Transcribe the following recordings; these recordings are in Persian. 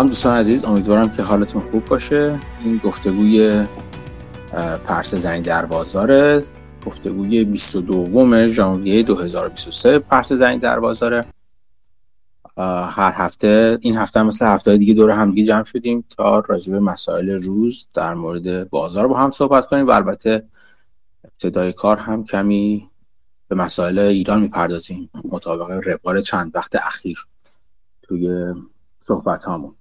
سلام دوستان عزیز امیدوارم که حالتون خوب باشه. این گفتگوی پرس زنی در بازاره. گفتگوی 22 ژانویه 2023 پرس زنی در بازاره. هر هفته این هفته مثل هفته دیگه دور همدیگه جمع شدیم تا راجع به مسائل روز در مورد بازار با هم صحبت کنیم. و البته ابتدای کار هم کمی به مسائل ایران می‌پردازیم مطابق روال چند وقت اخیر توی صحبت هامون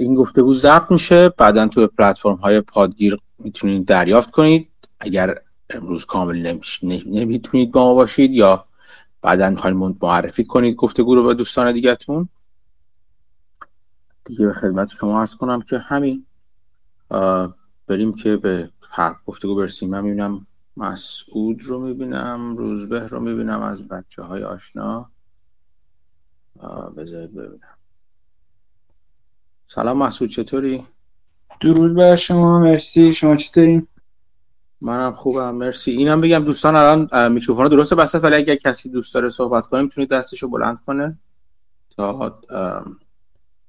این گفتگو ضبط میشه. بعدا توی پلتفرم های پادگیر می‌تونید دریافت کنید. اگر امروز کامل نمی‌تونید با ما باشید یا بعدا می‌خواین معرفی کنید گفتگو رو به دوستان دیگهتون. دیگه به خدمت شما عرض کنم که همین. بریم که به هر گفتگو برسیم. من می‌بینم مسعود رو می‌بینم روزبه رو می‌بینم از بچه های آشنا بذارید ببینم. سلام مسعود چطوری؟ درود بر شما مرسی. شما چطوری؟ منم خوبم مرسی. اینم بگم دوستان الان میکروفون درسته بسته ولی اگر کسی دوست داره صحبت کنه می‌تونید دستشو بلند کنه تا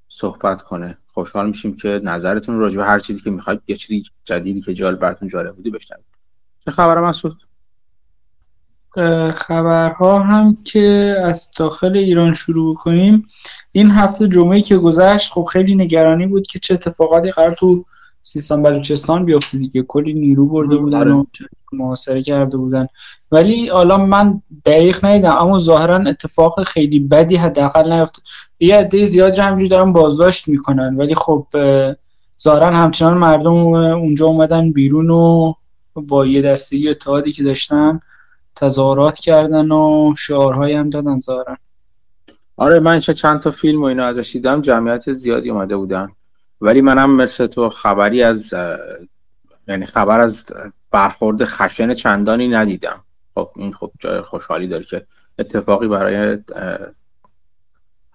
صحبت کنه. خوشحال میشیم که نظرتون راجع به هر چیزی که می‌خواید یه چیزی جدیدی که جالب براتون جالب بودی بشنوید. چه خبره مسعود خبرها هم که از داخل ایران شروع کنیم. این هفته جمعه که گذشت خب خیلی نگرانی بود که چه اتفاقاتی قرار تو سیستان بلوچستان بیفته دیگه. کلی نیرو برده بودن آره. و محاصره کرده بودن. ولی حالا من دقیق ندیدم اما ظاهرا اتفاق خیلی بدی حداقل نیفته یه عده زیاد همجوری دارن بازداشت می‌کنن ولی خب ظاهرا همچنان مردم اونجا اومدن بیرون و با یه دسته اتحادی که داشتن تظاهرات کردن و شعارهایی هم دادن ظاهرا. آره من چند تا فیلم و اینا ازش دیدم جمعیت زیادی اومده بودن. ولی منم مثل تو خبری از یعنی خبر از برخورد خشن چندانی ندیدم. خب این خب جای خوشحالی داره که اتفاقی برای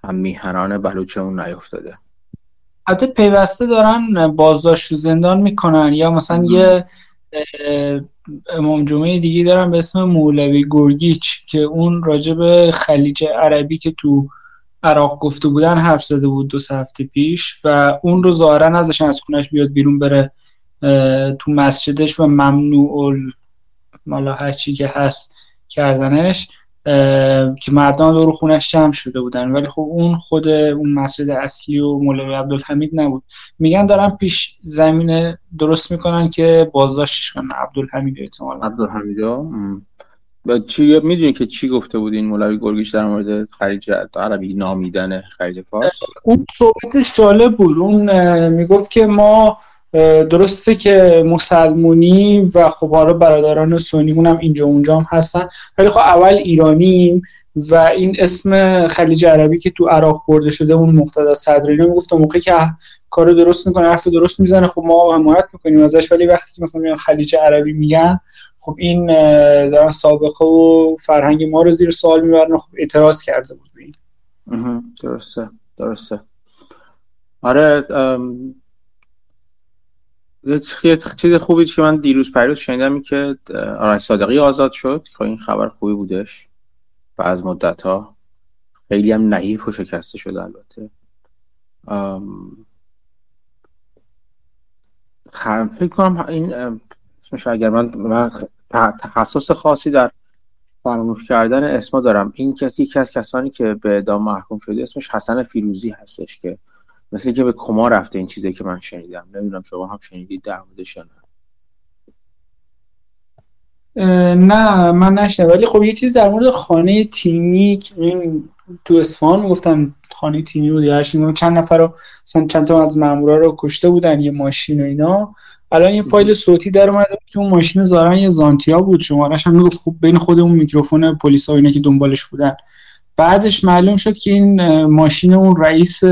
هم میهنان بلوچمون نیفتاده. حتی پیوسته دارن بازداشت زندان می‌کنن یا مثلا یه امام جمعه دیگه دارن به اسم مولوی گرگیچ که اون راجب خلیج عربی که تو عراق گفته بودن حرف زده بود دو هفته پیش و اون رو ظاهرا ازش از خونش بیاد بیرون بره تو مسجدش و ممنوع مالا هر چی که هست کردنش. که مردان دور خونش جمع شده بودن. ولی خب اون خود اون مسجد اصلی و مولوی عبدالحمید نبود. میگن دارن پیش زمینه درست می‌کنن که بازداشتش کنن. عبدالحمید احتمال عبدالحمید چی می‌دونی که چی گفته بود این مولوی گرگیش در مورد خلیج عربی نامیدن خلیج فارس؟ اون صحبتش جالب بود. اون می‌گفت که ما درسته که مسلمونی و خب حالا برادران سنیمون هم اینجا اونجا هم هستن. ولی خب اول ایرانیم و این اسم خلیج عربی که تو عراق برده شده اون مقتدا صدری می‌گفت موقعی که کار درست می‌کنه حرف درست می‌زنه خب ما حمایت می‌کنیم ازش. ولی وقتی که مثلا خلیج عربی میگن خب این دارن سابقه و فرهنگ ما رو زیر سوال می‌برن خب اعتراض کرده بود درسته. درسته. آره یه چیز خوبی که من دیروز پریروز شنیدم که آرش صادقی آزاد شد که این خبر خوبی بودش و از مدت ها خیلی هم نحیف و شکسته شده البته. فکر کنم این اسمش اگر من, من تخصص خاصی در فراموش کردن اسما دارم. این کسی یکی از کسانی که به اعدام محکوم شده اسمش حسن فیروزی هستش که مثل که به کما رفته این چیزی که من شنیدم. نمی‌دونم شما هم شنیدید در موردش نه. من نشنه ولی خب یه چیز در مورد خانه تیمی این تو اصفهان گفتن خانه تیمی بود یا چند نفر رو چند تا از مامورا رو کشته بودن یه ماشین و اینا. الان این فایل صوتی در اومده که اون ماشین زارن یه زانتیا بود. شمارش هم می‌گفت خوب بین خود اون میکروفون پلیس ها اینا که دنبالش بودن بعدش معلوم شد که این ماشین اون رئیس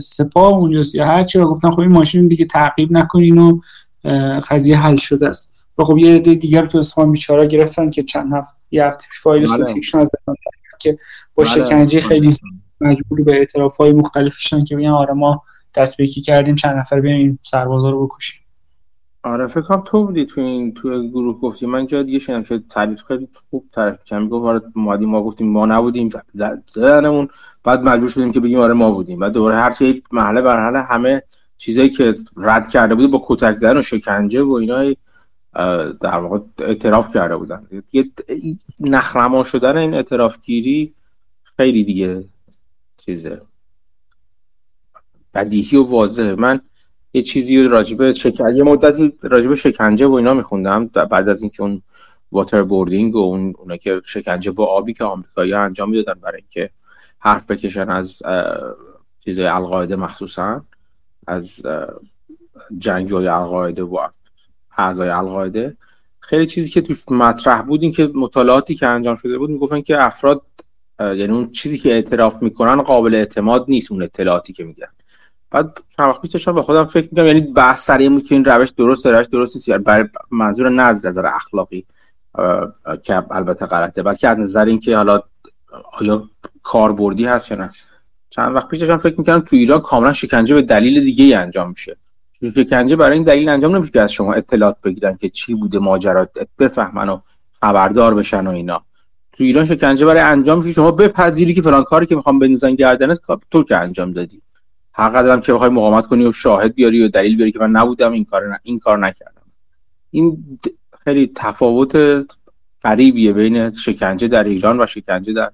سپاه اونجاست یا هرچی و گفتن خب این ماشین دیگه تعقیب نکنین و قضیه حل شده است و خب یه عده دیگر تو اصفهان بیچاره گرفتن که چند هفته یه هفته پیش فایل بله. صوتیشون از که با بله. شکنجه خیلی مجبور به اعتراف های مختلفشون که بگن آره ما دست کردیم چند نفر بیان این سربازا رو بکشیم آره فکر کنم تو بودی تو این تو گروه گفتی. من جا دیگه شنیدم که تعریف خیلی خوب تعریف کردم گفت آره ما ما گفتیم ما نبودیم. زدنمون. بعد مجبور شدیم که بگیم آره ما بودیم. بعد دوباره هر چی محله بر حال همه چیزایی که رد کرده بود با کتک زدن و شکنجه و اینا در واقع اعتراف کرده بودن. یه نخ‌نما شدن این اعتراف گیری خیلی دیگه چیزه. بدیهی و واضحه. من یه چیزی راجبه شکن یه مدتی راجبه شکنجه و اینا میخوندم. بعد از اینکه اون waterboarding و اون اونا که شکنجه با آبی که آمریکایی انجام می‌دادن برای اینکه حرف بکشن از چیزای القاعده مخصوصا از جنگجوی القاعده و اعضای القاعده خیلی چیزی که توش مطرح بود این که مطالعاتی که انجام شده بود می‌گفتن که افراد یعنی اون چیزی که اعتراف می‌کنن قابل اعتماد نیست اون اطلاعاتی که میگن. بعد چند وقت پیش به خودم فکر می‌کنم یعنی بحث سر این بود که این روش درست روش درست نیست. یعنی برای منظور نه از نظر اخلاقی که البته غلطه بلکه از نظر اینکه حالا آیا کاربردی هست یا نه. چند وقت پیش داشتم فکر می‌کنم تو ایران کاملا شکنجه به دلیل دیگه ای انجام میشه. شکنجه برای این دلیل انجام نمیشه که از شما اطلاعات بگیرن که چی بوده ماجرات بفهمن و خبردار بشن و اینا. تو ایران شکنجه برای انجام میشه شما بپذیری که فلان کاری که می‌خوام بندازن گردنت تو که انجام دادی. حق دارم که بخوای مقاومت کنی و شاهد بیاری و دلیل بیاری که من نبودم این کار نه این کار نکردم. این خیلی تفاوت غریبیه بین شکنجه در ایران و شکنجه در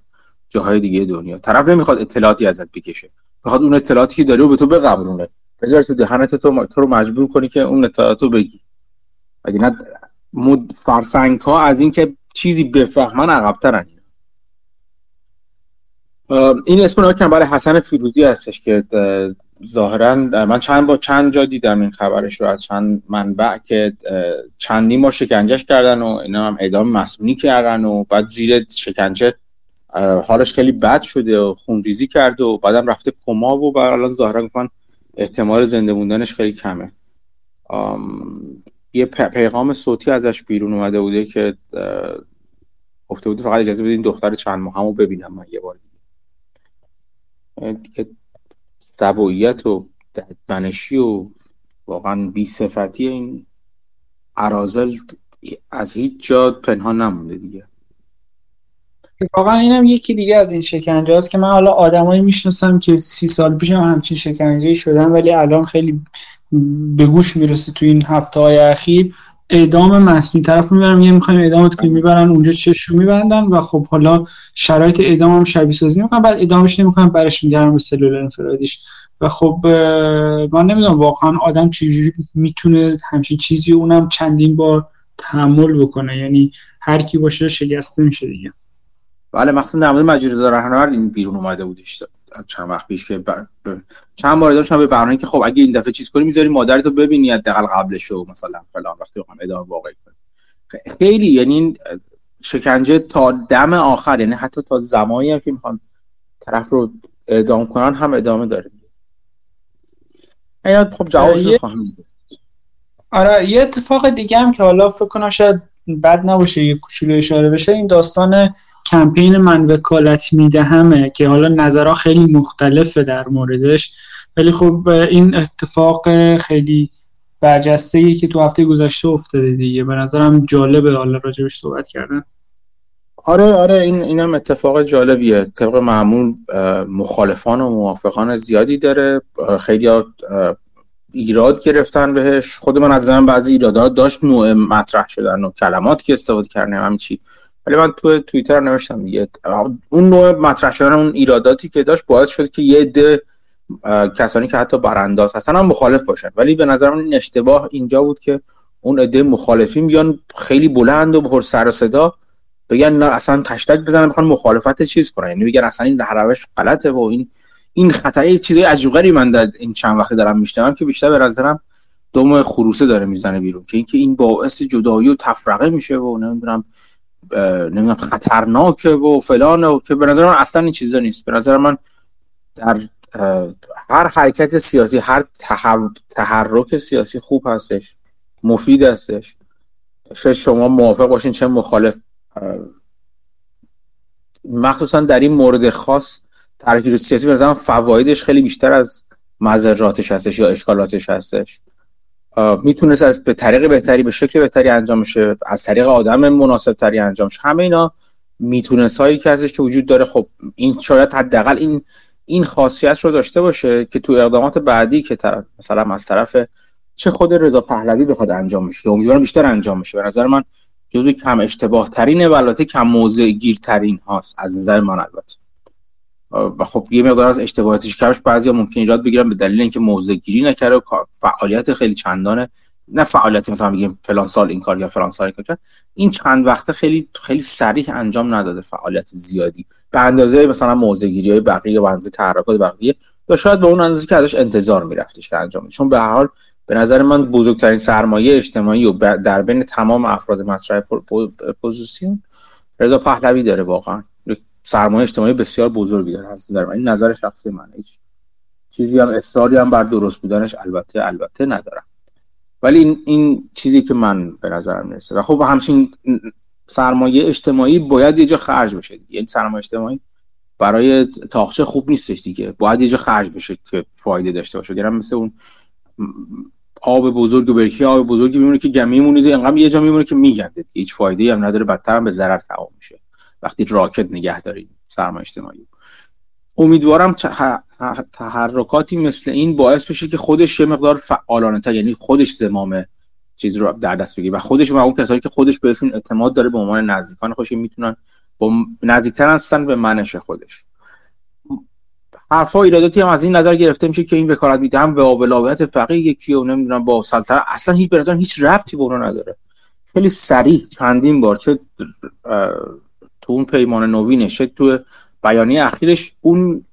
جاهای دیگه دنیا. طرف نمی‌خواد اطلاعاتی ازت بکشه. می‌خواد اون اطلاعاتی که داری رو به تو بقبرونه. بذار تو دهنت تو تو رو مجبور کنی که اون اطلاعات رو بگی. اگه نه مد فرسنگ ها از اینکه چیزی بفهمن عقبترن. این اسم کم برای حسن فیروزی هستش که ظاهرا من چند با چند جا دیدم این خبرش رو از چند منبع که چندی ما شکنجهش کردن و اینا هم اعدام مسئولی کردن و بعد زیر شکنجه حالش خیلی بد شده و خونریزی کرده و بعدم رفته کما و بعد الان ظاهرا گفتن احتمال زنده موندنش خیلی کمه. یه پیغام صوتی ازش بیرون اومده بوده که گفته بوده فقط اجازه بدین دختر چند ماه همو ببینم من یه بار دیگه. سبویت و ددمنشی و واقعا بیصفتی این عرازل از هیچ جا پنهان نمونده دیگه. واقعا اینم یکی دیگه از این شکنجه هست که من حالا آدمایی می‌شناسم که سی سال پیش هم همچین شکنجه شدن ولی الان خیلی به گوش می‌رسه تو این هفته های اخیر. اعدام مصنوعی طرف می‌برن میگن می‌خوایم اعدامت کنیم می‌برن اونجا چشم میبندن و خب حالا شرایط اعدام هم شبیه سازی می‌کنن بعد اعدامش نمی‌کنن برش میگردن به سلول انفرادیش. و خب من نمی‌دونم واقعا آدم چجوری می‌تونه همچین چیزی اونم چندین بار تحمل بکنه؟ یعنی هر کی باشه شکسته میشه دیگه. بله مخصوصا در مورد مجید رهنورد این بیرون اومده بودش. چند وقت پیش که بر... چند بار داشتم به برنامه که خب اگه این دفعه چیز کنی می‌ذاری مادرتو ببینی حداقل قبل شو مثلا فلان وقتی بخوام ادامه واقعی کنیم خیلی یعنی شکنجه تا دم آخر یعنی حتی تا زمانی هم که می‌خوان طرف رو اعدام کنن هم ادامه داره اینا خب جوابش خواهم آره یه اتفاق دیگه هم که حالا فکر کنم شاید بد نباشه یه کوچولو اشاره بشه این داستان کمپین من وکالت میدهمه که حالا نظرها خیلی مختلفه در موردش. ولی خب این اتفاق خیلی برجسته که تو هفته گذشته افتاده دیگه. به نظرم جالبه حالا راجبش صحبت کردن. آره آره این اینم اتفاق جالبیه. طبق معمول مخالفان و موافقان زیادی داره. خیلی ایراد گرفتن بهش. خود من از زمان بعضی ایرادات داشت نوع مطرح شدن و کلمات که استفاده کردن همین چی. ولی من تو توییتر نوشتم دیگه. اون نوع مطرح شدن اون ایراداتی که داشت باعث شد که یه عده کسانی که حتی برانداز هستن هم مخالف باشن. ولی به نظر من این اشتباه اینجا بود که اون عده مخالفین بیان خیلی بلند و پر سر و صدا بگن نه اصلا تشتک بزنن بخوان مخالفت چیز کنن. یعنی بگن اصلا این روش غلطه و این این خطای چیزای غریبی من در این چند وقت دارم میشنوم که بیشتر به نظرم دم خروسه داره می‌زنه بیرون. که اینکه این باعث جدایی و تفرقه میشه و نمی‌دونم نمی‌دونم خطرناکه و فلان و که به نظر من اصلا این چیزا نیست. به نظر من در هر حرکت سیاسی هر تحرک سیاسی خوب هستش مفید هستش. شاید شما موافق باشین چه مخالف. مخصوصا در این مورد خاص ترکیب سیاسی به فوایدش خیلی بیشتر از مذراتش هستش یا اشکالاتش هستش. می‌تونست از به طریق بهتری به شکل بهتری انجام شه از طریق آدم مناسب تری انجام شه. همه اینا می‌تونست هایی که ازش که وجود داره خب این شاید حداقل این این خاصیت رو داشته باشه که تو اقدامات بعدی که طرف مثلا از طرف چه خود رضا پهلوی بخواد انجام میشه امیدوارم بیشتر انجام میشه به نظر من جزو کم اشتباه ترین و البته کم موضع گیرترین هاست از نظر من البته. و خب یه مقدار از اشتباهاتش کمش بعضیا ممکن ایراد بگیرن به دلیل اینکه موضع گیری نکرده و فعالیت خیلی چندانه نه فعالیت مثلا میگیم فلان سال این کار یا فلان سال این کار این چند وقته خیلی خیلی سریع انجام نداده فعالیت زیادی. به اندازه مثلا موضع گیری های بقیه و اندازه تحرکات بقیه یا شاید به اون اندازه که ازش انتظار میرفتش که انجام چون به هر حال به نظر من بزرگترین سرمایه اجتماعی و در بین تمام افراد مطرح پوزیسیون رضا پهلوی داره واقعا. سرمایه اجتماعی بسیار بزرگی داره از نظر من. نظر شخصی منه چیزی هم اصراری هم بر درست بودنش البته البته ندارم. ولی این, این چیزی که من به نظرم می‌رسه. و خب همچین سرمایه اجتماعی باید یه جا خرج بشه این سرمایه اجتماعی برای تاخچه خوب نیستش دیگه. باید یه جا خرج بشه که فایده داشته باشه. گرم مثل اون آب بزرگ و برکی آب بزرگی میمونه که گمی مونید انقدر یه جا میمونه که میگنده هیچ فایده هم نداره. بدتر هم به ضرر تمام میشه. وقتی راکت نگه دارید سرمایه اجتماعی. امیدوارم تحرکاتی مثل این باعث بشه که خودش یه مقدار فعالانه تر یعنی خودش زمام چیز رو در دست بگیره و خودش و اون کسایی که خودش بهشون اعتماد داره به عنوان نزدیکان خودش می‌تونن با نزدیکتر هستن به منش خودش. حرفا ایراداتی هم از این نظر گرفته میشه که این وکالت میده. هم به ولایت فقیه یکی و نمی‌دونم با سلطنت. اصلا هیچ براتون هیچ ربطی به نداره. خیلی سریع چندین بار که تو اون پیمان نوینش تو بیانیه اخیرش اون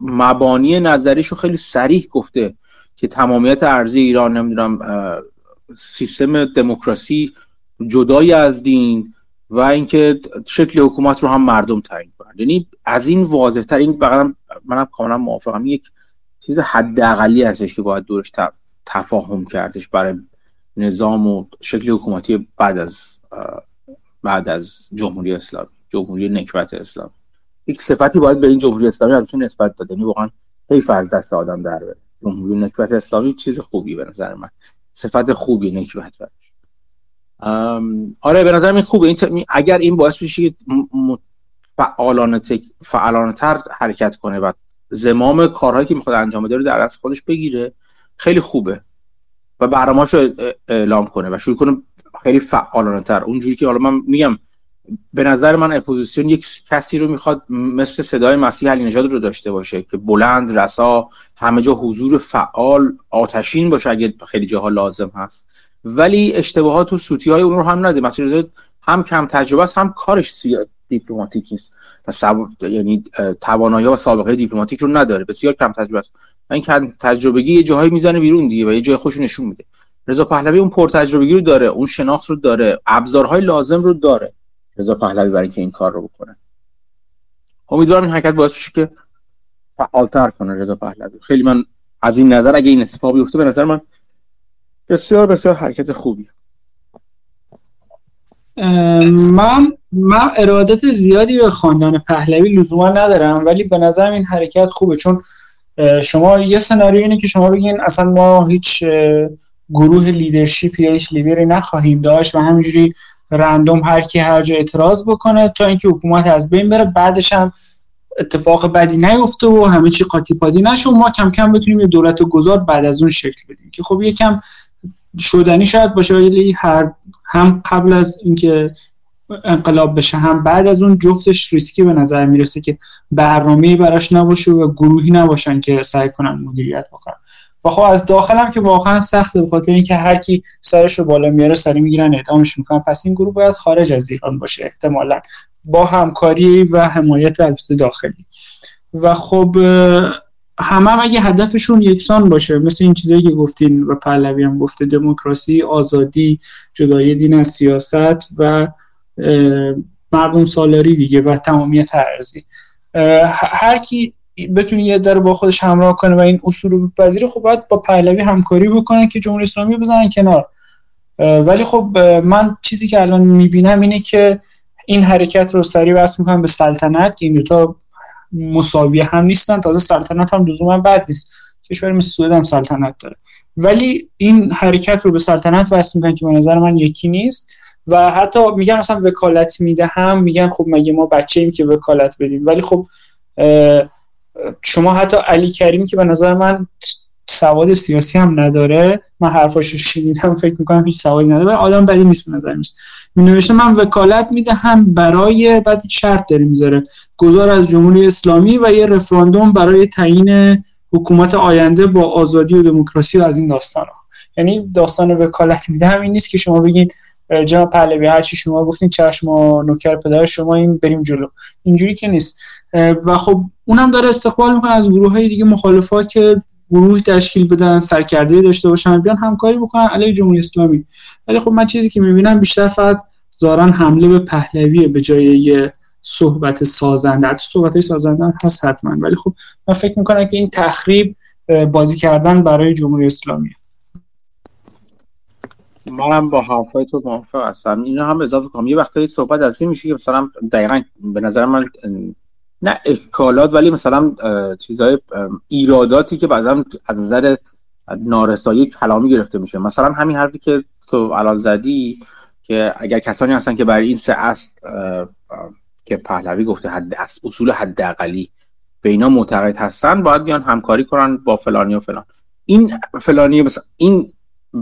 مبانی نظریشو خیلی سریح گفته که تمامیت ارزی ایران نمی‌دونم سیستم دموکراسی جدای از دین و اینکه شکل حکومت رو هم مردم تعیین کنن. یعنی از این واضح تر این بقیدم منم کاملا موافقم. یک چیز حداقلی هستش که باید دورش تفاهم کردش برای نظام و شکل حکومتی بعد از بعد از جمهوری اسلامی. جمهوری نکبت اسلامی یک صفتی باید به این جمهوری اسلامی همچون نسبت داد. یعنی واقعا حیف از دست آدم در بره. جمهوری نکبت اسلامی چیز خوبی به نظر من. صفت خوبی نکبت آره به نظر من خوبه. این اگر این باعث بشه فعالانه فعالانه تر حرکت کنه و زمام کارهایی که می‌خواد انجام بده رو در دست خودش بگیره خیلی خوبه. و برنامه‌اش رو اعلام کنه و شروع کنه خیلی فعالانه تر اونجوری که حالا من میگم به نظر من اپوزیسیون یک کسی رو می‌خواد مثل صدای مسیح علی نژاد رو داشته باشه که بلند رسا همه جا حضور فعال آتشین باشه اگه خیلی جاها لازم هست. ولی اشتباهات و سوتی های اون رو هم نده مسیح هم کم تجربه است هم کارش دیپلماتیک نیست. یعنی توانایی و سابقه دیپلماتیک رو نداره. بسیار کم تجربه است. این کم تجربگی یه جاهایی می‌زنه بیرون دیگه و یه جای خوش نشون میده. رضا پهلوی اون پر تجربگی رو داره اون شناخت رو داره ابزارهای لازم رو داره. رضا پهلوی برای اینکه این کار رو بکنه. امیدوارم این حرکت باعث بشه که فعالتر کنه رضا پهلوی. خیلی من از این نظر اگه این اتفاق بیفته به نظر من بسیار بسیار حرکت خوبی من من ارادت زیادی به خاندان پهلوی لزوما ندارم ولی به نظر این حرکت خوبه. چون شما یه سناریو اینه که شما بگین اصلا ما هیچ گروه leadership یا هیچ لیدری نخواهیم داشت و همینجوری random هر کی هر جا اعتراض بکنه تا اینکه حکومت از بین بره. بعدش هم اتفاق بدی نیفته و همه چی قاطی پاتی نشه و ما کم کم بتونیم یه دولت گذار بعد از اون شکل بدیم که خب یکم شدنی شاید باشه ولی هر هم قبل از اینکه انقلاب بشه هم بعد از اون جفتش ریسکی به نظر می‌رسه که برنامه براش نباشه و گروهی نباشن که سعی کنن مدیریت بکنن. خب از داخلم که واقعا سخته به خاطر اینکه هر کی سرش رو بالا میاره سری می‌گیرن اعدامش می‌کنن. پس این گروه باید خارج از ایران باشه احتمالا. با همکاری و حمایت البته داخلی. و خب همه هم اگه هدفشون یکسان باشه مثل این چیزایی که گفتین و پهلوی هم گفته دموکراسی آزادی جدای دین از سیاست و مردم سالاری دیگه و تمامیت ارزی. هر کی بتونه یه در با خودش همراه کنه و این اصول رو بپذیره خب باید با پهلوی همکاری بکنه که جمهوری اسلامی بزنن کنار. ولی خب من چیزی که الان می‌بینم اینه که این حرکت رو سریع وصل می‌کنم به سلطنت که این دوتا مساویه هم نیستن تازه سلطنت هم لزوما بد نیست. کشور مثل سوئد هم سلطنت داره. ولی این حرکت رو به سلطنت وصل می‌کنن که به نظر من یکی نیست. و حتی میگن مثلا وکالت میده هم میگن خب مگه ما بچه ایم که وکالت بدیم؟ ولی خب شما حتی علی کریم که به نظر من سواد سیاسی هم نداره من حرفاشو شنیدم فکر می‌کنم هیچ سوادی نداره آدم بدی نیست به نظر نیست می نوشته من وکالت می‌دهم برای بعد شرط داره می‌ذاره. گذار از جمهوری اسلامی و یه رفراندوم برای تعیین حکومت آینده با آزادی و دموکراسی از این داستان یعنی داستان وکالت میده همین نیست که شما بگین جناب پهلوی هر چی شما گفتین چشم و نوکر پدر شما این بریم جلو. اینجوری که نیست. و خب اونم داره استقبال می‌کنه از گروه های دیگه مخالفا که گروهی تشکیل بدن سرکرده داشته باشن بیان همکاری بکنن علیه جمهوری اسلامی. ولی خب من چیزی که می‌بینم بیشتر فقط زارن حمله به پهلوی به جای یه صحبت سازنده. تو صحبت های سازنده هست حتما. ولی خب من فکر می‌کنم که این تخریب بازی کردن برای جمهوری اسلامی منم با حرفای تو موافق هستم اینو هم اضافه کنم. یه وقتایی صحبت از این میشه که مثلا دقیقا به نظر من نه اشکالات ولی مثلا چیزهای ایراداتی که بعضا از نظر نارسایی کلامی گرفته میشه. مثلا همین حرفی که تو الان زدی که اگر کسانی هستن که برای این سه اصل که پهلوی گفته حد اصول حداقلی به اینا معتقد هستن باید بیان همکاری کنن با فلانی و فلان. این فلانی مثلا این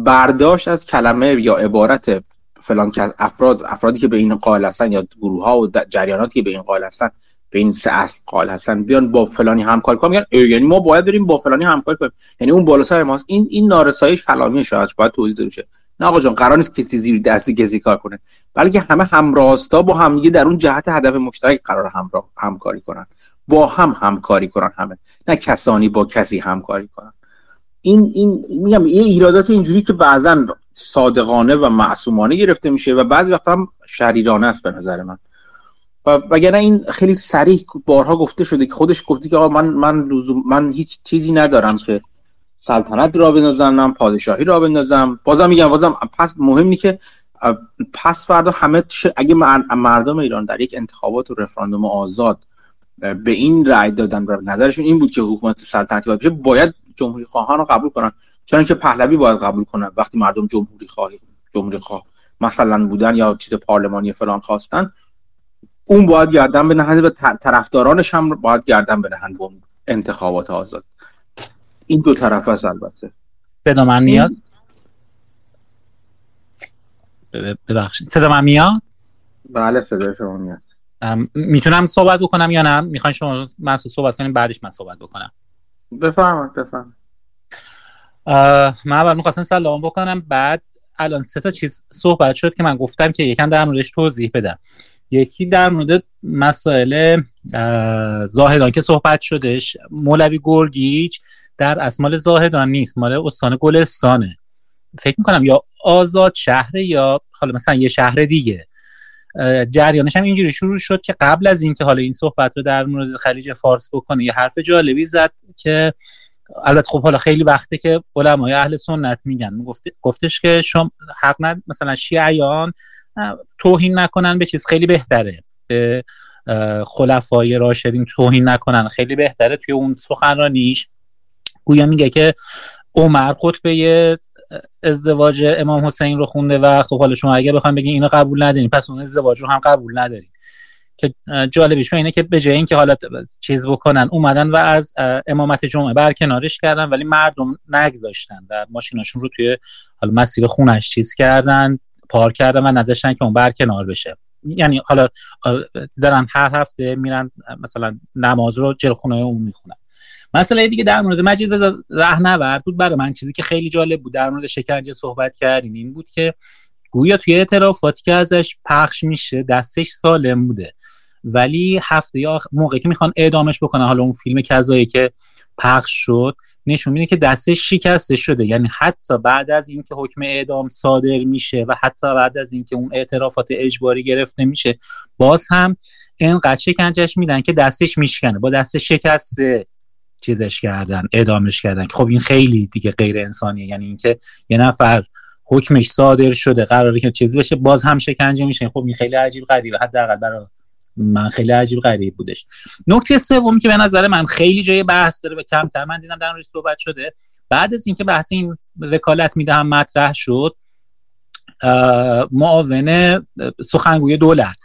برداشت از کلمه یا عبارت فلان افراد افرادی که به این قائل هستن یا گروه ها و جریاناتی که به این قائل هستن به این سه اصل قائل هستن بیان با فلانی همکاری کنن. میگن یعنی ما باید بریم با فلانی همکاری کنیم. یعنی اون بالا سر ماست. این این نارسایی کلامی شاید باید توضیح بشه. نه آقا جان قرار نیست کسی زیر دستی کسی کار کنه. بلکه همه همراستا با هم دیگه در اون جهت هدف مشترک قرار همراه همکاری کنن. با هم همکاری کنن همه. نه کسانی با کسی همکاری کنن. این این میگم یه ایرادات اینجوری که بعضا صادقانه و معصومانه گرفته میشه و بعضی وقتا هم شریرانه است به نظر من. و وگرنه این خیلی سریع بارها گفته شده که خودش گفته که آقا من من من هیچ چیزی ندارم که سلطنت را بندازم پادشاهی را بندازم. بازم میگم بازم پس مهمی که پس فردا همه اگه مردم ایران در یک انتخابات و رفراندوم آزاد به این رأی دادن و نظرشون این بود که حکومت سلطنتی باید باید جمهوری خواهان رو قبول کنن. چون که پهلوی باید قبول کنن وقتی مردم جمهوری خواهی جمهوری خواه مثلا بودن یا چیز پارلمانی فلان خواستن اون باید گردن بنهند و طرفدارانش هم باید گردن بنهند به انتخابات آزاد. این دو طرف هست البته. صدا من میاد؟ ببخشید. صدا من میاد؟ بله صدا شما میاد. می‌تونم صحبت بکنم یا نه؟ می‌خواین شما من صحبت کنیم بعدش من صحبت بکنم. بفرمایید بفرمایید. من اول می‌خواستم سلام بکنم بعد الان سه تا چیز صحبت شد که من گفتم که یکم در موردش توضیح بدم. یکی در مورد مسائل زاهدان که صحبت شدش مولوی گرگیچ در از مال زاهدان نیست مال استان گلستانه. فکر می‌کنم یا آزاد شهر یا حالا مثلا یه شهر دیگه. جریانش هم اینجوری شروع شد که قبل از اینکه حالا این صحبت رو در مورد خلیج فارس بکنه یه حرف جالبی زد که البته خب حالا خیلی وقته که علمای اهل سنت میگن. گفتش که شما حق ند مثلا شیعیان توهین نکنن به چیز خیلی بهتره. به خلفای راشدین توهین نکنن خیلی بهتره. توی اون سخنرانیش گویا میگه که عمر خطبه ازدواج امام حسین رو خونده و خب حالا شما اگه بخوام بگین اینو قبول ندارین پس اون ازدواج رو هم قبول ندارین. که جالبیش اینه که به جای اینکه حالا چیز بکنن اومدن و از امامت جمعه برکنارش کردن ولی مردم نگذاشتن و ماشیناشون رو توی حالا مسیر خونش چیز کردن پارک کردن و نذاشتن که اون برکنار بشه. یعنی حالا دارن هر هفته میرن مثلا نماز رو جل خونه اون می‌خونن. مسئله دیگه در مورد مجید رهنورد بود برای من چیزی که خیلی جالب بود. در مورد شکنجه صحبت کردیم این بود که گویا توی اعترافاتی که ازش پخش میشه دستش سالم بوده. ولی هفته یا موقعی که می‌خوان اعدامش بکنن حالا اون فیلم کذایی که پخش شد نشون میده که دستش شکسته شده. یعنی حتی بعد از اینکه حکم اعدام صادر میشه و حتی بعد از اینکه اون اعترافات اجباری گرفته میشه باز هم اینقدر شکنجش میدن که دستش میشکنه. با دست شکسته چیزش کردن اعدامش کردن. خب این خیلی دیگه غیر انسانیه. یعنی اینکه یه نفر حکمش صادر شده قراره که چیزی بشه باز هم شکنجه میشه. خب این خیلی عجیب غریبه حداقل برای من خیلی عجیب غریب بودش. نکته سومی که به نظر من خیلی جای بحث داره و کمتر من دیدم در صحبت شده. بعد از اینکه بحث این وکالت می‌دهم مطرح شد معاون سخنگوی دولت.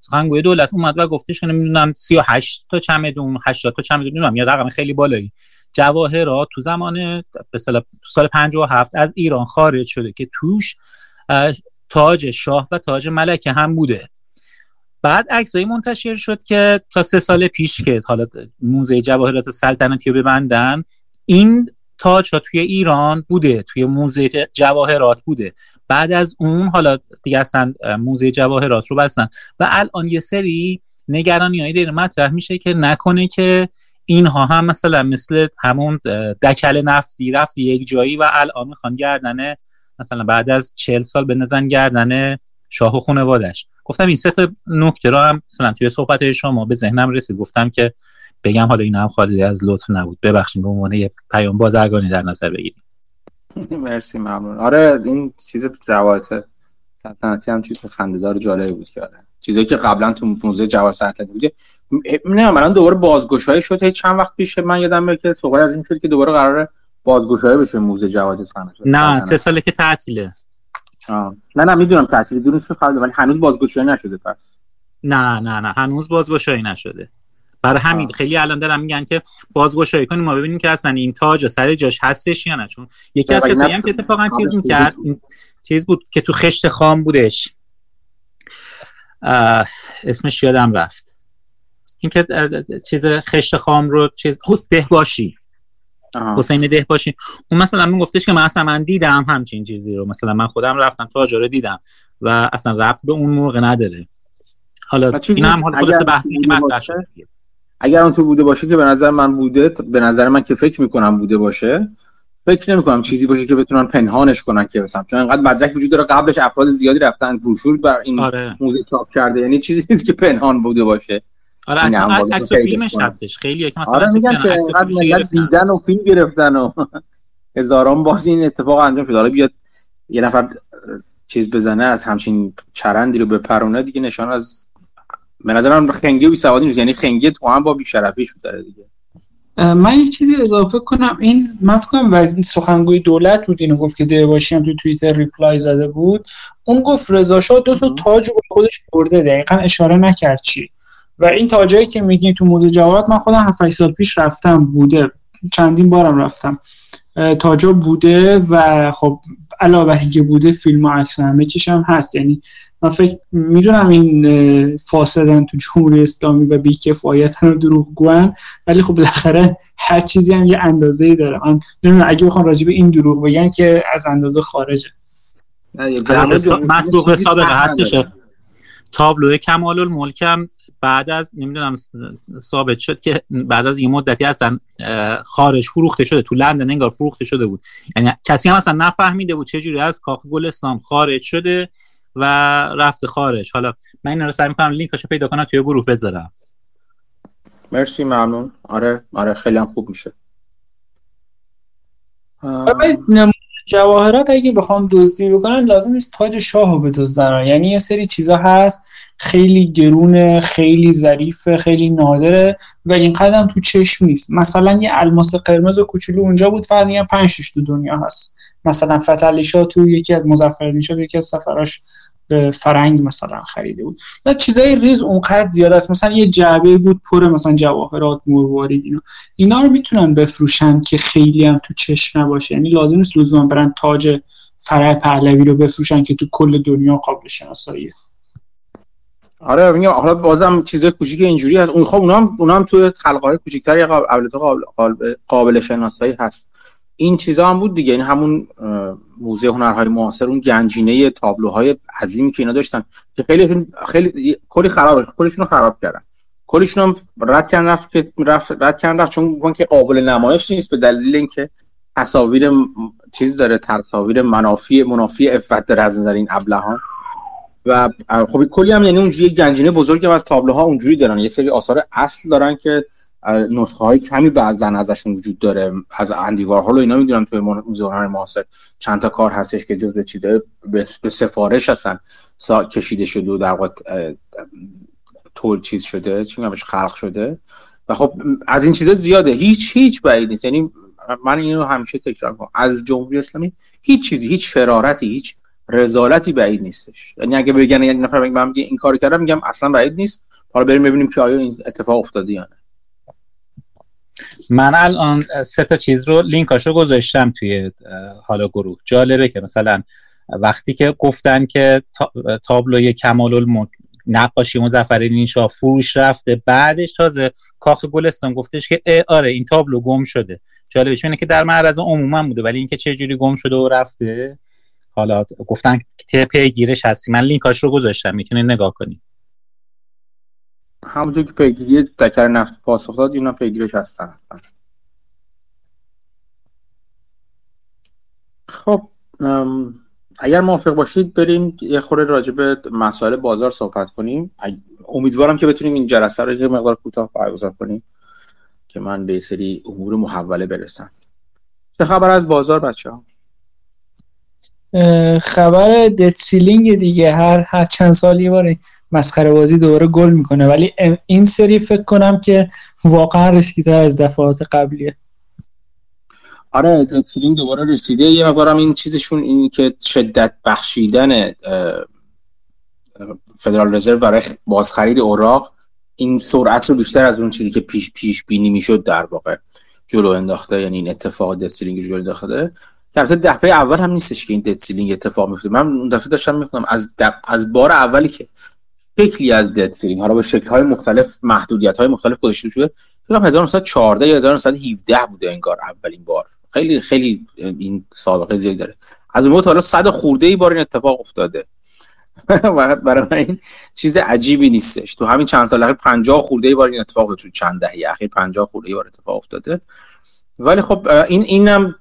سخنگوی دولت اومد و گفتش که نمی‌دونم 38 تا چمدون 80 تا چمدون نمی‌دونم یا رقم خیلی بالایی. جواهرات تو زمان به تو سال 57 از ایران خارج شده که توش تاج شاه و تاج ملکه هم بوده. بعد عکسایی منتشر شد که تا سه سال پیش که حالا موزه جواهرات سلطنتی رو ببندن این تاج ها توی ایران بوده توی موزه جواهرات بوده. بعد از اون حالا دیگه اصلا موزه جواهرات رو بستن. و الان یه سری نگرانی هایی داره مطرح میشه که نکنه که اینها هم مثلا مثل همون دکل نفتی رفت یک جایی و الان می‌خوان گردنه مثلا بعد از چهل سال به نزن گردنه شاه و خانوادش گفتم این سه تا نکته رو هم مثلا توی صحبت شما به ذهنم رسید. گفتم که بگم حالا این هم خالی از لطف نبود. ببخشید به عنوان یه پیام بازرگانی در نظر بگیریم مرسی ممنون. آره این چیز روایت سلطنتی هم چیز خنده‌دار جالبی بود که آره. چیزایی که قبلا تو موزه جواهر سلطنتی بوده. نه من دوباره بازگشایی شد. چند وقت پیش من یادم میاد که صحبت از این شد که دوباره قراره بازگشایی بشه موزه جواهر سلطنتی. نه سه ساله که تعطیله. نه نه می‌دونم تعطیل دونش خواهد ولی هنوز بازگشایی نشده پس. نه نه نه هنوز بازگشایی نشده. برای همین خیلی الان دارم میگن که بازگشایی کنیم ما ببینیم که اصلا این تاج سر جاش هستش یا نه؟ چون یکی از کسایی هم که اتفاقا چیز می‌کرد چیز بود که تو خشت خام بودش. اسمش یادم رفت. این که چیز خشت خام رو چیز حس ده باشی. حسین ده باشی. اون مثلا من گفتش که من اصلا من دیدم همچین چیزی رو. مثلا من خودم رفتم تاج رو دیدم و اصلا رفت به اون موقع نداره. حالا این هم حالا خلاص بحثی که مطرح شد اگر اون تو بوده باشه که به نظر من بوده به نظر من که فکر می‌کنم بوده باشه فکر نمی کنم چیزی باشه که بتونن پنهانش کنن که مثلا چون انقدر مدرک وجود داره قبلش افراد زیادی رفتن بروشور بر این آره. موزه چاپ کرده یعنی چیزی نیست که پنهان بوده باشه. آره اصلا عکس فیلمش هستش. خیلی مثلا آره میگن که انقدر دیدن و فیلم گرفتن و هزاران بار این اتفاق انجام شده حالا بیاد یه نفر چیز بزنه از همچین چرندی رو بپرونه دیگه نشان از به نظرم خنگی و بیسوادی نیست. یعنی خنگی تو هم با بیشرفیش داره دیگه. من یه چیزی اضافه کنم. این من فکر کنم سخنگوی دولت بود اینو گفت که دیواشی هم تو توییتر ریپلای زده بود. اون گفت رضا شاه دو تا تاج رو خودش برده. دقیقا اشاره نکرد چی. و این تاجایی که میگین تو موزه جواهرات من خودم 7 سال پیش رفتم بوده. چندین بارم رفتم. تاجا بوده و خب علاوه بر اینکه بوده فیلم و عکس همه چیش هم هست. یعنی من فکر می‌دونم این فاسدن تو جمهوری اسلامی و بیکفایتن و دروغگوان ولی خب بالاخره هر چیزی هم یه اندازه ای داره. من نمی‌دونم اگه بخوام راجع به این دروغ بگن که از اندازه خارجه. مسبوق به سابقه هستش. تابلو کمال الملکم بعد از نمی‌دونم ثابت شد که بعد از یه مدتی اصلا خارج فروخته شده. تو لندن انگار فروخته شده بود. یعنی کسی هم اصلا نفهمیده بود چجوری از کاخ گلستان خارج شده و رفته خارج. حالا من این رو سعی می‌کنم لینکاشو پیدا کنم توی گروه بذارم. مرسی ممنون. آره آره خیلی هم خوب میشه. جواهرات اگه بخوام دزدی بکنن لازم نیست تاج شاه رو بدزدن. یعنی یه سری چیزا هست خیلی گرونه خیلی ظریفه خیلی نادره و این قدم تو چشم نیست. مثلا یه الماس قرمز و کوچولو اونجا بود فقط میگن 5 تو دنیا هست. مثلا فتلی تو یکی از مظفرالدین شاه یکی از سفراش به فرنگ مثلا خریده بود. و چیزای ریز اونقدر زیاد است. مثلا یه جعبه بود پر مثلا جواهرات مروارید اینا. اینا رو می‌تونن بفروشن که خیلی هم تو چشم نباشه. یعنی لازم نیست لزوما برن تاج فرع پهلوی رو بفروشن که تو کل دنیا قابل شناساییه آره میگم حالا بازم چیزای کوچیک اینجوری هست. اون خب اونها هم اونها هم تو حلقه های کوچیک‌تر قابل قابل قابل شناسایی هست. این چیزا هم بود دیگه. این همون موزه هنرهای معاصر اون گنجینه تابلوهای عظیمی که اینا داشتن که خیلی خیلی کلی خراب کلیشون خراب کردن. کلیشون هم رد کردن رفت که رفت رد کردن رفت. چون که قابل نمایش نیست به دلیل اینکه تصاویر چیز داره تصاویر منافی منافی افت داره از نظر این ابلهان. و خب کلی هم یعنی اونجوری گنجینه بزرگی از تابلوها اونجوری دارن. یه سری آثار اصل دارن که نسخه های کمی بعضا ازشون وجود داره از اندیوار حالا اینا می‌دونم توی موزه هنر معاصر چند تا کار هستش که جزء چیزای به سفارش هستن. کشیده شده و در واقع تول چیز شده چی خلق شده. و خب از این چیزا زیاده. هیچ هیچ بعید نیست. یعنی من اینو همیشه تکرار کنم از جمهوری اسلامی هیچ چیزی هیچ فرارتی هیچ رزالتی بعید نیستش. یعنی اگه بگن یک نفر بگه من این کار کردم میگم اصلا بعید نیست. حالا بریم ببینیم که آیا این اتفاق افتاده یا نه. من الان سه تا چیز رو لینکاشو گذاشتم توی حالا گروه. جالبه که مثلا وقتی که گفتن که تابلوی کمال الملک نقاشی مزفر شاه فروش رفته بعدش تازه کاخ گلستان گفتش که آره این تابلو گم شده. جالبش اینه که در معرض عموما بوده ولی اینکه چه جوری گم شده و رفته حالا گفتن که پیگیرش هستی. من لینکاش رو گذاشتم می‌تونید نگاه کنید. همونطور که پیگیری تکر نفت پاسخ داد اینا پیگیرش هستن. خب اگر موافق باشید بریم یه خورده راجع به مسائل بازار صحبت کنیم. امیدوارم که بتونیم این جلسه رو یه مقدار کوتاه برگزار کنیم که من به سری امور محوله برسم. چه خبر از بازار بچه ها؟ خبر دت سیلینگ دیگه. هر هر چند سال یه بار مسخره بازی دوباره گل می‌کنه. ولی این سری فکر کنم که واقعا تر از دفعات قبلیه. آره debt ceiling دوباره رسیده. یه مقدارم این چیزشون این که شدت بخشیدن فدرال رزرو برای بازخرید اوراق این سرعت رو بیشتر از اون چیزی که پیش پیش بینی می‌شد در واقع جلو انداخته. یعنی این اتفاق debt ceiling جلو انداخته. البته دفعه اول هم نیستش که این debt ceiling اتفاق میفته. من اون دفعه داشتم می‌کنم از از بار اولی که شکلی از debt ceiling حالا به شکل های مختلف محدودیت های مختلف گذاشته شده فکر 1914 یا 1917 بوده انگار اولین بار. خیلی خیلی این سابقه زیادی داره. از اون حالا صد خورده ای بار این اتفاق افتاده. برای من این چیز عجیبی نیستش. تو همین چند سال اخیر 50 خورده ای بار این اتفاق تو چند دهه اخیر 50 خورده ای بار اتفاق افتاده. ولی خب این اینم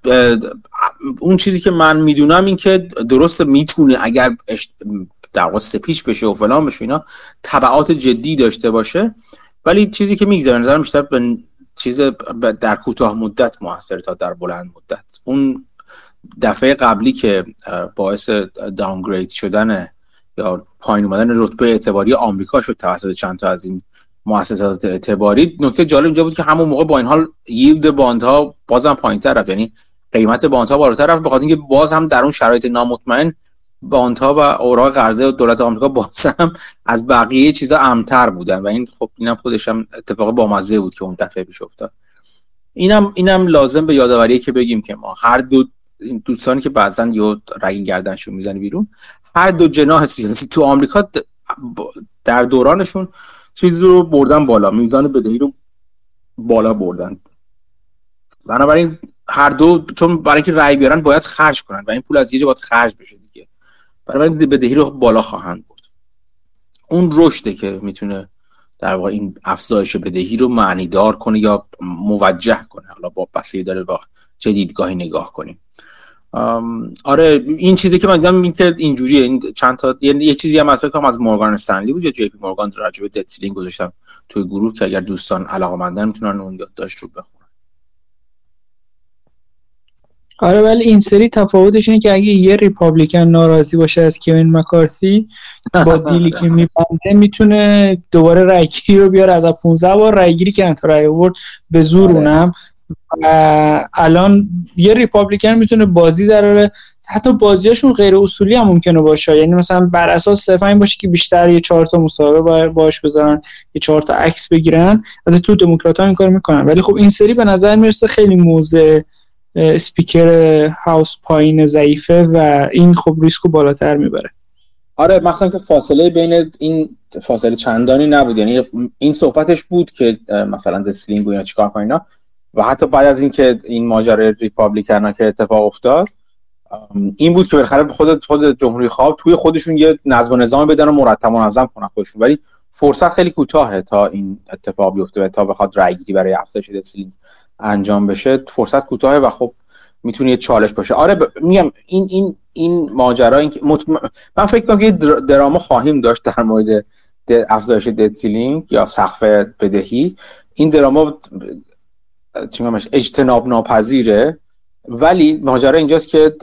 اون چیزی که من می‌دونم این که درست می‌تونه اگر در واقع سپیچ بشه و فلان بشه اینا تبعات جدی داشته باشه ولی چیزی که میگذره نظرم بیشتر به چیز در کوتاه مدت موثر تا در بلند مدت. اون دفعه قبلی که باعث داونگرید شدن یا پایین اومدن رتبه اعتباری آمریکا شد توسط چند تا از این مؤسسات اعتباری نکته جالب اینجا بود که همون موقع با این حال ییلد باندها بازم پایینتر رفت. یعنی قیمت باندها بالاتر رفت بخاطر اینکه باز هم در اون شرایط نامطمئن بانتا و اوراق قرضه دولت آمریکا باز هم از بقیه چیزا امتر بودن و این خب اینم خودش هم اتفاق بامزه بود که اون دفعه پیش افتاد. اینم اینم لازم به یادآوری که بگیم که ما هر دو این دوستانی که بعضا یه رگین گردنشون می‌زنه بیرون هر دو جناح سیاسی تو آمریکا در دورانشون چیزی رو بردن بالا میزان بدهی رو بالا بردن. بنابراین هر دو چون برای اینکه رأی بیارن باید خرج کنن و این پول از یه جا باید خرج بشه دیگه. برای بدهی رو بالا خواهند برد. اون رشده که می‌تونه در واقع این افزایش بدهی رو معنیدار کنه یا موجه کنه. حالا با بسیاری داره با چه دیدگاهی نگاه کنیم. آره این چیزی که من دیدم این که اینجوریه. این چند تا یعنی یه چیزی هم از فکر از مورگان استنلی بود یا جی پی مورگان راجع به دت گذاشتم توی گروه که اگر دوستان علاقه‌مندن می‌تونن اون یادداشت رو بخونن. آره ولی این سری تفاوتش اینه که اگه یه ریپابلیکن ناراضی باشه از کوین مکارتی با دیلی که میبنده می‌تونه دوباره رایگیری رو بیاره از 15 بار رایگیری که تا رای آورد به زور آره. اونم. الان یه ریپابلیکن می‌تونه بازی دراره حتی بازیاشون غیر اصولی هم ممکنه باشه. یعنی مثلا بر اساس صرفا این باشه که بیشتر یه چهار تا مسابقه باش بذارن یه چهار تا عکس بگیرن از تو دموکرات ها این کار می‌کنن. ولی خب این سری به نظر می‌رسه خیلی موزه speaker house پایین ضعیفه و این خب ریسکو بالاتر می‌بره. آره مخصوصا که فاصله بین این فاصله چندانی نبود. یعنی این صحبتش بود که مثلا debt ceiling و اینا چیکار کنینا و حتی بعد از اینکه این ماجرای Republican که اتفاق افتاد این بود که بالاخره خود خود جمهوری خواها توی خودشون یه نظم و نظام بدن و مرتب منظم کنن خودشون. ولی فرصت خیلی کوتاهه تا این اتفاق بیفته و تا بخواد رای گیری برای افزایش debt ceiling انجام بشه فرصت کوتاهه و خب می‌تونه یه چالش باشه. آره ب... میگم این این این ماجرا این من فکر کنم که دراما خواهیم داشت در مورد افزایش debt ceiling یا سقف بدهی. این دراما اجتناب ناپذیره ولی ماجرا اینجاست که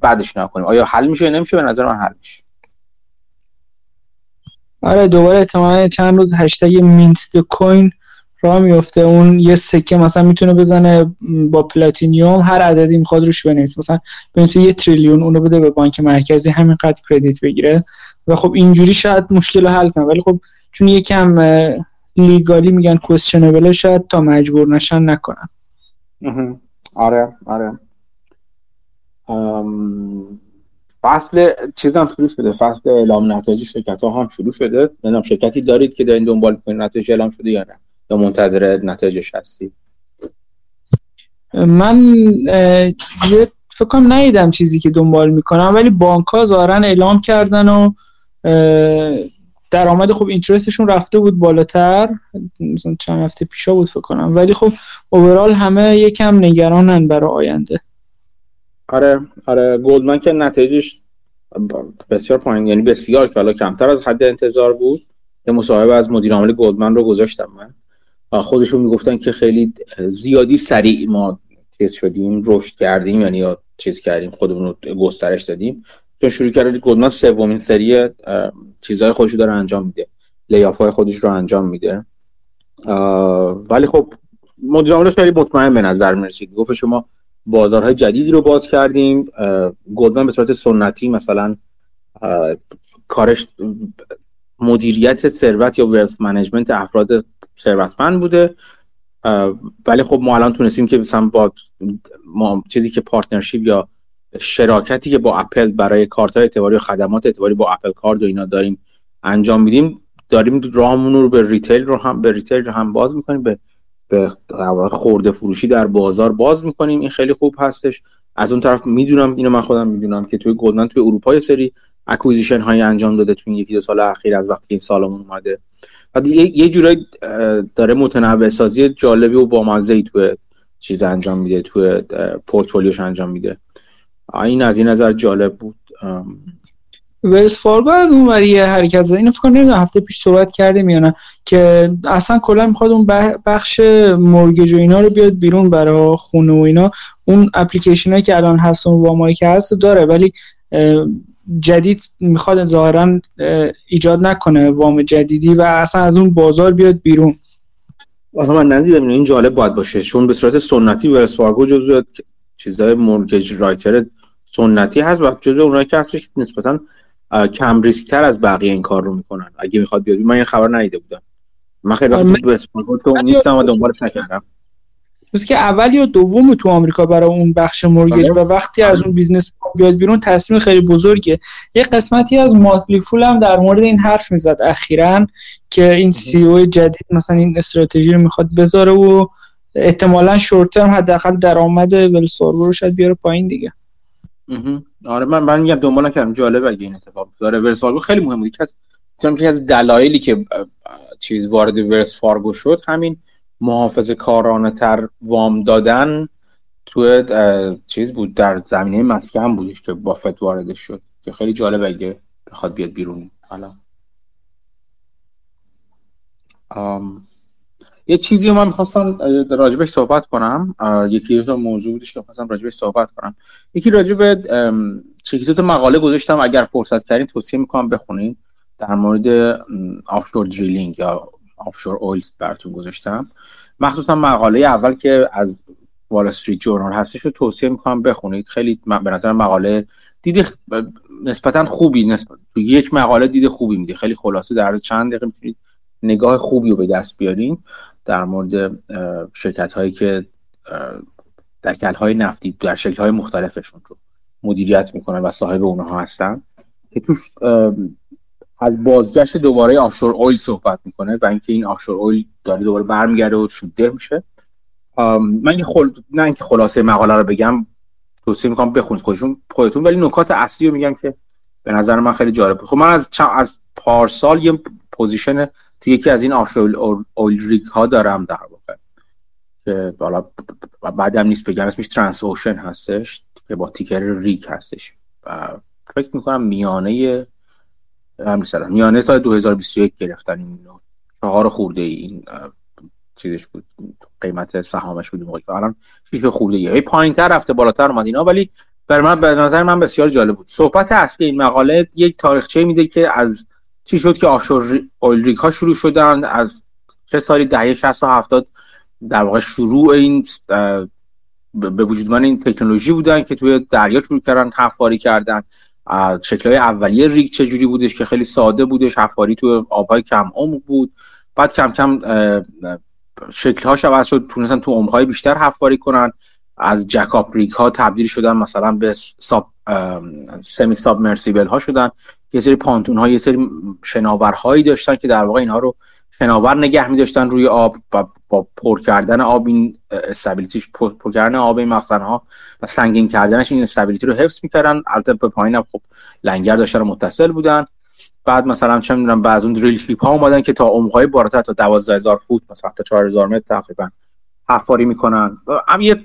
بعدش نکنیم آیا حل میشه یا نمیشه؟ به نظر من حل میشه. آره دوباره احتمالا چند روز هشتگ mint coin راه میفته اون یه سکه مثلا می‌تونه بزنه با پلاتینیوم هر عددی می‌خواد روش بنویسه. مثلا بنویسه یه تریلیون اونو بده به بانک مرکزی همینقدر credit بگیره. و خب اینجوری شاید مشکل رو حل کنه. ولی خب چون یکم legally میگن questionable ـه شاید تا مجبور نشن نکنن. آره آره. فصل چیز هم شروع شده. فصل اعلام نتایج شرکت ها هم شروع شده. نمی‌دونم شرکتی دارید که دارین دنبال کنید نتایج اعلام شده یا نه. یا منتظر نتایجش هستید من فکر کنم ندیدم چیزی که دنبال می‌کنم ولی بانک ها ظاهرا اعلام کردن و درآمد خب اینترستشون رفته بود بالاتر. مثلا چند هفته پیشا بود فکر کنم. ولی خب اوورال همه یکم نگرانن برای آینده. آره آره. گلدمن که نتایجش بسیار پایین یعنی بسیار که حالا کمتر از حد انتظار بود. یه مصاحبه از مدیر عامل گلدمن رو گذاشتم من. خودشون می‌گفتن که خیلی زیادی سریع ما چیز شدیم رشد کردیم یعنی یا چیز کردیم خودمون رو گسترش دادیم. چون شروع کردیم گلدمن سومین سری چیزهای خودش رو داره انجام میده. لیاف های خودش رو انجام میده. ولی خب مدیر خیلی مطمئن به نظر می‌رسید. گفت شما بازارهای جدیدی رو باز کردیم. گلدمن به صورت سنتی مثلا کارش مدیریت ثروت یا wealth management افراد ثروتمند بوده. ولی خب ما الان تونستیم که مثلا با ما چیزی که partnership یا شراکتی که با اپل برای کارت اعتباری و خدمات اعتباری با Apple Card و اینا داریم انجام میدیم داریم راهمون رو به retail رو هم به retail رو هم باز می‌کنیم به به خورده فروشی در بازار باز می‌کنیم. این خیلی خوب هستش. از اون طرف می‌دونم اینو من خودم می‌دونم که توی گلدمن توی اروپا یه سری acquisition های انجام داده توی یکی دو سال اخیر از وقتی این سالمون اومده. و یه, یه جورایی داره متنوع سازی جالبی و بامزه ای توی چیز انجام میده توی پورتفولیوش انجام میده. این از این نظر جالب بود. ولز فارگو از اون وری حرکت زد اینو فکر کنم هفته پیش صحبت کردیم یا نه که اصلا کلا می‌خواد اون بخش mortgage و اینا رو بیاد بیرون برای خونه و اینا. اون اپلیکیشن هایی که الان هست و وامایی که هست داره ولی جدید می‌خواد ظاهرا ایجاد نکنه وام جدیدی و اصلا از اون بازار بیاد بیرون. آها من ندیدم این جالب باید باشه. چون به صورت سنتی ولز فارگو جزو چیزای mortgage writer سنتی هست و جزو اونایی که هستش نسبتا کم ریسک تر از بقیه این کار رو می‌کنن. اگه می‌خواد بیاد من این خبر ندیده بودم. من خیلی وقت تو اسپورت نیستم و دنبالش نکردم که اول یا دوم تو آمریکا برای اون بخش mortgage و وقتی از اون business بیاد بیرون تصمیم خیلی بزرگه یه قسمتی از Motley Fool هم در مورد این حرف می‌زد اخیرا که این CEO جدید مثلا این استراتژی رو می‌خواد بذاره و احتمالا short term حداقل درآمد ولز فارگو رو شاید بیاره پایین دیگه. آره من من میگم دنبال نکردم. جالب اگه این اتفاق داره ولز فارگو خیلی مهم بود که از دلایلی که چیز وارد ورس فارگو شد همین محافظ کارانه تر وام دادن تو چیز بود در زمینه مسکن بودش که بافت واردش شد که خیلی جالب اگه بخواد بیاد بیرون. حالا. یه چیزی من می‌خواستم راجبش صحبت کنم. یکی دو موضوع بودش که خواستم راجبش صحبت کنم. یکی راجب دو مقاله گذاشتم. اگر فرصت کردین توصیه می‌کنم بخونین. در مورد آفشور دریلینگ یا آفشور اویل براتون گذاشتم. مخصوصا مقاله اول که از وال استریت جورنال هستش رو توصیه می‌کنم بخونید. خیلی به نظر مقاله دید نسبتا خوبی. نسبت یک مقاله دید خوبی میده خیلی خلاصه در چند دقیقه می‌تونید نگاه خوبی رو به دست بیارین. در مورد شرکت هایی که دکل های نفتی در شکل های مختلفشون رو مدیریت می‌کنن و صاحب اونها هستن. که توش از بازگشت دوباره offshore oil صحبت می‌کنه و اینکه این offshore oil داره دوباره برمیگرده و سودده میشه. من خل... نه اینکه خلاصه مقاله رو بگم توصیه می‌کنم بخونید خودشون خودتون ولی نکات اصلی رو میگم که به نظر من خیلی جالب خب من از از پارسال یه position تو یکی از این offshore oil rig ها دارم در واقع. که بالا بعدم نیست بگم اسمش ترانس اوشن هستش که با تیکر ریک هستش. و فکر می‌کنم میانه همین سال میانه سال 2021 گرفتن این چهار خورده این چیزش بود قیمت سهامش بود موقعی الان شیش خورده ای. پایین تر رفته بالاتر اومد اینا. ولی بر من به نظر من بسیار جالب بود. صحبت اصلی این مقاله یک تاریخچه میده که از چی شد که آفشور اویل ها شروع شدن از چه سالی؟ دهه 60 و 70 در واقع شروع این به وجود من این تکنولوژی بودن که توی دریا شروع کردن حفاری کردن. شکل اولیه ریگ چجوری بودش که خیلی ساده بودش حفاری توی آبهای کم عمق بود. بعد کم کم شکل هاش عوض شد تونستن تو عمقهای بیشتر حفاری کنن. از جکاپ ریگ ها تبدیل شدن مثلا به ساب سمی ساب مرسیبل ها شدن. یه سری پانتون ها یه سری شناورهایی داشتن که در واقع اینها رو شناور نگه می داشتن روی آب و با پر کردن آب این استابیلیتیش پر, کردن آب این مخزن ها و سنگین کردنش این استابیلیتی رو حفظ می‌کردن. البته به پایین هم خب لنگر داشتن متصل بودن. بعد مثلا چه می‌دونم بعد اون دریل شیپ ها اومدن که تا عمق‌های بالاتر تا 12000 فوت مثلا تا 4000 متر تقریبا حفاری می‌کنن. هم یه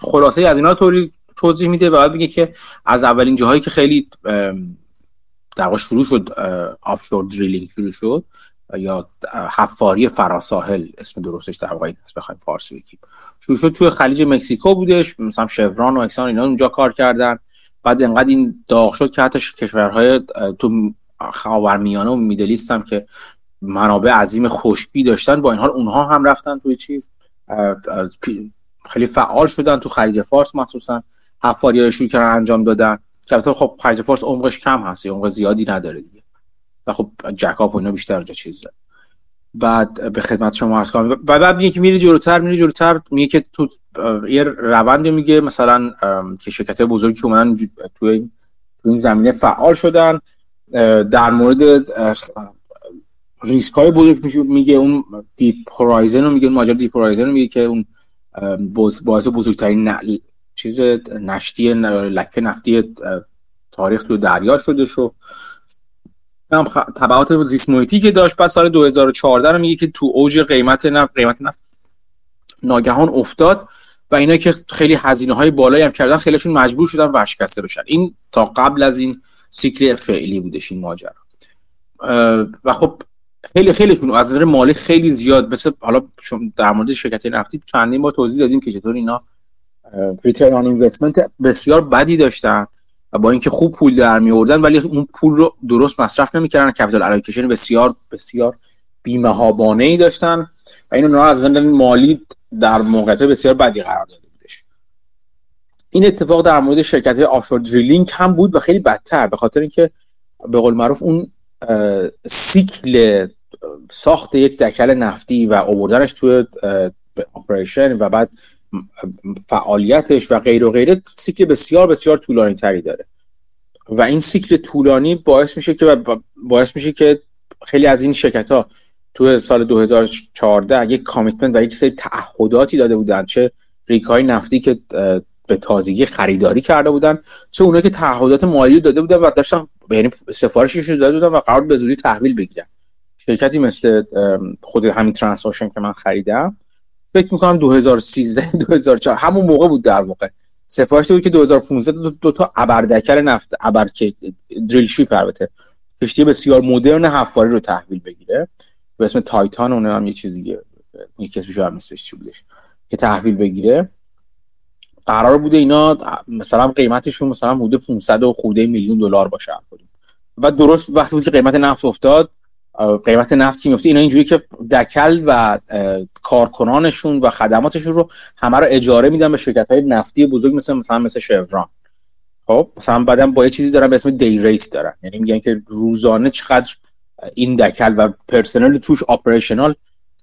خلاصه از اینا طوری توضیح میده بعد میگه که از اولین جاهایی که خیلی در شروع شد آفشور دریلینگ شروع شد یا حفاری فراساحل اسم درستش در واقع است بخوایم فارسی بگیم. شروع شد توی خلیج مکزیکو بودش مثلا شوران و اکسان اینا اونجا کار کردن. بعد انقدر این داغ شد که حتی کشورهای تو خاورمیانه و میدلیست هم که منابع عظیم خشکی داشتن با این حال اونها هم رفتن توی چیز. خیلی فعال شدن تو خلیج فارس مخصوصا. حفاری های شروع کردن انجام دادن. که خب خلیج فارس عمقش کم هست عمق زیادی نداره دیگه. و خب جکاپ و اینا بیشتر اونجا چیز بعد به خدمت شما عرض کنم. بعد بعد میگه که میری جلوتر میری جلوتر میگه که تو یه روندی میگه مثلا که شرکت بزرگی که اومدن تو این زمینه فعال شدن. در مورد ریسک های بزرگ میگه اون Deep Horizon رو میگه اون ماجرا Deep Horizon رو میگه که اون باعث بزرگترین ن... چیز نشتی لکه نفتی تاریخ تو دریا شده شو. هم تبعات زیست محیطی که داشت بعد سال 2014 رو میگه که تو اوج قیمت نفت قیمت نفت ناگهان افتاد و اینا که خیلی هزینه های بالایی هم کردن خیلیشون مجبور شدن ورشکسته بشن. این تا قبل از این سیکل فعلی بودش این ماجرا. و خب خیلی خیلیشون از نظر مالی خیلی زیاد مثل حالا در مورد شرکت نفتی چندین بار توضیح دادیم که چطور اینا return بسیار بدی داشتن. و با اینکه خوب پول در می آوردن ولی اون پول رو درست مصرف نمی‌کردن. capital allocation بسیار بسیار بیمهابانه ای داشتن و اینو از نظر مالی در موقعیت بسیار بدی قرار داده بودش. این اتفاق در مورد شرکت offshore drilling هم بود و خیلی بدتر. به خاطر اینکه به قول معروف اون سیکل ساخت یک دکل نفتی و آوردنش توی operation و بعد فعالیتش و غیر و غیره سیکل بسیار بسیار طولانی تری داره. و این سیکل طولانی باعث میشه که باعث میشه که خیلی از این شرکت ها تو سال 2014 یک commitment و یک سری تعهداتی داده بودن چه rig های نفتی که به تازگی خریداری کرده بودن چه اونایی که تعهدات مالی داده بودن و داشتن یعنی سفارشش داده بودن و قرار به زودی تحویل بگیرن. شرکتی مثل خود همین ترانسوشن که من خریدم فکر می‌کنم 2013 2004 همون موقع بود در واقع. سفارش بود که 2015 دو, دو تا ابردکر نفت ابر دریل شیپ البته. کشتی بسیار مدرن حفاری رو تحویل بگیره. به اسم تایتان اون هم یه چیزی یکی اسمش هم چی بودش که تحویل بگیره. قرار بوده اینا مثلا قیمتشون مثلا حدود 500 و خوده میلیون دلار باشه. و درست وقتی بود که قیمت نفت افتاد قیمت نفت که میفته اینا اینجوری که دکل و کارکنانشون و خدماتشون رو همه رو اجاره میدن به شرکت های نفتی بزرگ مثل مثلا مثل شوران خب مثلا بعدم با یه چیزی دارن به اسم دی ریت دارن. یعنی میگن که روزانه چقدر این دکل و پرسنل توش اپریشنال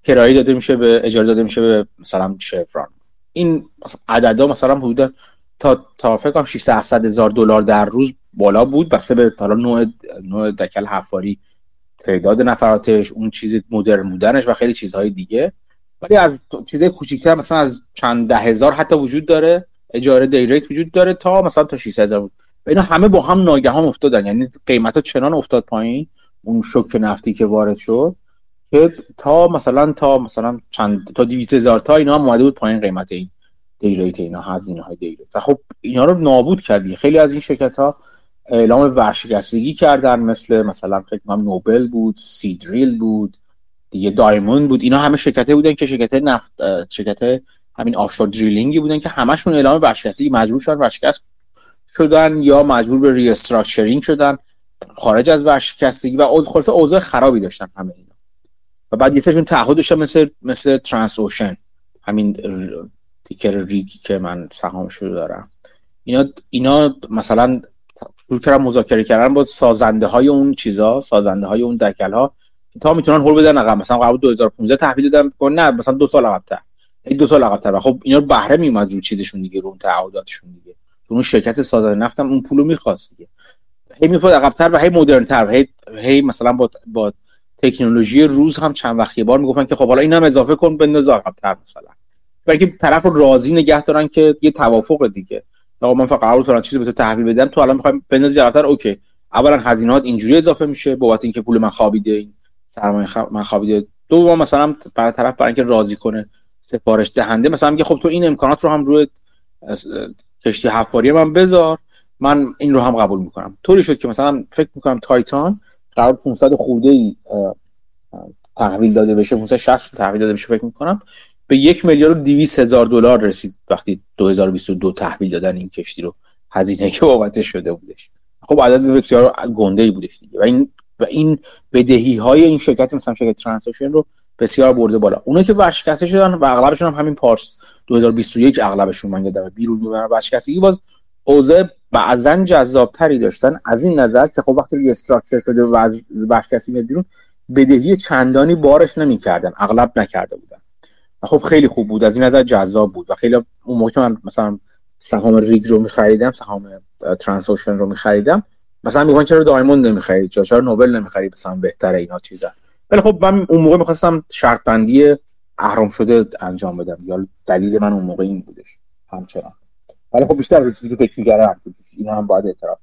کرایه داده میشه به اجاره داده میشه به مثلا شوران این عددا مثلا حدود تا تا فکر کنم 600 هزار دلار در روز بالا بود بسته به حالا نوع نوع دکل حفاری تعداد نفراتش اون چیز مدرن بودنش و خیلی چیزهای دیگه. ولی از چیزای کوچیک‌تر مثلا از چند ده هزار حتی وجود داره. اجاره دیریت وجود داره تا مثلا تا 600 هزار بود. و اینا همه با هم ناگهان افتادن. یعنی قیمت ها چنان افتاد پایین اون شوک نفتی که وارد شد که تا مثلا تا مثلا چند تا 200 هزار تا اینا هم اومده بود پایین قیمت این دیریت اینا هزینه های دیریت و خب اینا رو نابود کردی. خیلی از این شرکت ها اعلام ورشکستگی کردن مثل مثلا فکر کنم نوبل بود سیدریل بود دیگه دایموند بود. اینا همه شرکته بودن که شرکت نفت شرکت همین آفشور دریلینگی بودن که همشون اعلام ورشکستگی مجبور شدن ورشکست شدن یا مجبور به ری شدن. خارج از ورشکستگی و خلاصه اوضاع خرابی داشتن همه اینا. و بعد یه سرشون تعهد داشتن مثل مثل ترانس اوشن همین تیکر ریگی که من سهامش رو دارم. اینا اینا مثلا شروع کردن مذاکره کردن با سازنده های اون چیزا سازنده های اون دکل ها تا می‌تونن هول بدن عقب. مثلا قبل 2015 تحویل دادن نه مثلا دو سال عقب‌تر. دو سال عقب‌تر. خب اینا بهره میومد رو چیزشون دیگه رو تعهداتشون دیگه. اون شرکت سازنده نفتم اون پولو می‌خواست دیگه. هی میفاد عقب‌تر و هی مدرن‌تر هی هی مثلا با با تکنولوژی روز هم چند وقت یه بار می‌گفتن که خب حالا اینم اضافه کن بنداز عقب‌تر مثلا. برای طرف رو راضی نگه دارن که یه توافق دیگه. آقا من فقط قرار فلان چیزی به تو تحویل بدم. تو الان می‌خوایم بندازی عقب‌تر اوکی. اولا هزینه‌هات اینجوری اضافه میشه بابت اینکه پول من خوابیده این سرمایه خ... من خوابیده. دوم مثلا برای طرف برای اینکه راضی کنه سفارش دهنده مثلا میگه خب تو این امکانات رو هم روی کشتی هفت من بذار من این رو هم قبول می‌کنم. طوری شد که مثلا فکر می‌کنم تایتان قرار 500 خورده ای تحویل داده بشه 560 تحویل داده بشه فکر می‌کنم. به یک میلیارد و 200 هزار دلار رسید وقتی 2022 تحویل دادن این کشتی رو. هزینه که بابتش شده بودش. خب عدد بسیار گنده ای بودش دیگه. و این و این بدهی های این شرکت مثلا شرکت Transocean رو بسیار برده بالا. اونا که ورشکسته شدن و اغلبشون هم همین پارسال 2021 اغلبشون من یادم بیرون می‌برن ورشکستگی. باز اوضاع بعضا جذابتری داشتن. از این نظر که خب وقتی restructure شده و از ورشکستی میاد بیرون بدهی چندانی بارش نمی‌کردن. اغلب نکرده بودن. خب خیلی خوب بود. از این نظر جذاب بود و خیلی اون موقع من مثلا سهام ریگ رو میخریدم سهام ترانسوشن رو میخریدم مثلا میگن چرا دایموند نمی‌خرید چرا نوبل نمی‌خرید مثلا بهتره اینا چیزا. ولی خب من اون موقع می‌خواستم شرط بندی اهرام شده انجام بدم. یا دلیل من اون موقع این بودش همچنان. ولی خب بیشتر چیزی که فکر می‌کردم اینا هم باید اعتراف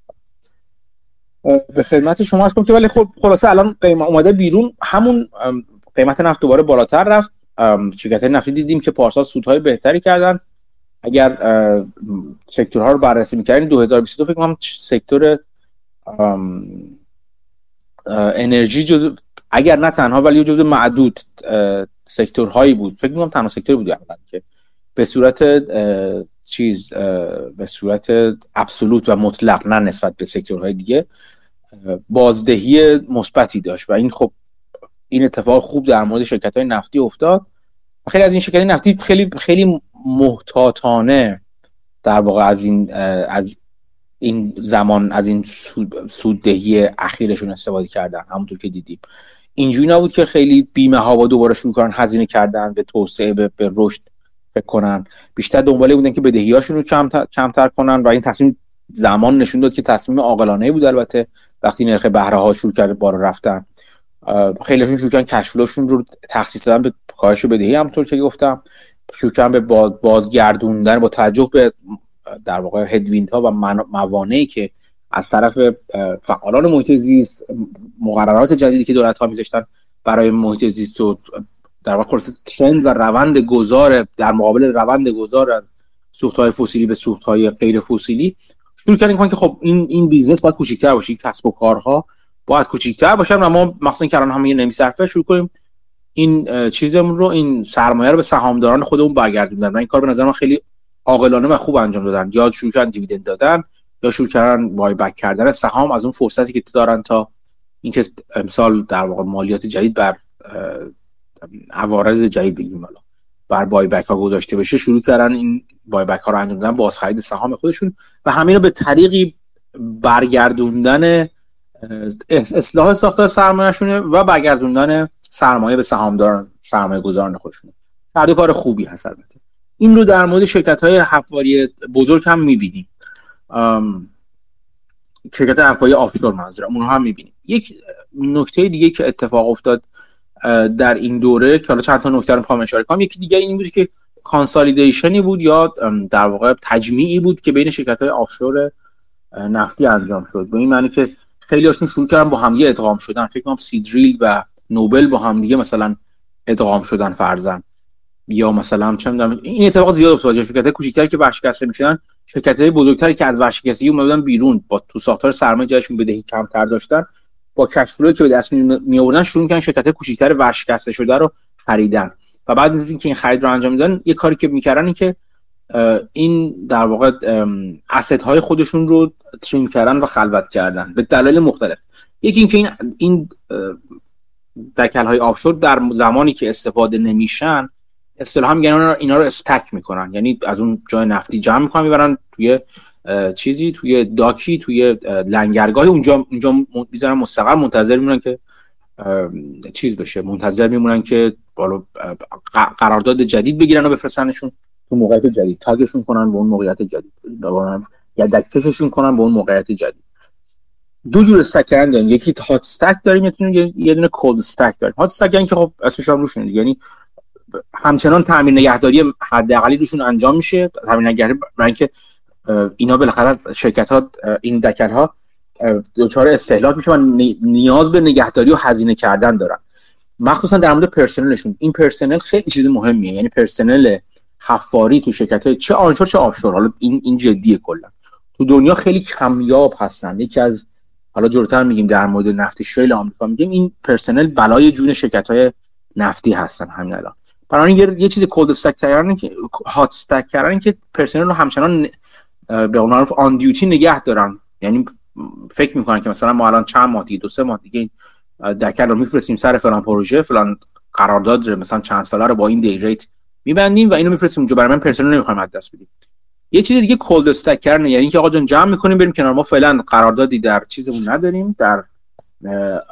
به خدمت شما هستم که ولی خب خلاصه الان اومده بیرون. همون قیمت نفت دوباره بالاتر رفت. شرکت نفتی دیدیم که پارسال سودهای بهتری کردن. اگر سکتورها رو بررسی می‌کردیم 2022 فکر کنم سکتور انرژی جز اگر نه تنها ولی جزو معدود سکتورهایی بود. فکر می‌کنم تنها سکتوری بود که به صورت چیز به صورت ابسولوت و مطلق نه نسبت به سکتورهای دیگه بازدهی مثبتی داشت. و این خب این اتفاق خوب در مورد شرکت های نفتی افتاد. خیلی از این شرکت نفتی خیلی خیلی محتاطانه در واقع از این از این زمان از این سوددهی اخیرشون استفاده کردن همونطور که دیدیم. اینجوری نبود که خیلی بیمه ها با دوباره شروع کردن هزینه کردن به توسعه به, به رشد فکر کنن. بیشتر دنباله بودن که بدهی هاشون رو کمتر, کمتر کنن و این تصمیم زمان نشون داد که تصمیم عاقلانه بود البته. وقتی نرخ بهره ها شروع کرده بالا رفتن. خیلیشون شروع کردن رو تخصیص دادن به کاهش بدهی همونطور که گفتم شروع کردن به بازگردوندن با توجه به در واقع هدویند ها و موانعی که از طرف فعالان محیط زیست مقررات جدیدی که دولت ها میذاشتن برای محیط زیست و در واقع ترند و روند گذار در مقابل روند گذار از سوخت های فسیلی به سوخت های غیر فسیلی شروع کردن که خب این این business باید کوچیک‌تر باشه کسب و کارها باید کوچیک‌تر باشن و ما مخصوصا که الان همه نمیصرفه شروع کنیم این چیزمون رو این سرمایه رو به سهامداران خودمون برگردوندن و این کار به نظر من خیلی عاقلانه و خوب انجام دادن. یا شروع کردن dividend دادن یا شروع کردن buyback کردن. سهام از اون فرصتی که دارن تا اینکه امسال در واقع مالیات جدید بر عوارض جدید بگیم حالا بر بای بک ها گذاشته بشه شروع کردن این بای بک ها رو انجام دادن باز خرید سهام خودشون و همین رو به طریقی برگردوندن اصلاح ساختار سرمایه‌شونه و برگردوندن سرمایه به سهامداران سرمایه گذاران خودشون هر دو کار خوبی هست البته. این رو در مورد شرکت های حفاری بزرگ هم می‌بینیم. شرکت حفاری آفشور منظورم اونها هم می‌بینیم. یک نکته دیگه که اتفاق افتاد در این دوره که حالا چند تا نکته رو می‌خوام اشاره کنم. یکی دیگه این بود که کانسالیدیشنی بود یا در واقع تجمیعی بود که بین شرکت های آفشور نفتی انجام شد. به این معنی که خیلی هاشون شروع کردن با همدیگه ادغام شدن. فکر کنم سیدریل و نوبل با همدیگه مثلا ادغام شدن فرزن. یا مثلا چه می‌دونم این اتفاق زیاد افتاد. شرکت های کوچیک‌تر که ورشکسته می‌شدن شرکت های بزرگتری که از ورشکستگی اومدن بیرون با تو ساختار سرمایه جایشون بدهی کمتر داشتن با کش که به دست می آوردن شروع کردن شرکت های کوچیک‌تر ورشکسته شده رو خریدن. و بعد از اینکه این خرید رو انجام میدن یه کاری که می‌کردن این که این در واقع اسید های خودشون رو تریم کردن و خلوت کردن به دلایل مختلف. یکی اینکه این این دکل های آبشور در زمانی که استفاده نمیشن اصطلاحا میگن اینا رو استک می‌کنن. یعنی از اون جای نفتی جمع می‌کنن می‌برن توی چیزی توی داکی توی لنگرگاه اونجا اونجا می‌ذارن مستقر منتظر میمونن که چیز بشه. منتظر میمونن که بالا قرارداد جدید بگیرن و بفرستنشون. تو موقعیت جدید. تاگشون کنن به اون موقعیت جدید. یا دکتششون کنن به اون موقعیت جدید. دو جور استک کردن داریم. یکی هات استک داریم یه دونه کولد استک داریم. هات استک یعنی که خب اسمش هم روشونه یعنی همچنان تامین نگهداری حداقلی روشون انجام میشه. تامین نگهداری برای اینکه اینا بالاخره شرکت ها این دکل ها دچار استهلاک میشه و نیاز به نگهداری و هزینه کردن دارن. مخصوصا در مورد پرسنلشون این پرسنل خیلی چیز مهمیه. یعنی پرسنل حفاری تو شرکت های چه آنشور چه آفشور حالا این این جدیه کلا. تو دنیا خیلی کمیاب هستن. یکی از حالا جلوتر میگیم در مورد نفت شیل آمریکا میگیم این پرسنل بلای جون شرکت های نفتی هستن همین الان. برای یه, یه چیز کولد استک کردن که هات استک کردن که پرسنل رو همچنان به قول معروف آن دیوتی نگه دارن. یعنی فکر می‌کنن که مثلا ما الان چند ماه دیگه دو سه ماه دیگه دکل رو میفرستیم سر فلان پروژه فلان قرارداد مثلا چند ساله رو با این دی ریت میبندیم و اینو میفرستیم اونجا. برای من پرسنل نمی‌خوایم از دست بدیم. یه چیز دیگه کولد استک کردن یعنی که آقا جان جمع می‌کنیم بریم کنار. ما فعلا قراردادی در چیزمون نداریم. در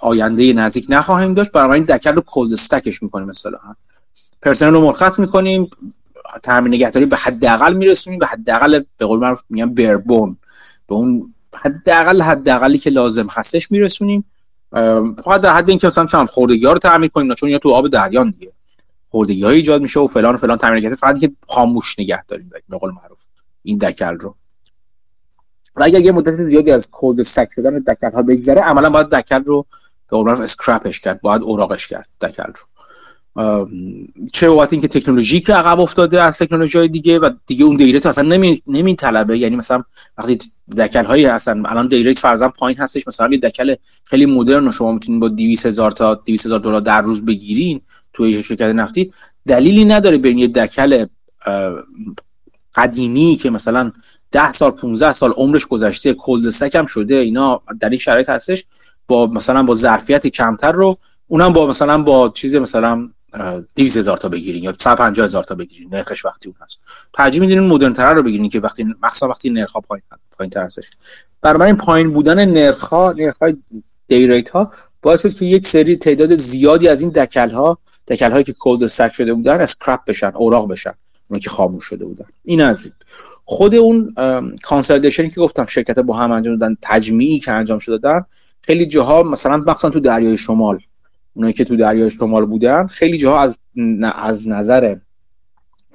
آینده نزدیک نخواهیم داشت. برای این دکل رو کولد استکش می‌کنیم اصطلاحا. پرسنل رو مرخص می‌کنیم. تامین نگهداری به حداقل میرسونیم. به حداقل به قول معروف میگن بربون به اون حداقل حداقلی که لازم هستش میرسونیم. فقط در حد اینکه مثلا چند خوردگی رو تعمیر کنیم. چون یا تو آب دریان دیگه. خوردگی های ایجاد میشه و فلان و فلان تعمیر نگهداری فقط که خاموش نگه داریم به قول معروف. این دکل رو. و اگر یه مدت زیادی از کولد سک شدن دکل ها بگذره عملا باید دکل رو به قول اسکرپش کرد باید اوراقش کرد دکل رو. چه بابت اینکه تکنولوژی که عقب افتاده از تکنولوژی دیگه و دیگه اون دیریت اصلا نمی نمی طلبه. یعنی مثلا وقتی دکل هایی هستن الان دیریت فرضاً پایین هستش. مثلا یه دکل خیلی مدرن شما می‌تونید با 200 هزار تا 200 هزار دلار در روز بگیرین توی شرکت نفتی. دلیلی نداره بین یه دکل قدیمی که مثلا 10 سال 15 سال عمرش گذشته کولد هم شده اینا در این شرایط هستش با مثلا با ظرفیت کمتر رو اونم با مثلا با چیز مثلا 200 هزار تا بگیرین یا 150 هزار تا بگیرین نرخش وقتی اون هست. ترجیح میدین مدرن تر رو بگیرین که وقتی مخصوصا وقتی نرخ پایین پایین تر هستش. برای این پایین بودن نرخ ها نرخ های دی ها باعث شد که یک سری تعداد زیادی از این دکل ها دکل هایی که cold stack شده بودن scrap بشن اوراق بشن اون که خاموش شده بودن. این از این. خود اون consolidation ی که گفتم شرکت با هم انجام دادن تجمیعی که انجام شده دادن خیلی جاها مثلا مثلا تو دریای شمال اونایی که تو دریای شمال بودن خیلی جاها از از نظر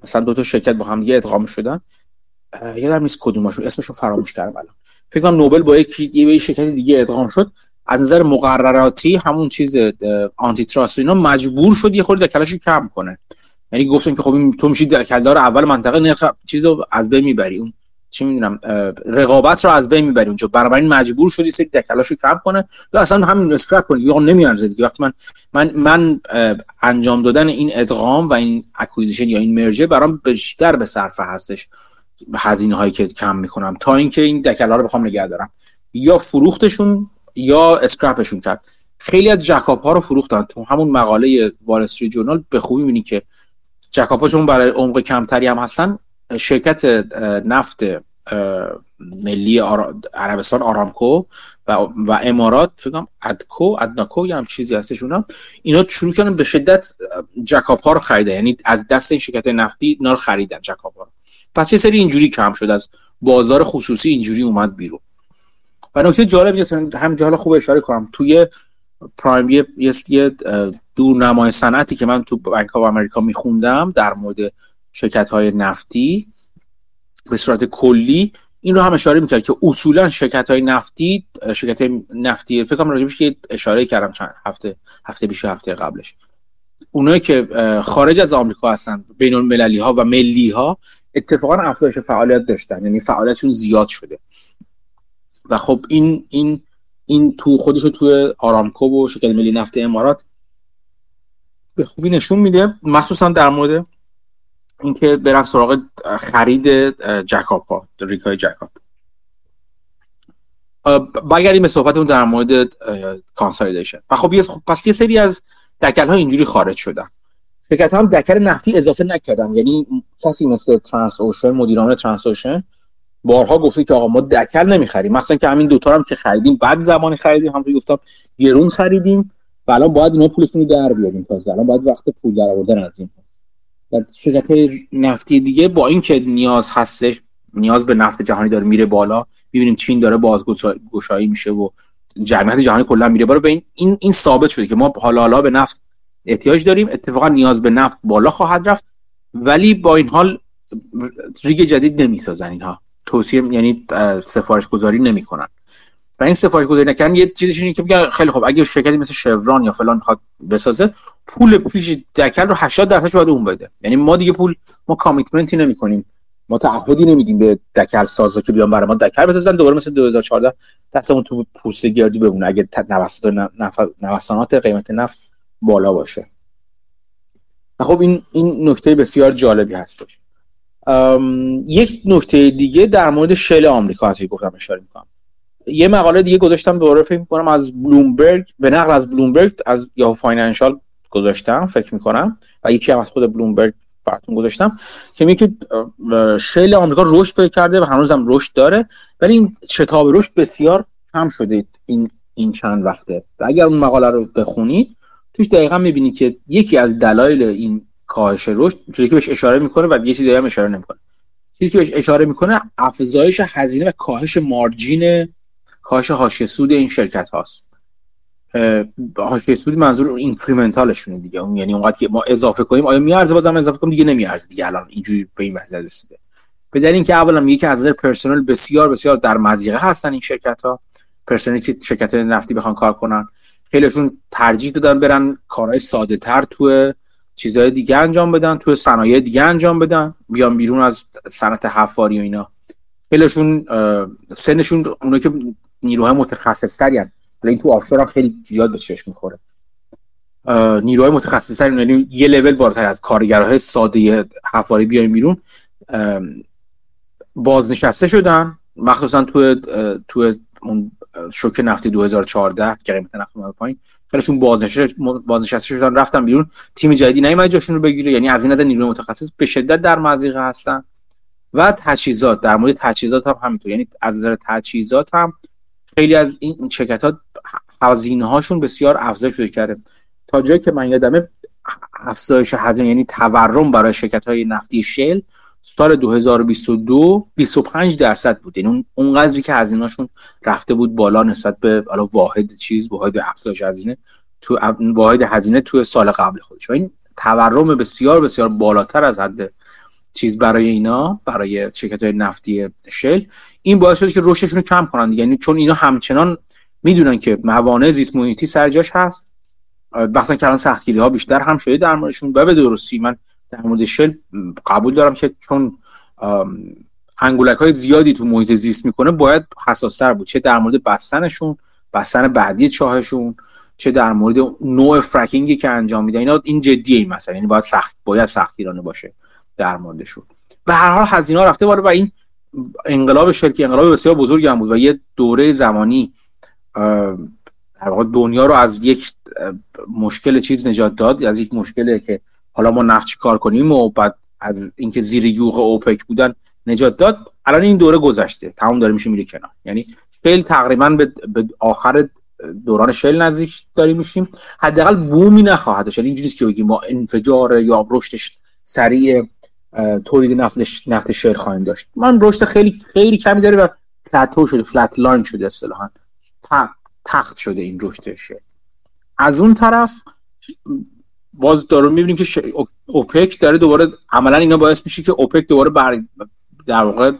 مثلا دو تا شرکت با هم دیگه ادغام شدن. یادم نیست کدومشون اسمشو فراموش کردم الان. فکر کنم Noble با یک یه شرکت دیگه ادغام شد. از نظر مقرراتی همون چیز antitrust اینا مجبور شد یه خورده دکلاشو کم کنه. یعنی گفتم که خب تو میشی دکل‌دار اول منطقه نرخ چیزو از بین می‌بری. اون چی می‌دونم رقابت رو از بین می‌بری اونجا. بنابراین مجبور شد یه سری دکلاشو کم کنه یا اصلا همین scrap کنی. یا نمیارزه دیگه. وقتی من من من انجام دادن این ادغام و این acquisition یا این merger برام بیشتر به صرفه هستش هزینه هایی که کم می‌کنم. تا اینکه این دکلا رو بخوام نگه دارم. یا فروختشون یا scrap شون کرد. خیلی از jackup ها رو فروختن. تو همون مقاله وال استریت جورنال به خوبی می‌بینی که jackup برای عمق کمتری هم هستن شرکت نفت ملی عربستان آرامکو و, و امارات فکرم ADCO ADNOC یا هم چیزی هستش اونا اینا شروع کردن به شدت jackup ها رو خریده یعنی از دست این شرکت نفتی اینا رو خریدن jackup ها رو. پس یه سری اینجوری کم شد از بازار خصوصی اینجوری اومد بیرون. و نکته جالب هم حالا خوب اشاره کنم. توی پرایم یه, یه دورنمای صنعتی که من تو بانک آف امریکا میخوندم در مورد شرکت های نفتی به صورت کلی این رو هم اشاره می‌کرد که اصولا شرکت های نفتی شرکت نفتی فکر کنم راجبش که اشاره کردم چند هفته هفته بیش هفته قبلش. اونایی که خارج از آمریکا هستن بین المللی ها و ملی ها اتفاقا افزایش فعالیت داشتن یعنی فعالیتشون زیاد شده. و خب این این این تو خودش رو توی آرامکو و شرکت ملی نفت امارات به خوبی نشون میده مخصوصا در مورد اینکه برن سراغ خرید جکاپ ها ریکای جکاپ. برگردیم به صحبتمون در مورد consolidation و خب پس یه سری از دکل ها اینجوری خارج شدن. شرکت هم دکل نفتی اضافه نکردن. یعنی کسی مثل Transocean مدیران Transocean بارها گفته که آقا ما دکل نمی‌خریم. مثلا که همین دوتا هم که خریدیم بعد زمانی خریدیم. هم گفتم گرون خریدیم و الان باید اینا پولتون رو در بیاریم. تازه الان باید وقت پول در آوردن از این. و شرکت نفتی دیگه با اینکه نیاز هستش نیاز به نفت جهانی داره میره بالا. می‌بینیم چین داره بازگشایی میشه و جمعیت جهانی کلا میره بالا. به این این, این ثابت شده که ما حالا حالا به نفت احتیاج داریم. اتفاقا نیاز به نفت بالا خواهد رفت. ولی با این حال ریگ جدید نمی‌سازن اینها. توصیه یعنی سفارش گذاری نمی‌کنن. و این سفارش گذاری نکردن یه چیزش اینه که خیلی خوب اگه شرکتی مثل شوران یا فلان می‌خواد بسازه پول پیش دکل رو 80 درصدش باید اون بده. یعنی ما دیگه پول ما commitment ی نمی‌کنیم. ما تعهدی نمیدیم به دکل سازا که بیان برای ما. دکل بسازن دوباره مثل 2014 دستمون تو پوست گردو بمونه اگه نوسانات قیمت نفت بالا باشه. خب این این نکته بسیار جالبی هستش یک نکته دیگه در مورد shale آمریکا هستی گفتم اشاره می‌کنم. یه مقاله دیگه گذاشتم دوباره فکر می‌کنم از بلومبرگ به نقل از بلومبرگ از Yahoo Financial گذاشتم فکر می‌کنم. و یکی هم از خود بلومبرگ براتون گذاشتم که میگه شیل آمریکا رشد پیدا کرده و هنوزم رشد داره ولی این شتاب رشد بسیار کم شده این این چند وقته. و اگر اون مقاله رو بخونید توش دقیقا می‌بینید که یکی از دلایل این کاهش رشد چیزی که بهش اشاره می‌کنه و یه چیزی هم اشاره نمی‌کنه. چیزی که بهش اشاره می‌کنه افزایش هزینه و کاهش مارجین کاهش حاشیه سود این شرکت هاست. حاشیه سود منظور اینکریمنتالشونه دیگه. اون یعنی اونقدر که ما اضافه کنیم آیا میارزه؟ بازم اضافه کنیم دیگه نمیارزه دیگه. الان اینجوری به این وضعیت رسیده. به دلیل اینکه اولا که از نظر پرسنل بسیار بسیار در مضیقه هستن این شرکت ها پرسنلی که شرکت نفتی بخوان کار کنن. خیلیشون ترجیح دادن برن کارهای ساده تر تو چیزهای دیگه انجام بدن تو صنایع دیگه انجام بدن. بیان بیرون از صنعت حفاری و اینا. خیلیشون سنشون اونایی که نیروهای متخصص تری این تو آفشور هم خیلی زیاد به چشم می‌خوره. نیروهای متخصص تری یعنی یه لول بالاتر از کارگرهای ساده حفاری بیاین بیرون. بازنشسته شدن مخصوصا تو تو اون شوک نفتی 2014 که قیمت نفت اومد پایین. خیلیشون بازنشسته بازنشسته شدن رفتن بیرون. تیم جدیدی نیومد جاشون رو بگیره. یعنی از این نظر نیروی متخصص به شدت در مضیقه هستن. و تجهیزات در مورد تجهیزات هم همینطور. یعنی از نظر تجهیزات هم خیلی از این شرکت ها هزینه هاشون بسیار افزایش پیدا کرده. تا جایی که من یادمه افزایش هزینه یعنی تورم برای شرکت های نفتی شل سال 2022 25 درصد بود. یعنی اون قدری که هزینهشون رفته بود بالا نسبت به حالا واحد چیز واحد افزایش هزینه تو واحد هزینه تو سال قبل خودش. و این تورم بسیار بسیار بالاتر از حد چیز برای اینا برای شرکت های نفتی شل این باعث شده که رشدشون رو کم کنن یعنی چون اینا همچنان می‌دونن که موانع زیست محیطی سر جاش هست بحثا که الان سختگیری ها بیشتر هم شده در موردشون و به درستی من در مورد شل قبول دارم که چون انگولک های زیادی تو محیط زیست می‌کنه باید حساستر بود. چه در مورد بستنشون بستن بعدی چاهشون چه در مورد نوع فرکینگی که انجام میده. اینا این جدیه این مثلا. یعنی باید سخت باید سختگیرانه باشه. در موردشون به هر حال هزینه رفته بالا و این انقلاب شرکی انقلاب بسیار بزرگی هم بود و یه دوره زمانی در واقع دنیا رو از یک مشکل چیز نجات داد از یک مشکلی که حالا ما نفت چی کار کنیم و بعد از اینکه زیر یوغ اوپک بودن نجات داد. الان این دوره گذشته. تمام داره میشه میره کنار. یعنی shale تقریبا به, آخر دوران shale نزدیک داریم میشیم. حداقل boom ی نخواهد داشت. یعنی اینجوری که بگیم ما انفجار یا رشدش سریع تولید نفت نفت shale خواهیم داشت. من رشد خیلی خیلی کمی داره و plateau شده flatline شده اصطلاحا. تخت شده این رشد shale از اون طرف باز داره می‌بینیم که اوپک داره دوباره عملا اینا باعث میشه که اوپک دوباره بر در واقع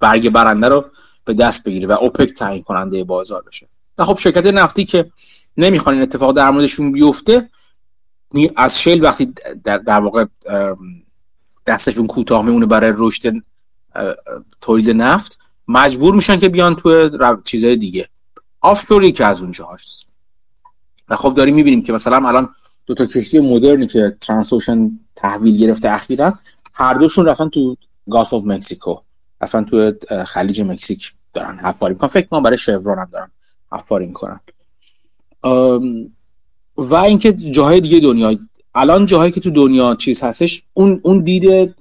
برگ برنده رو به دست بگیره و اوپک تعیین کننده بازار بشه. و خب شرکت نفتی که نمی‌خوان این اتفاق در موردشون بیفته از شل وقتی در, در واقع دستشون کوتاه میمونه برای رشد تولید نفت. مجبور میشن که بیان تو چیزای دیگه. آفشوری که از اونجا هست و خب داریم می‌بینیم که مثلا الان دو تا کشتی مدرنی که ترانسوشن تحویل گرفته اخیرا هر دوشون رفتن تو گالف اف مکسیکو رفتن تو خلیج مکزیک دارن حفاری می‌کنن. فکر کنم برای شورون هم دارن حفاری می‌کنن. و اینکه جاهای دیگه دنیا الان جاهایی که تو دنیا چیز هستش اون اون دید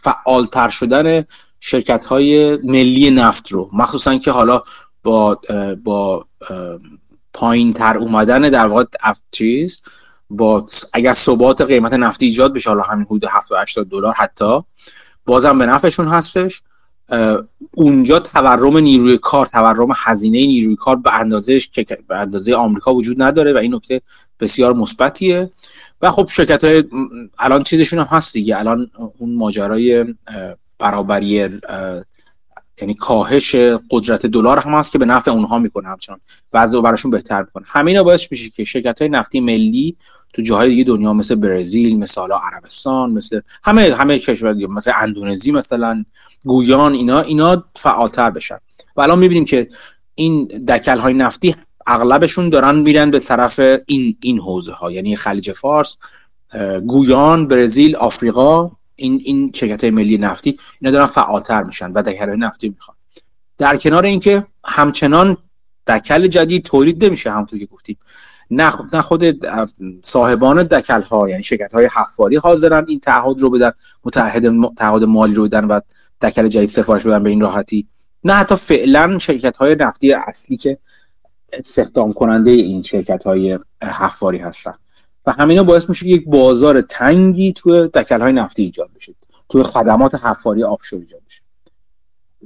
فعالتر شدن شرکت های ملی نفت رو مخصوصا که حالا با با پایین تر اومدن در واقع چیز با اگر ثبات قیمت نفتی ایجاد بشه حالا همین حدود 70 80 دلار حتی بازم به نفعشون هستش. اونجا تورم نیروی کار تورم هزینه نیروی کار به اندازه به اندازه آمریکا وجود نداره و این نکته بسیار مثبتیه. و خب شرکت های الان چیزشون هم هست دیگه. الان اون ماجرای برابری یعنی کاهش قدرت دلار هم هست که به نفع اونها می‌کنه همچنان. وضع براشون بهتر می‌کنه. همین باعث میشه که شرکت های نفتی ملی تو جاهای دیگه دنیا مثل برزیل مثل عربستان مثل همه همه کشور دیگه مثل اندونزی مثلا گویان اینا اینا فعالتر بشن. و الان می‌بینیم که این دکل های نفتی اغلبشون دارن میرن به طرف این این حوزه ها یعنی خلیج فارس گویان برزیل آفریقا این این شرکت های ملی نفتی اینا دارن فعالتر میشن و دکل نفتی می‌خوان. در کنار اینکه همچنان دکل جدید تولید نمیشه همونطور که گفتیم. نه نه خود صاحبان دکل ها یعنی شرکت های حفاری حاضرن این تعهد رو بدن متحد تعهد مالی رو بدن و دکل جدید سفارش بدن به این راحتی. نه حتی فعلا شرکت های نفتی اصلی که استخدام کننده این شرکت های حفاری هستن. و همینا باعث میشه که یک بازار تنگی توی دکل های نفتی ایجاد بشه. توی خدمات حفاری آبشور ایجاد بشه.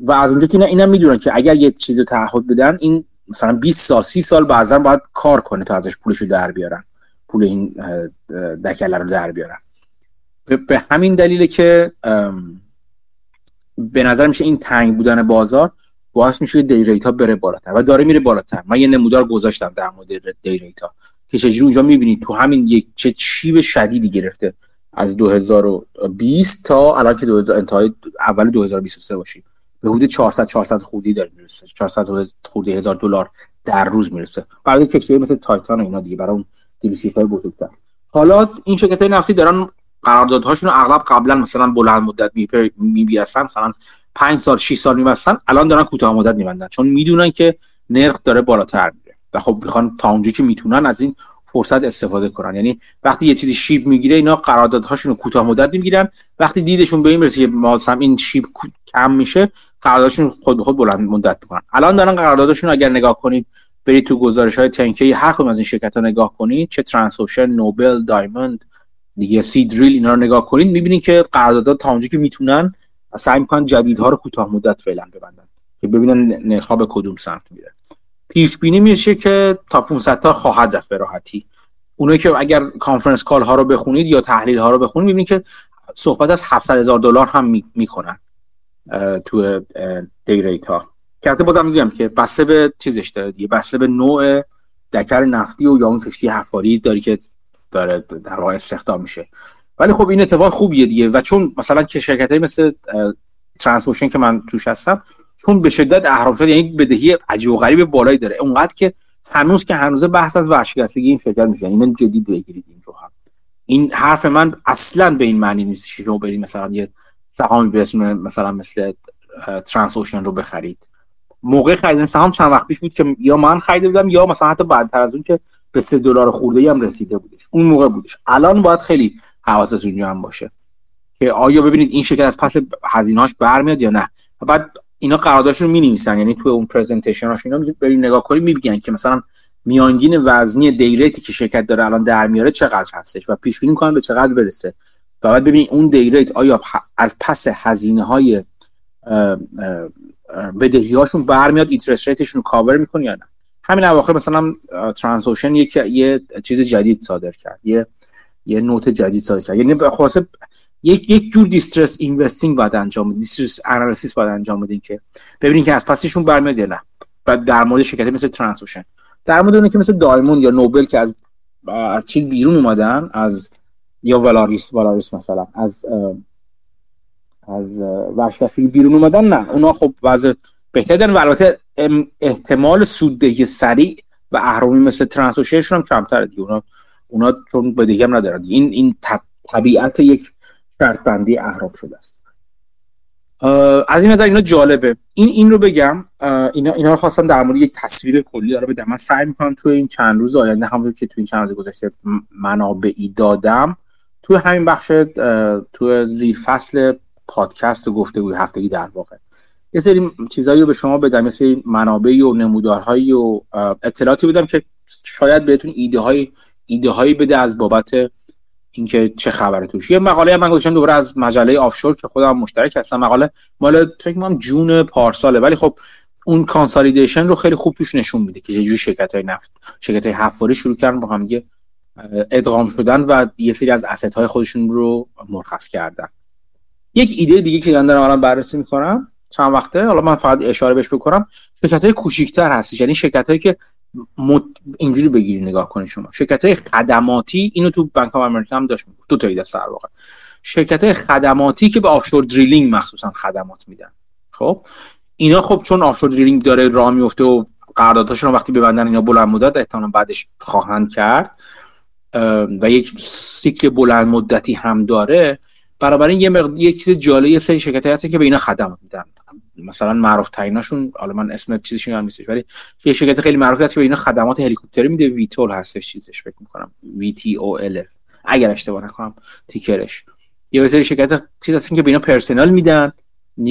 و از اونجا که اینا می‌دونن که اگر یه چیزی تعهد بدن این مثلا 20 سال 30 سال بعضا باید کار کنه تا ازش پولشو در بیارن. پول این دکله رو در بیارن. به همین دلیله که به نظر میشه این تنگ بودن بازار باعث میشه دی ریتا بره بالاتر و داره میره بالاتر. من یه نمودار گذاشتم در مورد دی ریتا که چجوری اونجا می‌بینید تو همین یک چه چیب شدیدی گرفته از 2020 تا الان که 2000 انتهای اول 2023 باشیم به حدود 400 400 خودی داره می‌رسه. 400 خودی هزار دلار در روز می‌رسه. برای کشتی مثل تایتان و اینا دیگه برای اون دیویسی های بزرگتر. حالا این شرکت های نفتی دارن قراردادهاشون رو اغلب قبلا مثلا بلند مدت میبیستن مثلا 5 سال 6 سال میبستن. الان دارن کوتاه مدت میبندن. چون می‌دونن که نرخ داره بالاتر و خب می‌خوان تا اونجایی که می‌تونن از این فرصت استفاده کنن. یعنی وقتی یه چیزی شیب می‌گیره اینا قراردادهاشون رو کوتاه مدت می‌گیرن. وقتی دیدشون به این می‌رسه که مثلا این شیب کم میشه قراردادشون خود به خود بلند مدت می‌کنن. الان دارن قراردادشون اگر نگاه کنید برید تو گزارش های تنکی هر کدوم از این شرکت ها نگاه کنید چه ترانسوشن نوبل دایموند دیگه سیدریل اینا رو نگاه کنید می‌بینید که قراردادات تا اونجا که می‌تونن سعی می‌کنن جدیدها رو کوتاه مدت فعلا ببندن. که ببینن نرخ به کدوم سمت میره. پیش بینی میشه که تا 500 تا خواهد رفت به راحتی. اونایی که اگر کانفرنس کال ها رو بخونید یا تحلیل ها رو بخونید می‌بینید که صحبت از 700 هزار دلار هم می‌کنن تو دی که بازم میگم که بسته به چیزش داره دیگه بسته به نوع دکر نفتی و یا اون کشتی حفاری داری که داره در واقع استخدام میشه. ولی خب این اتفاق خوبیه دیگه و چون مثلا که شرکت مثل ترانسوشن که من توش هستم چون به شدت اهرام شد یعنی بدهی عجیب و غریب بالایی داره. اونقدر که هنوز که هنوز بحث از ورشکستگی این شرکت میشه. این جدی بگیرید این رو هم. این حرف من اصلا به این معنی نیست که شما برید مثلا یه سهامی به اسم مثلا مثل ترانس اوشن رو بخرید. موقع خریدن سهام چند وقت پیش بود که یا من خریده بودم یا مثلا حتی بعدتر از اون که به سه دلار خورده هم رسیده بودش. اون موقع بودش. الان باید خیلی حواستون جمع باشه که آیا ببینید این شرکت از پس هزینه‌اش برمیاد یا نه. بعد اینا قراردادشون رو می‌نویسن یعنی تو اون پرزنتیشناش اینا بریم نگاه کنیم میگن که مثلا میانگین وزنی دیریتی که شرکت داره الان در میاره چقدر هستش و پیش بینی می‌کنن به چقدر برسه. و بعد ببینید اون دیریت آیا از پس هزینه های بدهی هاشون برمیاد اینترست ریتشون رو کاور می‌کنه یا نه. همین اواخر مثلا Transocean یک یه چیز جدید صادر کرد یه یه note جدید صادر کرد. یعنی خلاصه یک یک جور distress investing باید انجام بدین distress analysis باید انجام بدین که ببینین که از پسشون برمیاد یا نه بعد در مورد شرکت مثل Transocean در مورد اونی که مثل Diamond یا Noble که از از چیز بیرون اومدن از یا Valaris Valaris مثلا از از ورشکستگی بیرون اومدن نه. اونا خب وضع بهتر دارن و البته احتمال سوددهی سریع و اهرامی مثل ترانسوشن هم کمتره دیگه. اونا اونا چون بدهی هم ندارن. این این طبیعت یک شرط بندی شده است. از این نظر اینا جالبه. این این رو بگم اینا اینا رو خواستم در مورد یک تصویر کلی داره بدم من سعی می‌کنم توی این چند روز آینده همونطور که توی این چند روز گذشته منابعی دادم توی همین بخش توی زیر فصل پادکست و گفتگوی هفتگی در واقع. یه سری چیزایی رو به شما بدم مثل منابعی و نمودارهایی و اطلاعاتی بدم که شاید بهتون ایده های ایده هایی بده از بابت اینکه چه خبره توش. یه مقاله من گذاشتم دوباره از مجله آفشور که خودم مشترک هستم. مقاله مال فکر کنم جون پارساله ولی خب اون کانسالیدیشن رو خیلی خوب توش نشون میده که چجوری شرکت های نفت شرکت های حفاری شروع کردن با هم ادغام شدن و یه سری از asset های خودشون رو مرخص کردن. یک ایده دیگه که من دارم الان بررسی می‌کنم چند وقته حالا من فقط اشاره بهش بکنم شرکت های کوچیک‌تر هستش. یعنی شرکت هایی که مت... اینجوری بگیری نگاه کنید شما. شرکت های خدماتی اینو تو Bank of America هم داشت دو تا ایده سر واقع شرکت های خدماتی که به offshore drilling مخصوصا خدمات میدن. خب؟ اینا خب چون offshore drilling داره راه میفته و قراردادشون رو وقتی ببندن اینا بلند مدت احتمالاً بعدش خواهند کرد و یک سیکل بلند مدتی هم داره. بنابراین یه مقد... یه چیز جالب یه سری شرکت هست که به اینا خدمات میدن. مثلا معروف تریناشون حالا من اسم چیزشون هم نیستش ولی یه شرکت خیلی معروفی هست که به اینا خدمات هلیکوپتری میده. ویتول هستش چیزش فکر می‌کنم. وی تی او ال اگر اشتباه نکنم تیکرش. یه سری شرکت چیز هستن که به اینا پرسنل میدن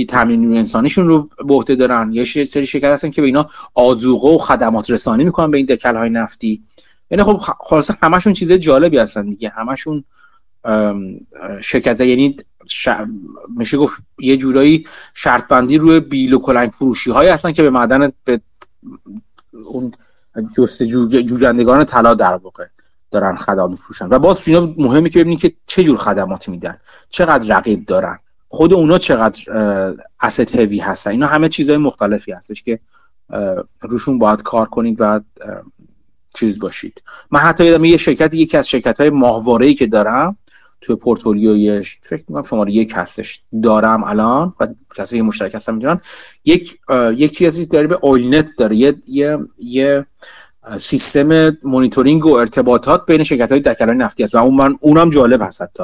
تامین نیرو انسانیشون رو به عهده دارن. یه سری شرکت هستن که به اینا آذوقه و خدمات رسانی می‌کنن به این دکل های نفتی. یعنی خب خلاص همشون چیز جالبی هستن دیگه. همشون شرکت یعنی ش... میشه گفت یه جورایی شرط بندی روی بیل و کلنگ فروشی هایی هستن که به معدن به اون جست جوجندگان طلا در واقع دارن خدمات میفروشن. و باز اینا مهمه که ببینید که چه جور خدماتی میدن چقدر رقیب دارن خود اونا چقدر asset heavy هستن. اینا همه چیزهای مختلفی هستش که روشون باید کار کنید و چیز باشید. من حتی یادم یه شرکت یکی از شرکت های ماهواره که دارم توی پورتفولیوی فکر می‌کنم شماره یک هستش. دارم الان و کسی مشترک هستم می‌دونن. یک یک چیزی داره به اویلنت داره. یه یه, یه سیستم مونیتورینگ و ارتباطات بین شرکت های نفتی است و اون من اونم جالب هست حتی.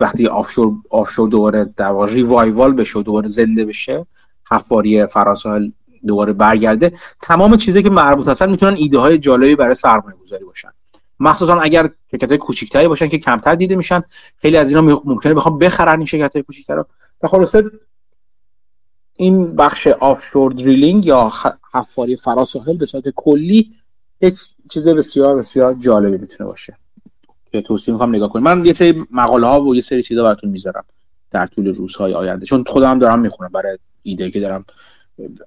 وقتی آفشور آفشور دوباره در واقع ریوایوال بشه و دوباره زنده بشه حفاری فراساحل دوباره برگرده تمام چیزی که مربوط هستن می‌تونن ایده های جالبی برای سرمایه گذاری باشن. مخصوصا اگر شرکت های کوچیکتری باشن که کمتر دیده میشن خیلی از اینا ممکنه بخوام بخرن این شرکت های کوچیکتر رو و خلاصه این بخش آفشور دریلینگ یا حفاری فراساحل به صورت کلی یک چیز بسیار بسیار جالبی می‌تونه باشه. که توصیه می‌خوام نگاه کنیم من یه سری مقاله ها و یه سری چیزا براتون می‌ذارم در طول روزهای آینده. چون خودم دارم می‌خونم برای ایده که دارم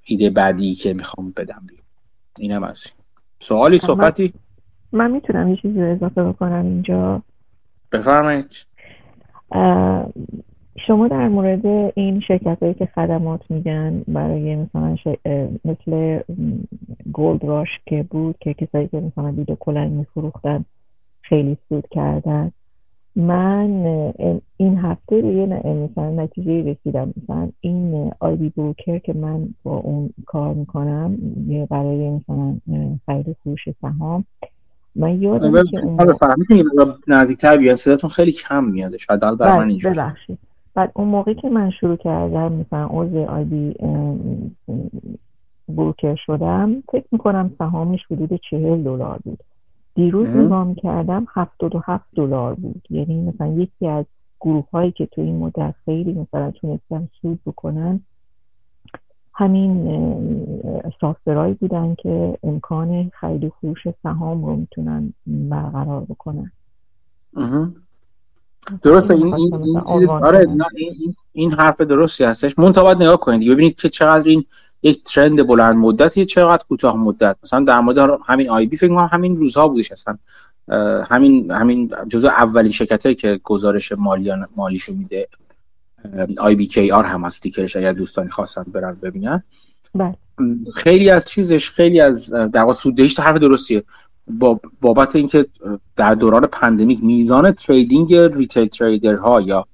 ایده بعدی که می‌خوام بدم بیرون. اینم از سوالی صحبتی؟ من می‌تونم یه چیزی رو اضافه بکنم اینجا. بفرمایید. شما در مورد این شرکت هایی که خدمات میدن برای مثلا مثل گولد راش که بود که کسایی که مثلا ویدیو کلنگ میفروختن خیلی سود کردن. من این هفته به یه مثلا نتیجه رسیدم. مثلا این آیدی بروکر که من با اون کار می‌کنم برای مثلا خرید فروش سهام من یادم که اون نزدیکتر بیان صداتون خیلی کم میاده شاید بر من اینجوری. ببخشید. بعد اون موقعی که من شروع کردم مثلا عضو آیدی بروکر شدم فکر می‌کنم سهامش حدود چهل دلار بود. دیروز نگاه کردم هفتاد و هفت دلار بود. یعنی مثلا یکی از گروه هایی که تو این مدت خیلی مثلا تونستن سود بکنن همین سافتورهایی بودن که امکان خرید و فروش سهام رو می‌تونن برقرار بکنن. درسته این این این, آره این, این حرف درستی هستش. من باید نگاه کنید. ببینید که چقدر این یک ترند بلند مدتی چقدر کوتاه مدت. مثلا در مورد همین آی بی فکر همین روزها بودش اصلا. همین همین جزو اولین شرکت هایی که گزارش مالیان مالیشو میده. آی بی کی آر هم از تیکرش اگر دوستانی خواستن برن ببینن. بله. خیلی از چیزش خیلی از در واقع سوددهیش حرف درستیه. با بابت اینکه در دوران pandemic میزان trading retail trader ها یا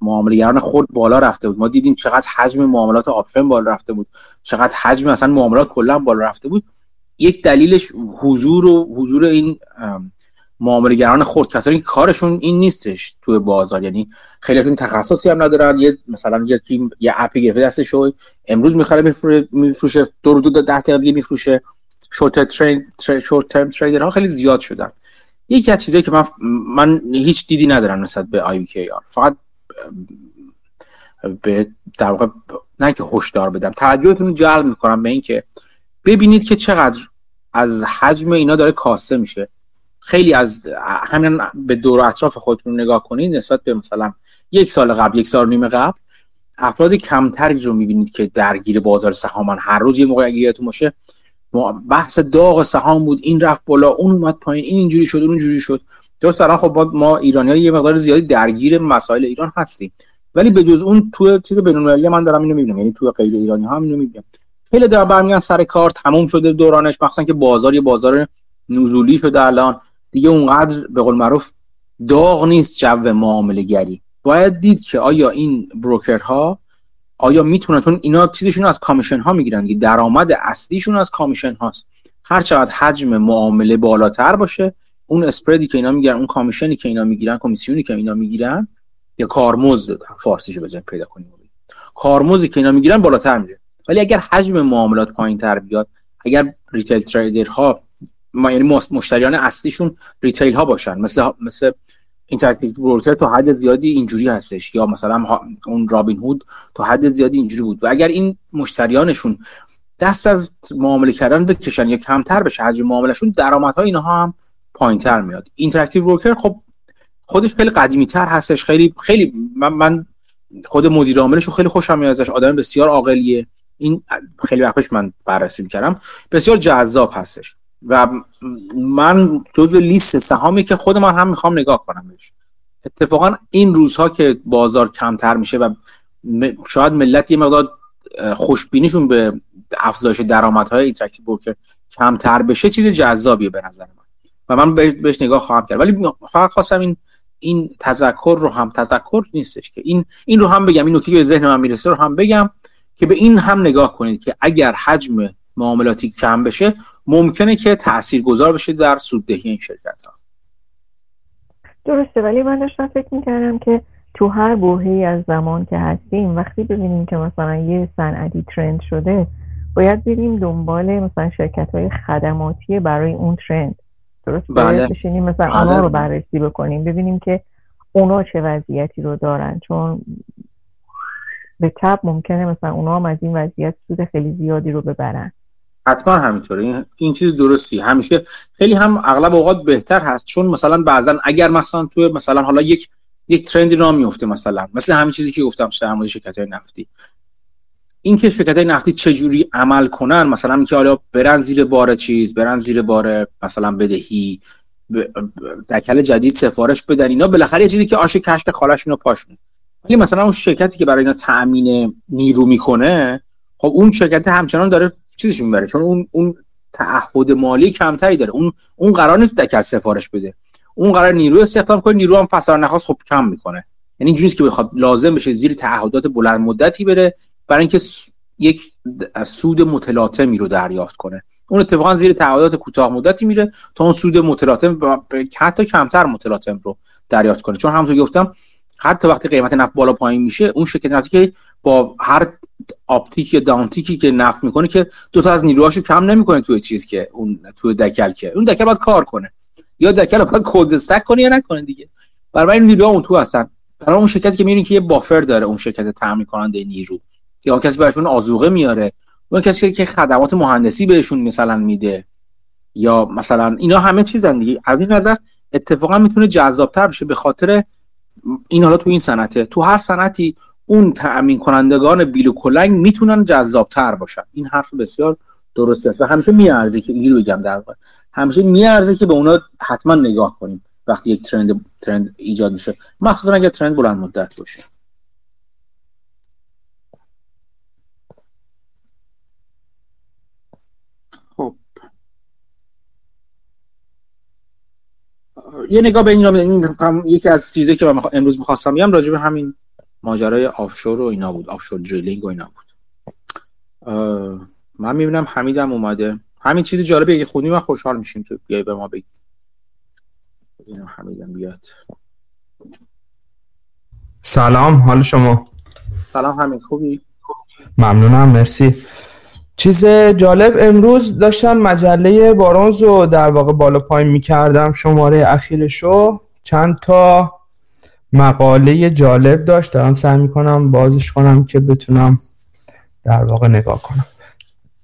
معاملهگران خود بالا رفته بود. ما دیدیم چقدر حجم معاملات option بالا رفته بود. چقدر حجم مثلا معاملات کلا بالا رفته بود. یک دلیلش حضور و حضور این معاملهگران خرد. کسانی که کارشون این نیستش توی بازار. یعنی خیلیشون تخصصی هم ندارن. یه مثلا یکی یه app ی گرفته دستش امروز می‌خره میفروشه دو رو دو ده دقیقه دیگه میفروشه. شورت ترین شورت ترم تریدر ها خیلی زیاد شدن. یکی از چیزایی که من من هیچ دیدی ندارم نسبت به آی کی آر. فقط به در واقع نه که هشدار بدم توجهتون رو جلب می‌کنم به اینکه ببینید که چقدر از حجم اینا داره کاسته میشه. خیلی از همین به دور اطراف خودتون نگاه کنید نسبت به مثلا یک سال قبل یک سال نیم قبل افراد کمتری رو می‌بینید که درگیر بازار سهامان. هر روز یه موقعیتون باشه بحث داغ سهام بود این رفت بالا اون اومد پایین این اینجوری شد اون اینجوری شد. درست الان خب ما ایرانی یه مقدار زیادی درگیر مسائل ایران هستیم. ولی به جز اون تو چیز بین‌المللی من دارم اینو می‌بینم یعنی تو غیر ایرانی ها اینو می‌بینم. خیلی دارن برمیان سر کار تموم شده دورانش مخصوصا که بازار یه بازار نزولی شده الان. دیگه اونقدر به قول معروف داغ نیست جو معامله گری باید دید که آیا این بروکرها آیا می‌تونن؟ چون اینا چیزشون از commission ها می‌گیرن دیگه. درآمد اصلیشون از commission هاست هر چقدر حجم معامله بالاتر باشه اون spread ی که اینا می‌گیرن اون commission ی که اینا می‌گیرن کمیسیونی که اینا می‌گیرن یا کارمزد فارسیشو بزن پیدا کنیم. کارمزدی که اینا می‌گیرن بالاتر میره. ولی اگر حجم معاملات پایین تر بیاد اگر retail trader ها ما یعنی مشتریان اصلیشون retail ها باشن. مثل مثل Interactive Broker تو حد زیادی اینجوری هستش یا مثلا اون رابین هود تو حد زیادی اینجوری بود. و اگر این مشتریانشون دست از معامله کردن بکشن یا کمتر بشه حجم معاملهشون درآمدها اینها هم پایینتر میاد. Interactive Broker خب خودش خیلی قدیمی تر هستش خیلی خیلی من, من خود مدیر عاملش خیلی خوشم میاد ازش. آدم بسیار عاقلیه. این خیلی وقت من بررسی می‌کردم. بسیار جذاب هستش. و من جزو لیست سهامی که خود من هم می‌خوام نگاه کنم بهش. اتفاقا این روزها که بازار کمتر میشه و شاید ملت یه مقدار خوشبینیشون به افزایش درآمدهای Interactive Broker کمتر بشه چیز جذابیه به نظر من. و من بهش نگاه خواهم کرد. ولی فقط خواستم این این تذکر رو هم تذکر نیستش که. این این رو هم بگم. این نکته که ذهن من می‌رسه رو هم بگم که به این هم نگاه کنید که اگر حجم معاملاتی کم بشه ممکنه که تأثیر گذار بشه در سوددهی این شرکت ها درسته ولی من داشتم فکر می‌کردم که تو هر بوهی از زمان که هستیم وقتی ببینیم که مثلا یه صنعتی ترند شده باید بریم دنبال مثلا شرکت های خدماتی برای اون ترند درست؟ بله. بشینیم مثلا بله. اونا رو بررسی بکنیم ببینیم که اونا چه وضعیتی رو دارن. چون به تب ممکنه مثلا اونا هم از این وضعیت سود خیلی زیادی رو ببرن. حتما همینطوره. این, چیز درستی. همیشه خیلی هم اغلب اوقات بهتر هست. چون مثلا بعضا اگر مثلا تو مثلا حالا یک یک ترندی را میفته مثلا. مثل همین چیزی که گفتم در مورد شرکت های نفتی. این که شرکت های نفتی چجوری عمل کنن؟ مثلا اینکه حالا برن زیر بار چیز برن زیر بار مثلا بدهی دکل جدید سفارش بدن. اینا بالاخره یه چیزی که آش کشک خالشون رو پاشونه. ولی مثلا اون شرکتی که برای اینا تأمین نیرو می‌کنه خب اون شرکت همچنان داره چیزش می‌بره چون اون اون تعهد مالی کمتری داره. اون اون قرار نیست دکل سفارش بده. اون قرار نیرو استخدام کنه نیرو هم پسر نخواست خب کم می‌کنه. یعنی اینجوریه که بخواد لازم بشه زیر تعهدات بلند مدتی بره برای اینکه یک سود متلاطمی رو دریافت کنه. اون اتفاقا زیر تعهدات کوتاه مدتی میره تا اون سود متلاطم حتی کمتر متلاطم رو دریافت کنه. چون همونطور گفتم حتی وقتی قیمت نفت بالا پایین میشه اون شرکت نفتی که با هر آپتیک یا دانتیکی که نفت می‌کنه که دو تا از نیروهاشو کم نمی‌کنه توی چیز که اون توی دکل که. اون دکل باید کار کنه. یا دکل باید کد کنه یا نکنه دیگه. برای این نیروها اون تو هستن. برای اون شرکتی که می‌بینید که یه بافر داره اون شرکت تامین کننده نیرو. یا کسی براشون آزوقه میاره. اون کسی که خدمات مهندسی بهشون مثلا میده. یا مثلا اینا همه چیزن دیگه. از این نظر اتفاقا می‌تونه جذابتر بشه به خاطر این حالا تو این صنعته تو هر صنعتی اون تأمین کنندگان بیل و کلنگ می‌تونن جذابتر باشن. این حرف بسیار درستی است و همیشه میارزه که اینجوری بگم در واقع. همیشه میارزه که به اونا حتما نگاه کنیم وقتی یک ترند ترند ایجاد میشه. مخصوصا اگر ترند بلند مدت باشه. یه نگاه به این یکی از چیزی که من امروز می‌خواستم بگم راجع به همین ماجرای آفشور و اینا بود. آفشور دریلینگ و اینا بود. من می‌بینم حمیدم اومده. همین چیز جالبه که خودی من خوشحال میشیم که بیای به ما بگی. ببینم حمیدم بیاد. سلام. حال شما؟ سلام حمید. خوبی؟ ممنونم. مرسی. چیز جالب امروز داشتم مجله بارونز رو در واقع بالا پایین می‌کردم شماره اخیرشو چند تا مقاله جالب داشت دارم سعی می‌کنم بازش کنم که بتونم در واقع نگاه کنم.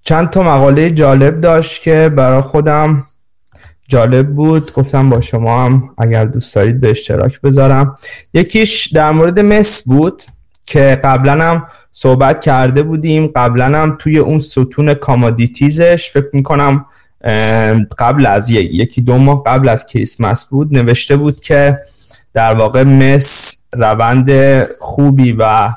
چند تا مقاله جالب داشت که برای خودم جالب بود. گفتم با شما هم اگر دوست دارید به اشتراک بذارم. یکیش در مورد مس بود. که قبلا هم صحبت کرده بودیم. قبلا هم توی اون ستون کامادیتیزش فکر می‌کنم قبل از یکی دو ماه قبل از کریسمس بود نوشته بود که در واقع مس روند خوبی و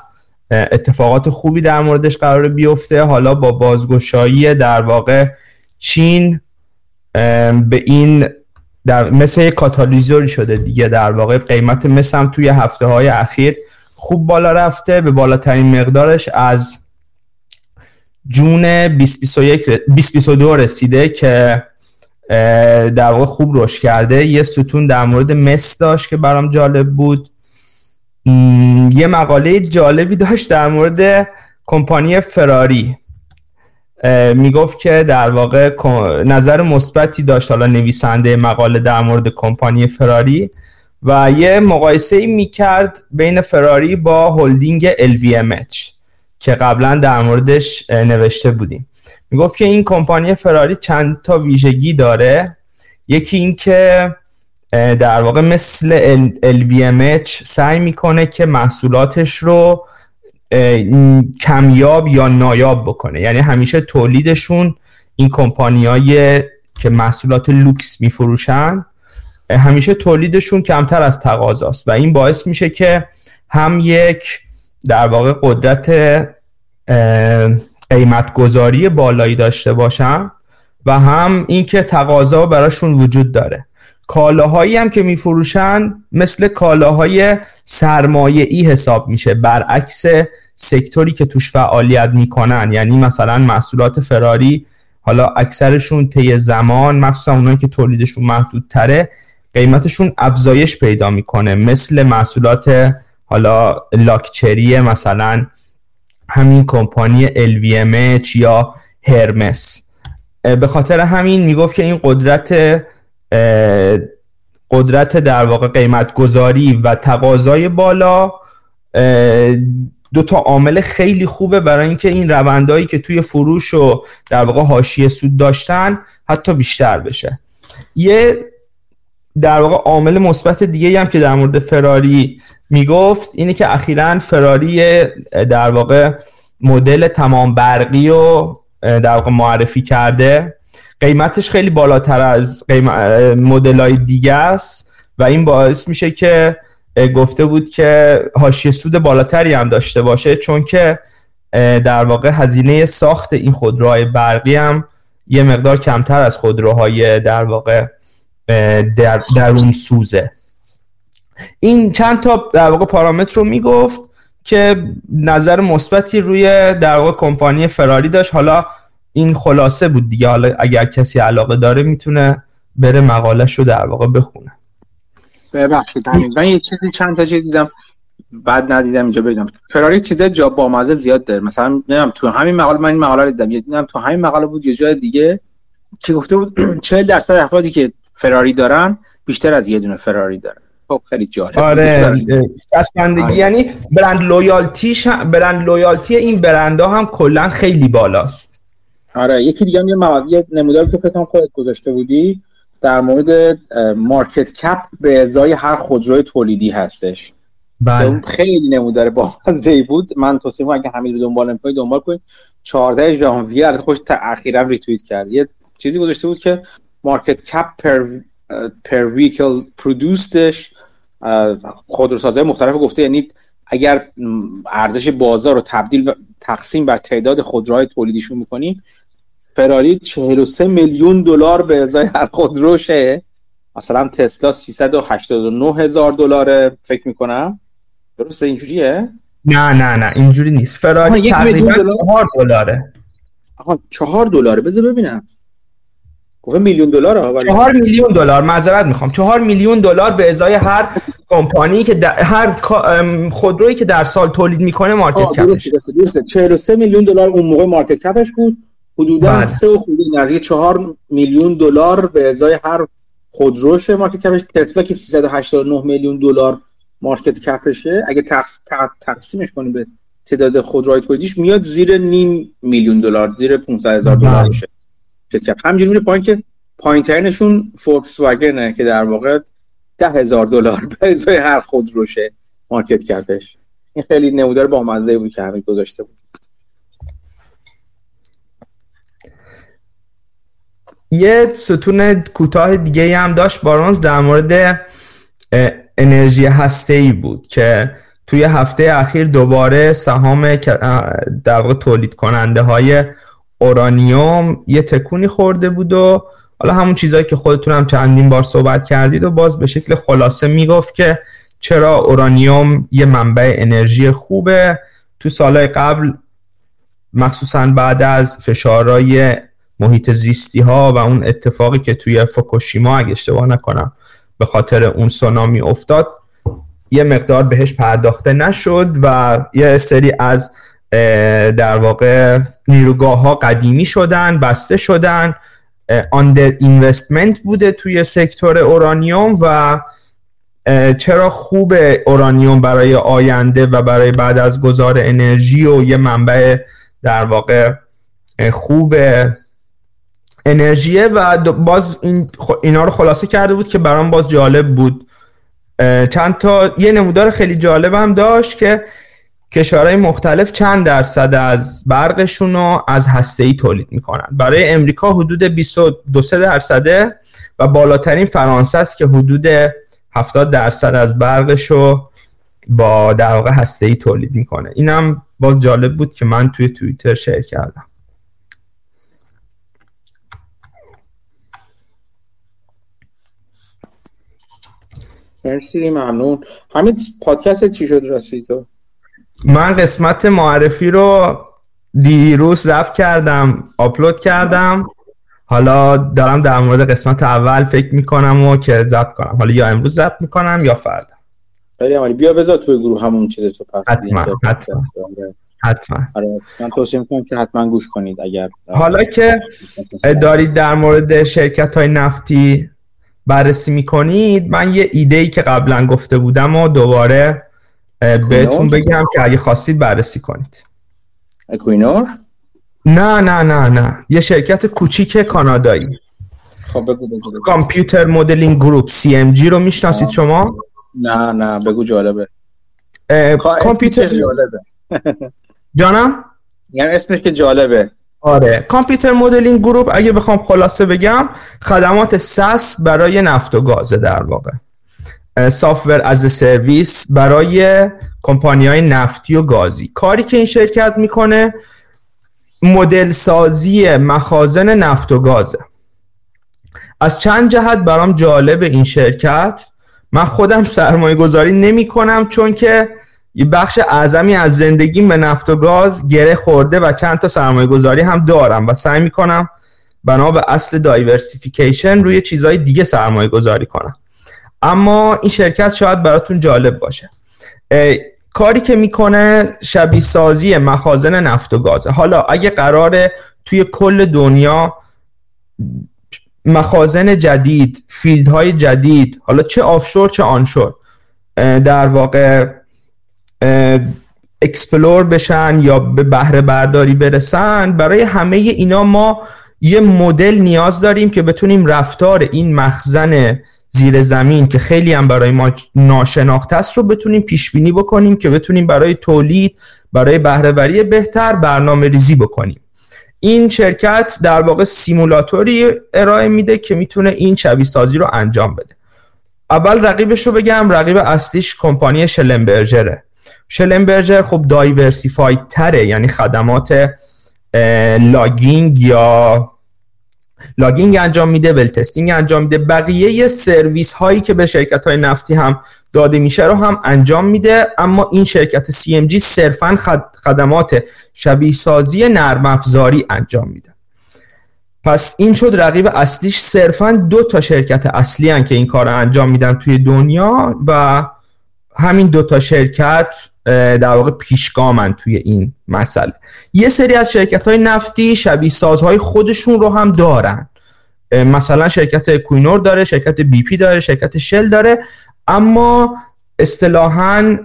اتفاقات خوبی در موردش قرار بیفته. حالا با بازگشایی در واقع چین به این در مثل کاتالیزوری شده دیگه. در واقع قیمت مس هم توی هفته های اخیر خوب بالا رفته به بالاترین مقدارش از جون 2022 رسیده که در واقع خوب رشد کرده. یه ستون در مورد مس داشت که برام جالب بود. یه مقاله جالبی داشت در مورد کمپانی فراری. می‌گفت که در واقع نظر مثبتی داشت. حالا نویسنده مقاله در مورد کمپانی فراری. و یه مقایسه ای می‌کرد بین فراری با هلدینگ LVMH که قبلا در موردش نوشته بودیم. می‌گفت که این کمپانی فراری چند تا ویژگی داره. یکی این که در واقع مثل LVMH سعی می‌کنه که محصولاتش رو کمیاب یا نایاب بکنه. یعنی همیشه تولیدشون این کمپانیایی که محصولات لوکس میفروشن همیشه تولیدشون کمتر از تقاضاست و این باعث میشه که هم یک در واقع قدرت قیمت گذاری بالایی داشته باشن و هم اینکه تقاضا براشون وجود داره. کالاهایی هم که میفروشن مثل کالاهای سرمایه ای حساب میشه برعکس سکتوری که توش فعالیت می‌کنن. یعنی مثلا محصولات فراری حالا اکثرشون طی زمان مخصوصا اونایی که تولیدشون محدودتره قیمتشون افزایش پیدا می‌کنه. مثل محصولات حالا لاکچری مثلا همین کمپانی LVMH یا هرمس. به خاطر همین می‌گفت که این قدرت قدرت در واقع قیمت گذاری و تقاضای بالا دو تا عامل خیلی خوبه برای اینکه این روندهایی که توی فروش و در واقع حاشیه سود داشتن حتی بیشتر بشه. یه در واقع عامل مثبت دیگه هم که در مورد فراری می‌گفت اینه که اخیرا فراری در واقع مدل تمام برقی رو در واقع معرفی کرده. قیمتش خیلی بالاتر از مدل های دیگه است و این باعث میشه که گفته بود که حاشیه سود بالاتری هم داشته باشه چون که در واقع هزینه ساخت این خودروهای برقی هم یه مقدار کمتر از خودروهای در واقع در درون سوزه. این چند تا در واقع پارامتر رو می‌گفت که نظر مثبتی روی در واقع کمپانی فراری داشت. حالا این خلاصه بود دیگه. حالا اگر کسی علاقه داره می‌تونه بره مقالش رو در واقع بخونه. ببخشید من یه چیزی چند تا چیز دیدم. بعد ندیدم اینجا بگم فراری چیزای جا با مزه زیاد داره. مثلا نمی‌دونم تو همین مقاله من این مقاله رو دیدم. دیدم تو همین مقاله بود یه جای دیگه. که گفته بود؟ 40 درصد افرادی که فراری دارن بیشتر از یه دونه فراری دارن. خب خیلی جالب. آره. چسبندگی آره. یعنی brand loyalty ش brand loyalty این برندها هم کلا خیلی بالاست. آره یکی دیگه یه یه نموداری که فکر خودت گذاشته بودی. در مورد market cap به ازای هر خودروی تولیدی هستش. بله. خیلی نمودار بامزه بود. من توصیه اگه همین دنبال نمی‌کنید دنبال کنید 14 ژانویه خوش اخیرا ریتوییت کرد. یه چیزی گذاشته بود که مارکت کپ پر پر ویکل پرودوستش خودروسازهای مختلف گفته. یعنی اگر ارزش بازار رو تبدیل تقسیم بر تعداد خودروهای تولیدیشون می‌کنیم فراری 43 میلیون دلار به ازای هر خودروشه. مثلا تسلا 389 هزار دلار فکر می‌کنم. درسته؟ اینجوریه؟ نه نه نه اینجوری نیست. فراری تقریبا 4 دلاره. آها 4 دلاره. بذار ببینم. گفت میلیون دلار چهار میلیون دلار معذرت می‌خوام. چهار میلیون دلار به ازای هر کمپانی که در هر خودرویی که در سال تولید می‌کنه مارکت کپش. 43 میلیون دلار اون موقع مارکت کپش بود. حدودا 3 بله. و نزدیک 4 میلیون دلار به ازای هر خودروش market cap ش. تسلا که 389 میلیون دلار market cap شه. اگه تقسیمش کنیم به تعداد خودروهای تولیدیش میاد زیر نیم میلیون دلار زیر 500 هزار دلار بله. میشه همینجوری میره پایین که پایین ترینشون فولکس واگنه که در واقع ده هزار دلار به هر خودروشه market cap ش این خیلی نمودار بامزه بود که همین گذاشته بود. یه ستون کوتاه دیگه هم داشت بارونز در مورد انرژی هسته ای بود که توی هفته اخیر دوباره سهام در واقع تولید کننده های اورانیوم یه تکونی خورده بود و حالا همون چیزهایی که خودتون هم چندین بار صحبت کردید و باز به شکل خلاصه می‌گفت که چرا اورانیوم یه منبع انرژی خوبه. تو سالهای قبل مخصوصا بعد از فشارهای محیط زیستی ها و اون اتفاقی که توی فوکوشیما اگه اشتباه نکنم به خاطر اون سونامی افتاد یه مقدار بهش پرداخته نشد و یه سری از در واقع نیروگاه ها قدیمی شدن بسته شدن آندر اینوستمنت بوده توی سکتور اورانیوم و چرا خوب اورانیوم برای آینده و برای بعد از گذار انرژی و یه منبع در واقع خوب انرژیه و باز این اینا رو خلاصه کرده بود که برام باز جالب بود. چند تا یه نمودار خیلی جالب هم داشت که کشورهای مختلف چند درصد از برقشون رو از هسته ای تولید می‌کنن. برای امریکا حدود 22 درصده و بالاترین فرانسه است که حدود 70 درصد از برقش رو با در واقع هسته ای تولید می‌کنه. اینم باز جالب بود که من توی توییتر شیر کردم. مرسی ممنون. همین پادکست چی شد؟ رسید تو من قسمت معرفی رو دیروز ضبط کردم آپلود کردم. حالا دارم در مورد قسمت اول فکر می‌کنم و که ضبط کنم. حالا یا امروز ضبط می‌کنم یا فردا. خیلی عالی بیا بذار توی گروه همون چیز تو پس. حتما حتما. حتما. آره. من توصیه می‌کنم که حتما گوش کنید اگر حالا که دارید در مورد شرکت های نفتی بررسی می‌کنید من یه ایده ای که قبلا گفته بودم و دوباره بهتون بگم که اگه خواستید بررسی کنید. Equinor؟ نه نه نه نه. یه شرکت کوچیک کانادایی. خب بگو بگو, بگو. Computer Modelling Group CMG رو می‌شناسید شما؟ نه نه. بگو جالبه. کامپیوتر جالبه. جانم؟ یعنی اسمش که جالبه. آره. Computer Modelling Group اگه بخوام خلاصه بگم خدمات SaaS برای نفت و گازه در واقع. software as service برای کمپانی های نفتی و گازی. کاری که این شرکت می‌کنه مدل سازی مخازن نفت و گازه. از چند جهت برام جالب این شرکت. من خودم سرمایه گذاری نمی کنم چون که یه بخش اعظمی از زندگیم به نفت و گاز گره خورده و چند تا سرمایه گذاری هم دارم و سعی می‌کنم بنا به اصل دایورسیفیکیشن روی چیزهای دیگه سرمایه گذاری کنم. اما این شرکت شاید براتون جالب باشه. کاری که می‌کنه شبیه سازی مخازن نفت و گازه. حالا اگه قراره توی کل دنیا مخازن جدید field های جدید حالا چه offshore چه onshore در واقع explore بشن یا به بهره برداری برسن برای همه اینا ما یه مدل نیاز داریم که بتونیم رفتار این مخزن زیر زمین که خیلی هم برای ما ناشناخته است رو بتونیم پیش بینی بکنیم که بتونیم برای تولید برای بهرهوری بهتر برنامه ریزی بکنیم. این شرکت در واقع simulator ی ارائه میده که می‌تونه این شبیه سازی رو انجام بده. اول رقیبش رو بگم رقیب اصلیش کمپانی شلمبرجره شلمبرجر خب diversified تره یعنی خدمات logging یا logging انجام میده well testing انجام میده. بقیه سرویس هایی که به شرکت های نفتی هم داده میشه رو هم انجام میده. اما این شرکت CMG صرفا خدمات شبیه سازی نرم افزاری انجام میده. پس این شد رقیب اصلیش. صرفا دو تا شرکت اصلی هن که این کار رو انجام میدن توی دنیا و همین دو تا شرکت در واقع پیشگامن توی این مسئله. یه سری از شرکت های نفتی شبیه سازهای خودشون رو هم دارن. مثلا شرکت اکوینور داره شرکت بی پی داره شرکت شل داره. اما اصطلاحا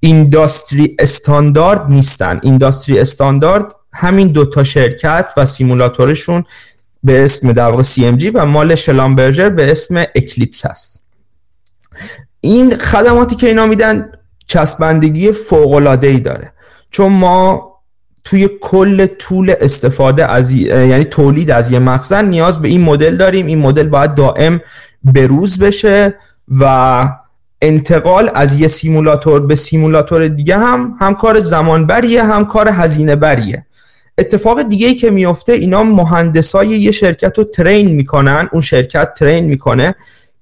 industry standard نیستن. industry standard همین دوتا شرکت و simulator شون به اسم در واقع CMG و مال شلمبرجر به اسم اکلیپس هست. این خدماتی که اینا میدن چسبندگی فوق ای داره. چون ما توی کل طول استفاده از یعنی تولید از یه مخزن نیاز به این مدل داریم. این مدل باید دائم بروز بشه و انتقال از یه سیمولاتور به سیمولاتور دیگه هم هم کار زمان بریه هم کار هزینه بریه اتفاق دیگه ای که میفته اینا مهندسای یه شرکت رو ترین می‌کنن. اون شرکت ترین می‌کنه.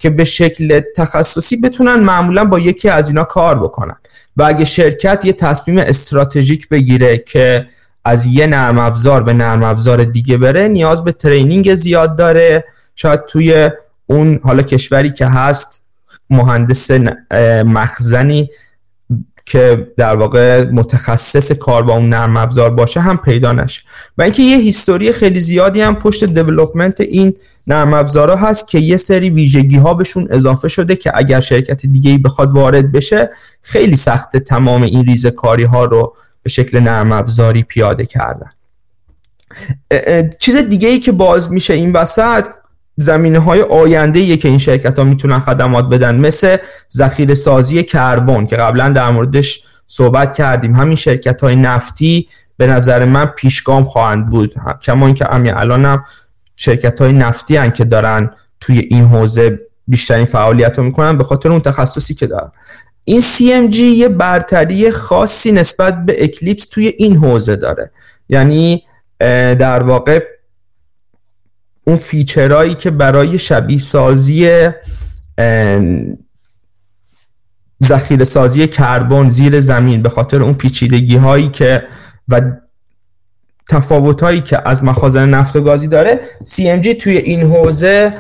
که به شکل تخصصی بتونن معمولا با یکی از اینا کار بکنن. و اگه شرکت یه تصمیم استراتژیک بگیره که از یه نرم افزار به نرم افزار دیگه بره نیاز به ترینینگ زیاد داره. شاید توی اون حالا کشوری که هست مهندس مخزنی که در واقع متخصص کار با اون نرم افزار باشه هم پیدا نشه. و اینکه یه هیستوری خیلی زیادی هم پشت دیولپمنت این نرم افزارا هست که یه سری ویژگی ها بهشون اضافه شده که اگر شرکت دیگه ای بخواد وارد بشه خیلی سخته تمام این ریزه کاری ها رو به شکل نرم افزاری پیاده کردن. چیز دیگه ای که باز میشه این وسط زمینه های آینده که این شرکت ها می‌تونن خدمات بدن مثل ذخیره سازی کربن که قبلا در موردش صحبت کردیم. همین شرکت های نفتی به نظر من پیشگام خواهند بود. کما اینکه همین الان هم شرکت های نفتی هن که دارن توی این حوزه بیشترین فعالیت رو می‌کنن به خاطر اون تخصصی که دارن. این CMG یه برتری خاصی نسبت به اکلیپس توی این حوزه داره. یعنی در واقع اون فیچرهایی که برای شبیه سازی ذخیره سازی کربن زیر زمین به خاطر اون پیچیدگی هایی که و تفاوت هایی که از مخازن نفت و گازی داره CMG توی این حوزه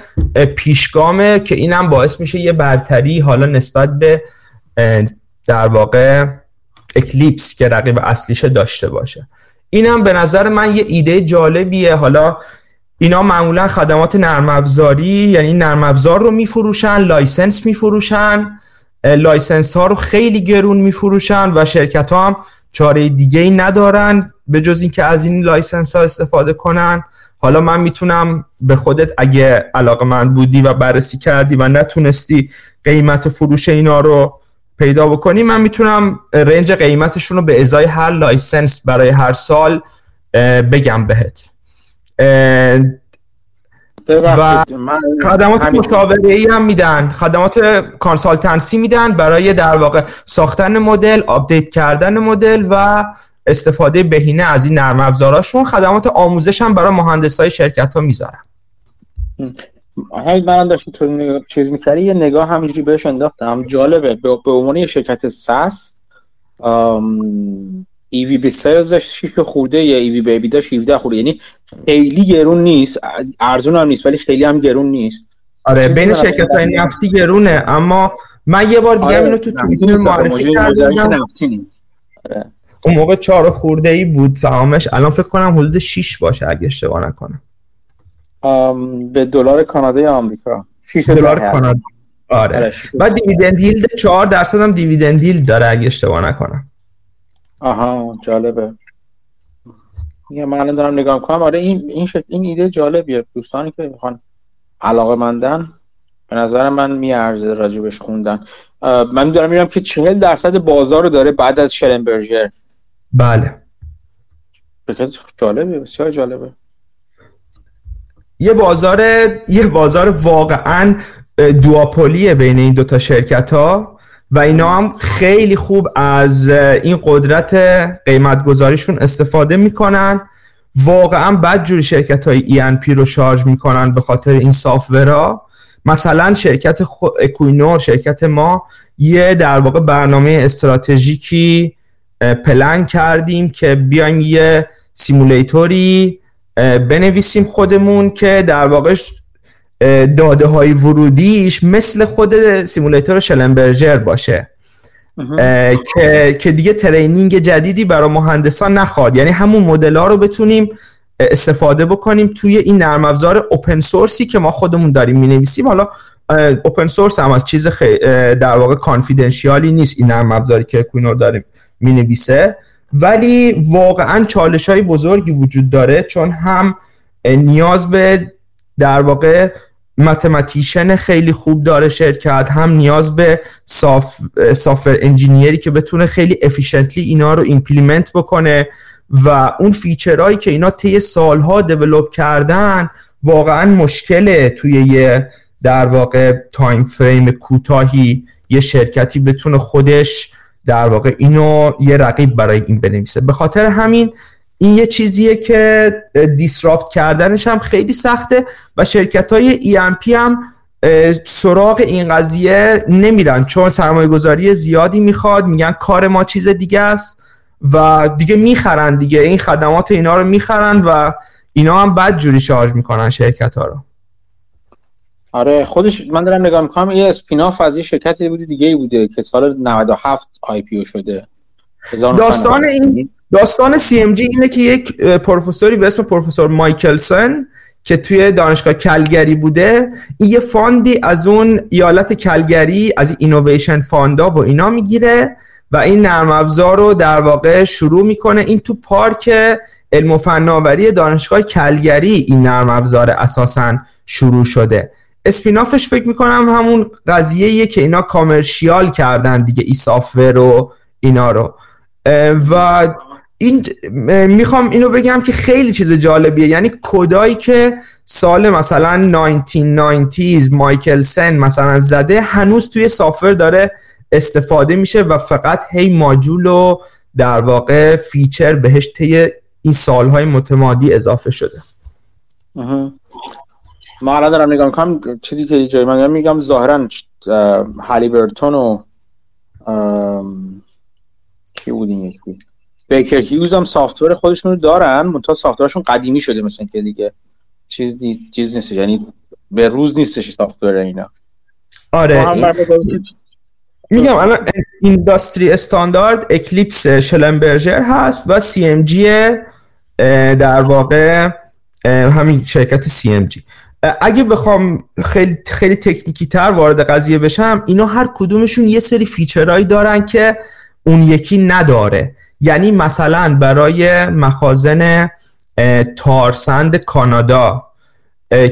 پیشگامه که اینم باعث میشه یه برتری حالا نسبت به در واقع اکلیپس که رقیب اصلیشه داشته باشه. اینم به نظر من یه ایده جالبیه. حالا اینا معمولا خدمات نرم افزاری یعنی نرم افزار رو میفروشن license میفروشن license ها رو خیلی گرون میفروشن و شرکت ها هم چاره دیگه ای ندارن به جز اینکه از این license ها استفاده کنن. حالا من می‌تونم به خودت اگه علاقه‌مند بودی و بررسی کردی و نتونستی قیمت فروش اینا رو پیدا بکنی من می‌تونم range قیمتشون رو به ازای هر license برای هر سال بگم بهت. و خدمات مشاوره ای هم میدن. خدمات consultancy میدن برای در واقع ساختن مدل update کردن مدل و استفاده بهینه از این نرم افزاراشون. خدمات آموزش هم برای مهندسای شرکت ها می‌ذارن حالا من داشتم تو چیز می‌کردی یه نگاه همینجوری بهش انداختم. جالبه به عنوان یه شرکت ساس ای وی بی سیلز داشت 6 خورده یا ای وی بیبی داشت 17 خورده. یعنی خیلی گرون نیست ارزون هم نیست ولی خیلی هم گرون نیست. آره بین شرکت های نفتی گرونه اما من یه بار دیگه آره. اینو تو توییتر معرفی کردم. آره. اون موقع چهار خورده ای بود سهامش الان فکر کنم حدود 6 باشه اگه اشتباه نکنم. به دلار کانادا یا آمریکا؟ 6 دلار کانادا. آره, آره بعد دیویدند ییلد 4 درصد هم دیویدند ییلد داره اگه اشتباه نکنم. آها جالبه. یه من الان دارم نگاه کنم آره این این این ایده جالبیه. دوستانی که می‌خوان علاقه مندن به نظر من میارزه راجبش خوندن. من دارم میرم که چهل درصد بازار رو داره بعد از شلنبرجر بله. جالبه بسیار جالبه. یه بازار یه بازار واقعا دواپولیه بین این دوتا شرکت ها و اینا هم خیلی خوب از این قدرت قیمت گذاریشون استفاده می‌کنن. واقعا بد جوری شرکت های پی رو شارژ می‌کنن به خاطر این سافتورا مثلا شرکت اکوینور شرکت ما یه در واقع برنامه استراتژیکی پلن کردیم که بیایم یه simulator ی بنویسیم خودمون که در واقع داده های ورودیش مثل خود simulator شلمبرجر باشه. که که دیگه training جدیدی برای مهندسان نخواد. یعنی همون مدل ها رو بتونیم استفاده بکنیم توی این نرم افزار open source ی که ما خودمون داریم می نویسیم حالا open source هم از چیز در واقع confidential ی نیست این نرم افزاری که اکوینور داریم می نویسه ولی واقعا چالش های بزرگی وجود داره چون هم نیاز به در واقع mathematician خیلی خوب داره شرکت هم نیاز به soft software engineer ی که بتونه خیلی efficiently اینا رو implement بکنه و اون feature هایی که اینا طی سالها develop کردن واقعا مشکله توی یه در واقع time frame کوتاهی یه شرکتی بتونه خودش در واقع اینو یه رقیب برای این بنویسه. به خاطر همین این یه چیزیه که disrupt کردنش هم خیلی سخته و شرکت های E&P هم سراغ این قضیه نمیرن. چون سرمایه گذاری زیادی می‌خواد میگن کار ما چیز دیگه است و دیگه می‌خرن دیگه. این خدمات اینا رو می‌خرن و اینا هم بد جوری charge می‌کنن شرکت ها رو. آره خودش من دارم نگاه می‌کنم یه spin-off از یه شرکتی بوده دیگه ای بوده که سال 97 IPO شده. داستان این داستان CMG اینه که یک پروفسوری به اسم پروفسور مایکلسن که توی دانشگاه کلگری بوده این یه fund ی از اون ایالت کلگری از innovation fund ا و اینا می‌گیره و این نرم افزار رو در واقع شروع می‌کنه. این تو پارک علم و فناوری دانشگاه کلگری این نرم افزار اساسا شروع شده. اسپینافش فکر می‌کنم همون قضیه که اینا کامرشیال کردن دیگه ای سافر و اینا رو. و این می‌خوام اینو بگم که خیلی چیز جالبیه. یعنی کدایی که سال مثلا 1990s مایکل سن مثلا زده هنوز توی سافر داره استفاده میشه و فقط هی ماجول و در واقع feature بهش طی این سالهای متمادی اضافه شده. ما الان دارم نگاه می‌کنم چیزی که جای من میگم ظاهرا هالیبرتون و کی بود یکی؟ بیکر هیوز هم software خودشون رو دارن منتها software شون قدیمی شده مثلا که دیگه چیز چیز نیست یعنی به روز نیستش software اینا. آره. میگم الان industry standard اکلیپس شلمبرجر هست و CMG در واقع همین شرکت CMG اگه بخوام خیلی خیلی technical ی تر وارد قضیه بشم اینا هر کدومشون یه سری feature هایی دارن که اون یکی نداره. یعنی مثلا برای مخازن tar sand کانادا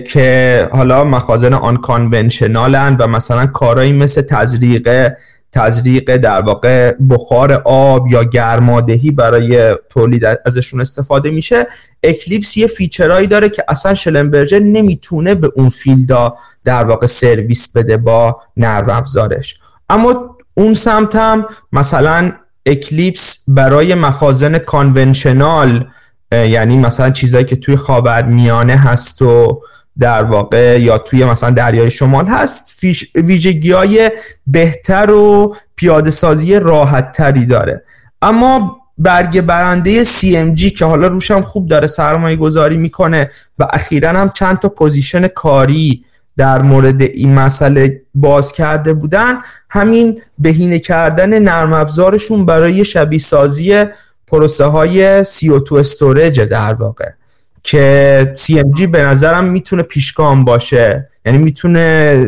که حالا مخازن unconventional ن و مثلا کارهایی مثل تزریق تزریق در واقع بخار آب یا گرمادهی برای تولید ازشون استفاده میشه. اکلیپس یه feature هایی داره که اصلا شلمبرجر نمی‌تونه به اون field ا در واقع سرویس بده با نرم افزارش. اما اون سمت هم مثلا اکلیپس برای مخازن conventional یعنی مثلا چیزایی که توی خاور میانه هست و در واقع یا توی مثلا دریای شمال هست ویژگی های بهتر و پیاده سازی راحت تری داره. اما برگ برنده CMG که حالا روشم خوب داره سرمایه گذاری می‌کنه و اخیرا هم چند تا position کاری در مورد این مسئله باز کرده بودن همین بهینه کردن نرم افزارشون برای شبیه سازی پروسه های CO2 استورج در واقع که CMG به نظرم می‌تونه پیشگام باشه. یعنی می‌تونه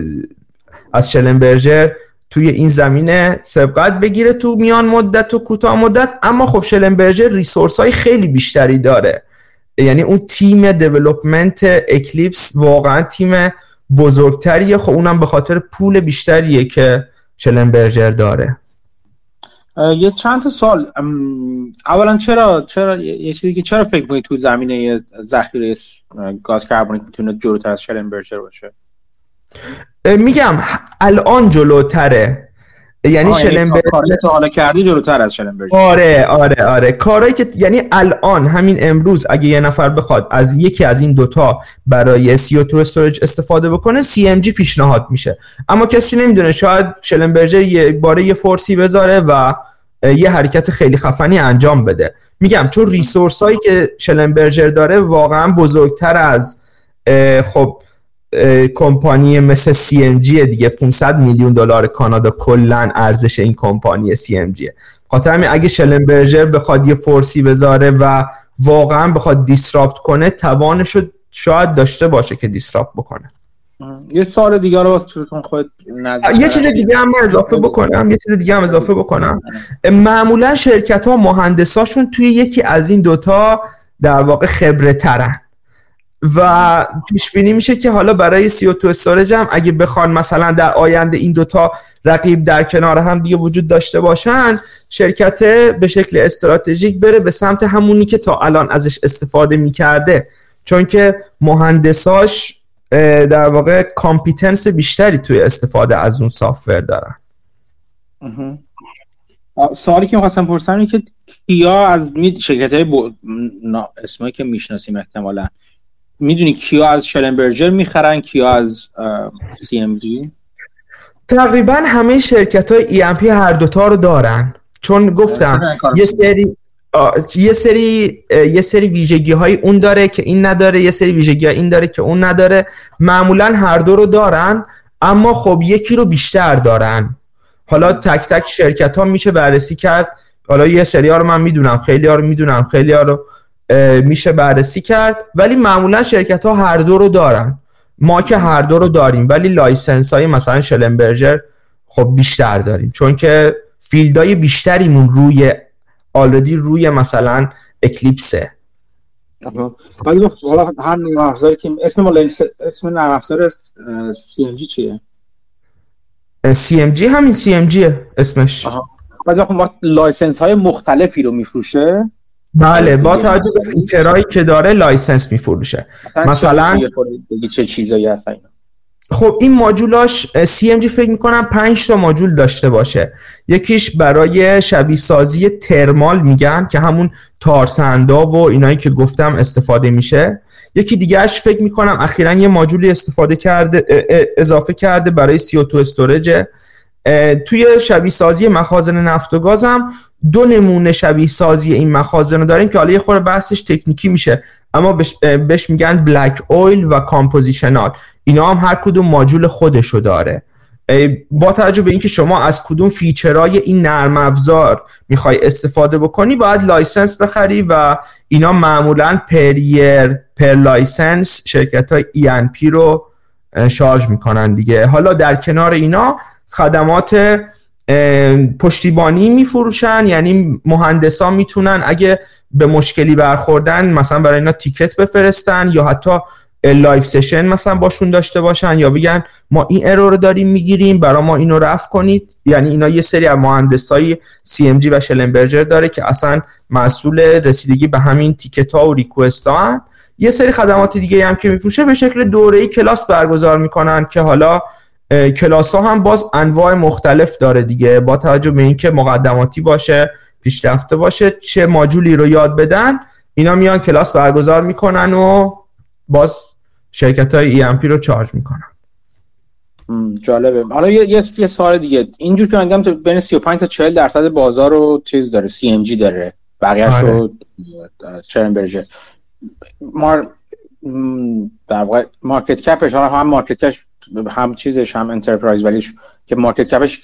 از شلنبرجر توی این زمینه سبقت بگیره تو میان مدت و کوتاه مدت اما خب شلنبرجر ریسورس های خیلی بیشتری داره. یعنی اون تیم دیولپمنت اکلیپس واقعا تیم بزرگتریه خب اونم به خاطر پول بیشتریه که شلنبرجر داره. یه چند تا سال اولا چرا چرا یه چیزی که چرا فکر می‌کنید تو زمینه ذخیره گاز کربونیک می‌تونه جلوتر از شلنبرجر باشه؟ میگم الان جلوتره. یعنی شلنبرجر تو حالا کردی جلوتر از شلنبرجر آره آره آره. کارهایی که یعنی الان همین امروز اگه یه نفر بخواد از یکی از این دوتا برای CO2 storage استفاده بکنه CMG پیشنهاد میشه. اما کسی نمی‌دونه شاید Schlumberger یه باره یه force ی بذاره و یه حرکت خیلی خفنی انجام بده. میگم چون resource هایی که Schlumberger داره واقعا بزرگتر از خب کمپانی مثل CMG دیگه. 500 میلیون دلار کانادا کلا ارزش این کمپانی CMG خاطر همین اگه Schlumberger بخواد یه force ی بذاره و واقعا بخواد دیسراپت کنه توانش شاید داشته باشه که دیسراپت بکنه. یه سال دیگه رو خود یه چیز دیگه هم اضافه بکنم یه چیز دیگه هم اضافه بکنم. معمولا شرکت ها مهندساشون توی یکی از این دوتا در واقع خبره ترن و پیش بینی میشه که حالا برای سی او تو استورج هم اگه بخوان مثلا در آینده این دوتا رقیب در کنار هم دیگه وجود داشته باشن شرکت به شکل استراتژیک بره به سمت همونی که تا الان ازش استفاده می‌کرده. چون که مهندساش در واقع competence بیشتری توی استفاده از اون software دارن. سوالی که می‌خواستم پرسم اینه که کیا از شرکت های ب... اسمایی که می‌شناسیم احتمالا می‌دونی کیا از Schlumberger می‌خرن کیا از CMG تقریبا همه شرکت های ای هر دوتا رو دارن. چون گفتم یه سری یه سری یه سری ویژگی های اون داره که این نداره یه سری ویژگی های این داره که اون نداره. معمولا هر دو رو دارن اما خب یکی رو بیشتر دارن. حالا تک تک شرکت ها میشه بررسی کرد. حالا یه سری ها رو من می‌دونم خیلی ها رو می‌دونم خیلی ها رو میشه بررسی کرد. ولی معمولا شرکت ها هر دو رو دارن. ما که هر دو رو داریم ولی license های مثلا Schlumberger خب بیشتر داریم. چون که field های بیشتریمون روی already روی مثلا Eclipse ه. ولی حالا هر نرم افزاری که اسم مال اسم نرم افزار جی چیه؟ جی همین جی اسمش. بعضی ما license های مختلفی رو میفروشه. بله با توجه به feature هایی که داره license میفروشه. مثلا چه چیزایی هست اینا. خب این ماجولاش CMG فکر می‌کنم 5 تا ماجول داشته باشه. یکیش برای شبیه سازی ترمال میگن که همون تارسندا و اینایی که گفتم استفاده میشه. یکی دیگهش فکر می‌کنم اخیرا یه ماجولی استفاده کرده اضافه کرده برای CO2 استورج توی شبیه سازی مخازن نفت و گاز هم دو نمونه شبیه سازی این مخازن رو داریم که حالا یه خورده بحثش تکنیکی میشه. اما بهش, میگن black oil و compositional. اینا هم هر کدوم ماجول خودشو داره. با توجه به اینکه شما از کدوم feature های این نرم افزار می‌خوای استفاده بکنی باید license بخری و اینا معمولا per year per license شرکت های E&P رو charge می‌کنن دیگه. حالا در کنار اینا خدمات پشتیبانی میفروشن یعنی مهندسا می‌تونن اگه به مشکلی برخوردن مثلا برای اینا ticket بفرستن یا حتی live session مثلا باشون داشته باشن یا بگن ما این error رو داریم می‌گیریم برای ما اینو رفع کنید. یعنی اینا یه سری از مهندسای CMG و Schlumberger داره که اصلا مسئول رسیدگی به همین ticket ها و request ها یه سری خدمات دیگه هم که میفروشه به شکل دوره کلاس برگزار می‌کنن که حالا کلاس ها هم باز انواع مختلف داره دیگه. با توجه به اینکه مقدماتی باشه پیشرفته باشه چه ماجولی رو یاد بدن اینا میان کلاس برگزار می‌کنن و باز شرکت های E&P رو charge می‌کنن. جالبه. حالا یه, یه سال دیگه. اینجور که من بین 35 تا 40 درصد بازار رو چیز داره CMG داره. بقیه‌اش رو Schlumberger مار در واقع market cap ش حالا هم market cap ش هم چیزش هم enterprise value ش که market cap ش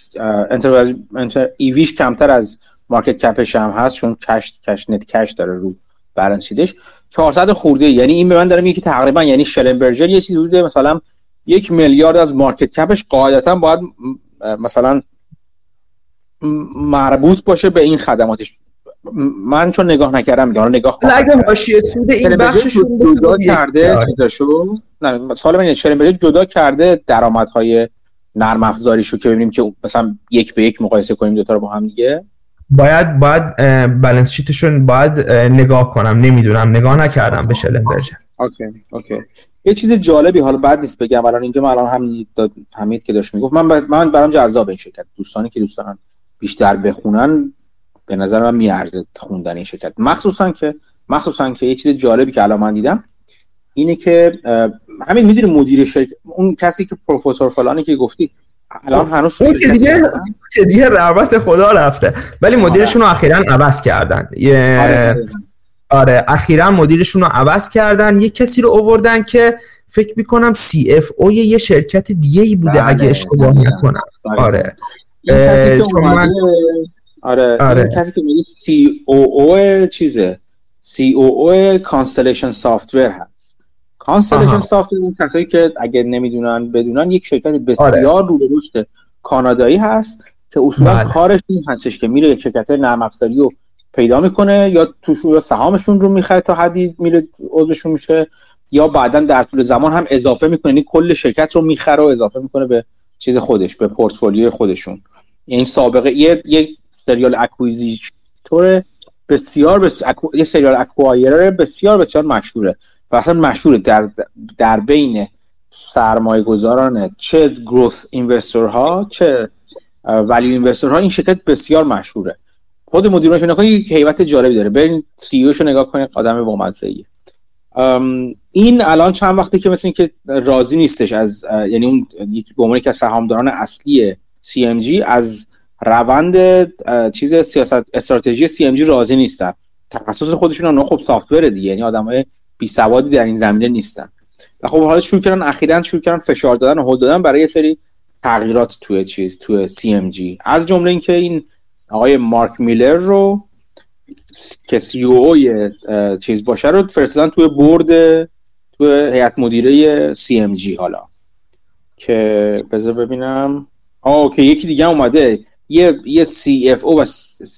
enterprise enter EV ش کمتر از market cap ش هم هست چون cash cash net cash داره رو balance sheet ش 400 خورده یعنی این به من داره میگه که تقریبا یعنی Schlumberger یه چیزی بوده مثلا یک میلیارد از market cap ش قاعدتا باید مثلا مربوط باشه به این خدماتش. من چون نگاه نکردم حالا نگاه اگه حاشیه سود این بخششون جدا کرده چیزاشو نه سوال من Schlumberger جدا کرده درآمدهای نرم افزاریشو که ببینیم که مثلا یک به یک مقایسه کنیم دو تا رو با هم دیگه؟ باید باید balance sheet شون باید نگاه کنم نمی‌دونم نگاه نکردم به Schlumberger okay okay. یه چیز جالبی حالا بد نیست بگم الان اینجا من الان هم حمید که داشت می‌گفت من من برام جذاب این شرکت دوستانی که دوستان بیشتر بخونن به نظر من میارزه خوندن این شرکت. مخصوصا که مخصوصا که یه چیز جالبی که الان من دیدم اینه که همین می‌دونی مدیر شرکت اون کسی که پروفسور فلانی که گفتی الان هنوز دیگه که دیگه رحمت خدا رفته. ولی مدیرشون رو اخیرا عوض کردن. آره, آره. اخیرا مدیرشون رو عوض کردن. یه کسی رو اووردن که فکر می‌کنم سی اف او یه شرکت دیگه ای بوده بله، اگه اشتباه بله. نکنم. آره. آره آره. کسی که میگه سی او او چیزه. COO Constellation Software هست. Constellation Software اون کسایی که اگه نمی‌دونن بدونن یک شرکت بسیار آره. رو رشد کانادایی هست که اصولا بله. کارش این هستش که میره یک شرکت نرم افزاری رو پیدا می‌کنه یا توش یا سهامشون رو می‌خره تا حدی میره عضوشون میشه یا بعدا در طول زمان هم اضافه می‌کنه. یعنی کل شرکت رو می‌خره و اضافه می‌کنه به چیز خودش به پورتفولیو خودشون. یعنی سابقه یه یه serial acquisitor بسیار بس... اکو... یه سریال اکوایر بسیار بسیار مشهوره. و اصلا مشهوره در در بین سرمایه گذاران چه گروث اینوستور ها چه ولیو اینوستور ها این شرکت بسیار مشهوره. خود مدیرش نگاه یک هیبت جالبی داره. برین سی او شو نگاه کنید آدم با این الان چند وقته که مثل که راضی نیستش از یعنی اون یکی به عنوان که سهامداران اصلی CMG از روند چیز سیاست استراتژی CMG راضی نیستن. تخصص خودشون هم خب سافتور دیگه یعنی آدمای بی سوادی در این زمینه نیستن. و خب حالا شروع کردن اخیرا شروع کردن فشار دادن و هل دادن برای یه سری تغییرات توی چیز توی CMG از جمله اینکه این آقای مارک میلر رو که سی او چیز باشه رو فرستادن توی برد توی هیئت مدیره جی حالا. که بذار ببینم. آه که یکی دیگه اومده. یه یه سی اف او و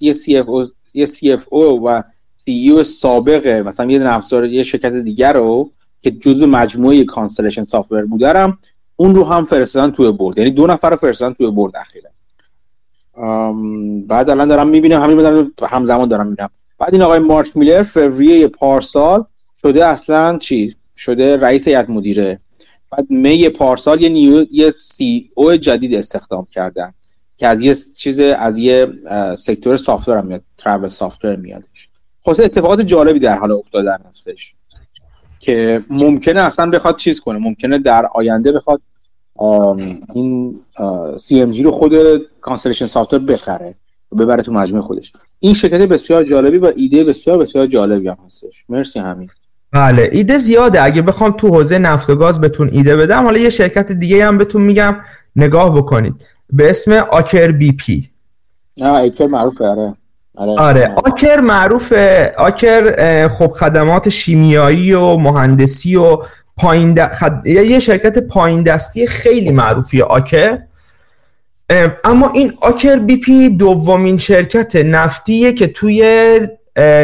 یه سی اف او یه سی اف او و او سابقه. مثلا یه نفسار یه شرکت دیگر رو که جزو مجموعه کانسلیشن سافتور بودرم اون رو هم فرستادن توی برد یعنی دو نفر رو فرستادن توی برد اخیرا. بعد الان دارم می‌بینم همین بدن همزمان دارم می‌بینم. بعد این آقای مارک میلر فوریه پارسال شده اصلا چیز شده رئیس هیئت مدیره. بعد می پارسال یه new یه CEO جدید استخدام کردن که از یه چیز از یه sector software هم میاد travel software میاد. خلاص اتفاقات جالبی در حال افتادن هستش که ممکنه اصلا بخواد چیز کنه. ممکنه در آینده بخواد این CMG رو خود Constellation Software بخره و ببره تو مجموعه خودش. این شرکت بسیار جالبی و ایده بسیار بسیار جالبی هم هستش. مرسی همین بله ایده زیاده. اگه بخوام تو حوزه نفت و گاز بهتون ایده بدم حالا یه شرکت دیگه هم بهتون میگم نگاه بکنید. به اسم آکر بی پی. نه آکر معروفه. آره. آره, آره. آکر معروفه. آکر خب خدمات شیمیایی و مهندسی و پایین یه شرکت پایین دستی خیلی معروفیه آکر. اما این Aker BP دومین شرکت نفتیه که توی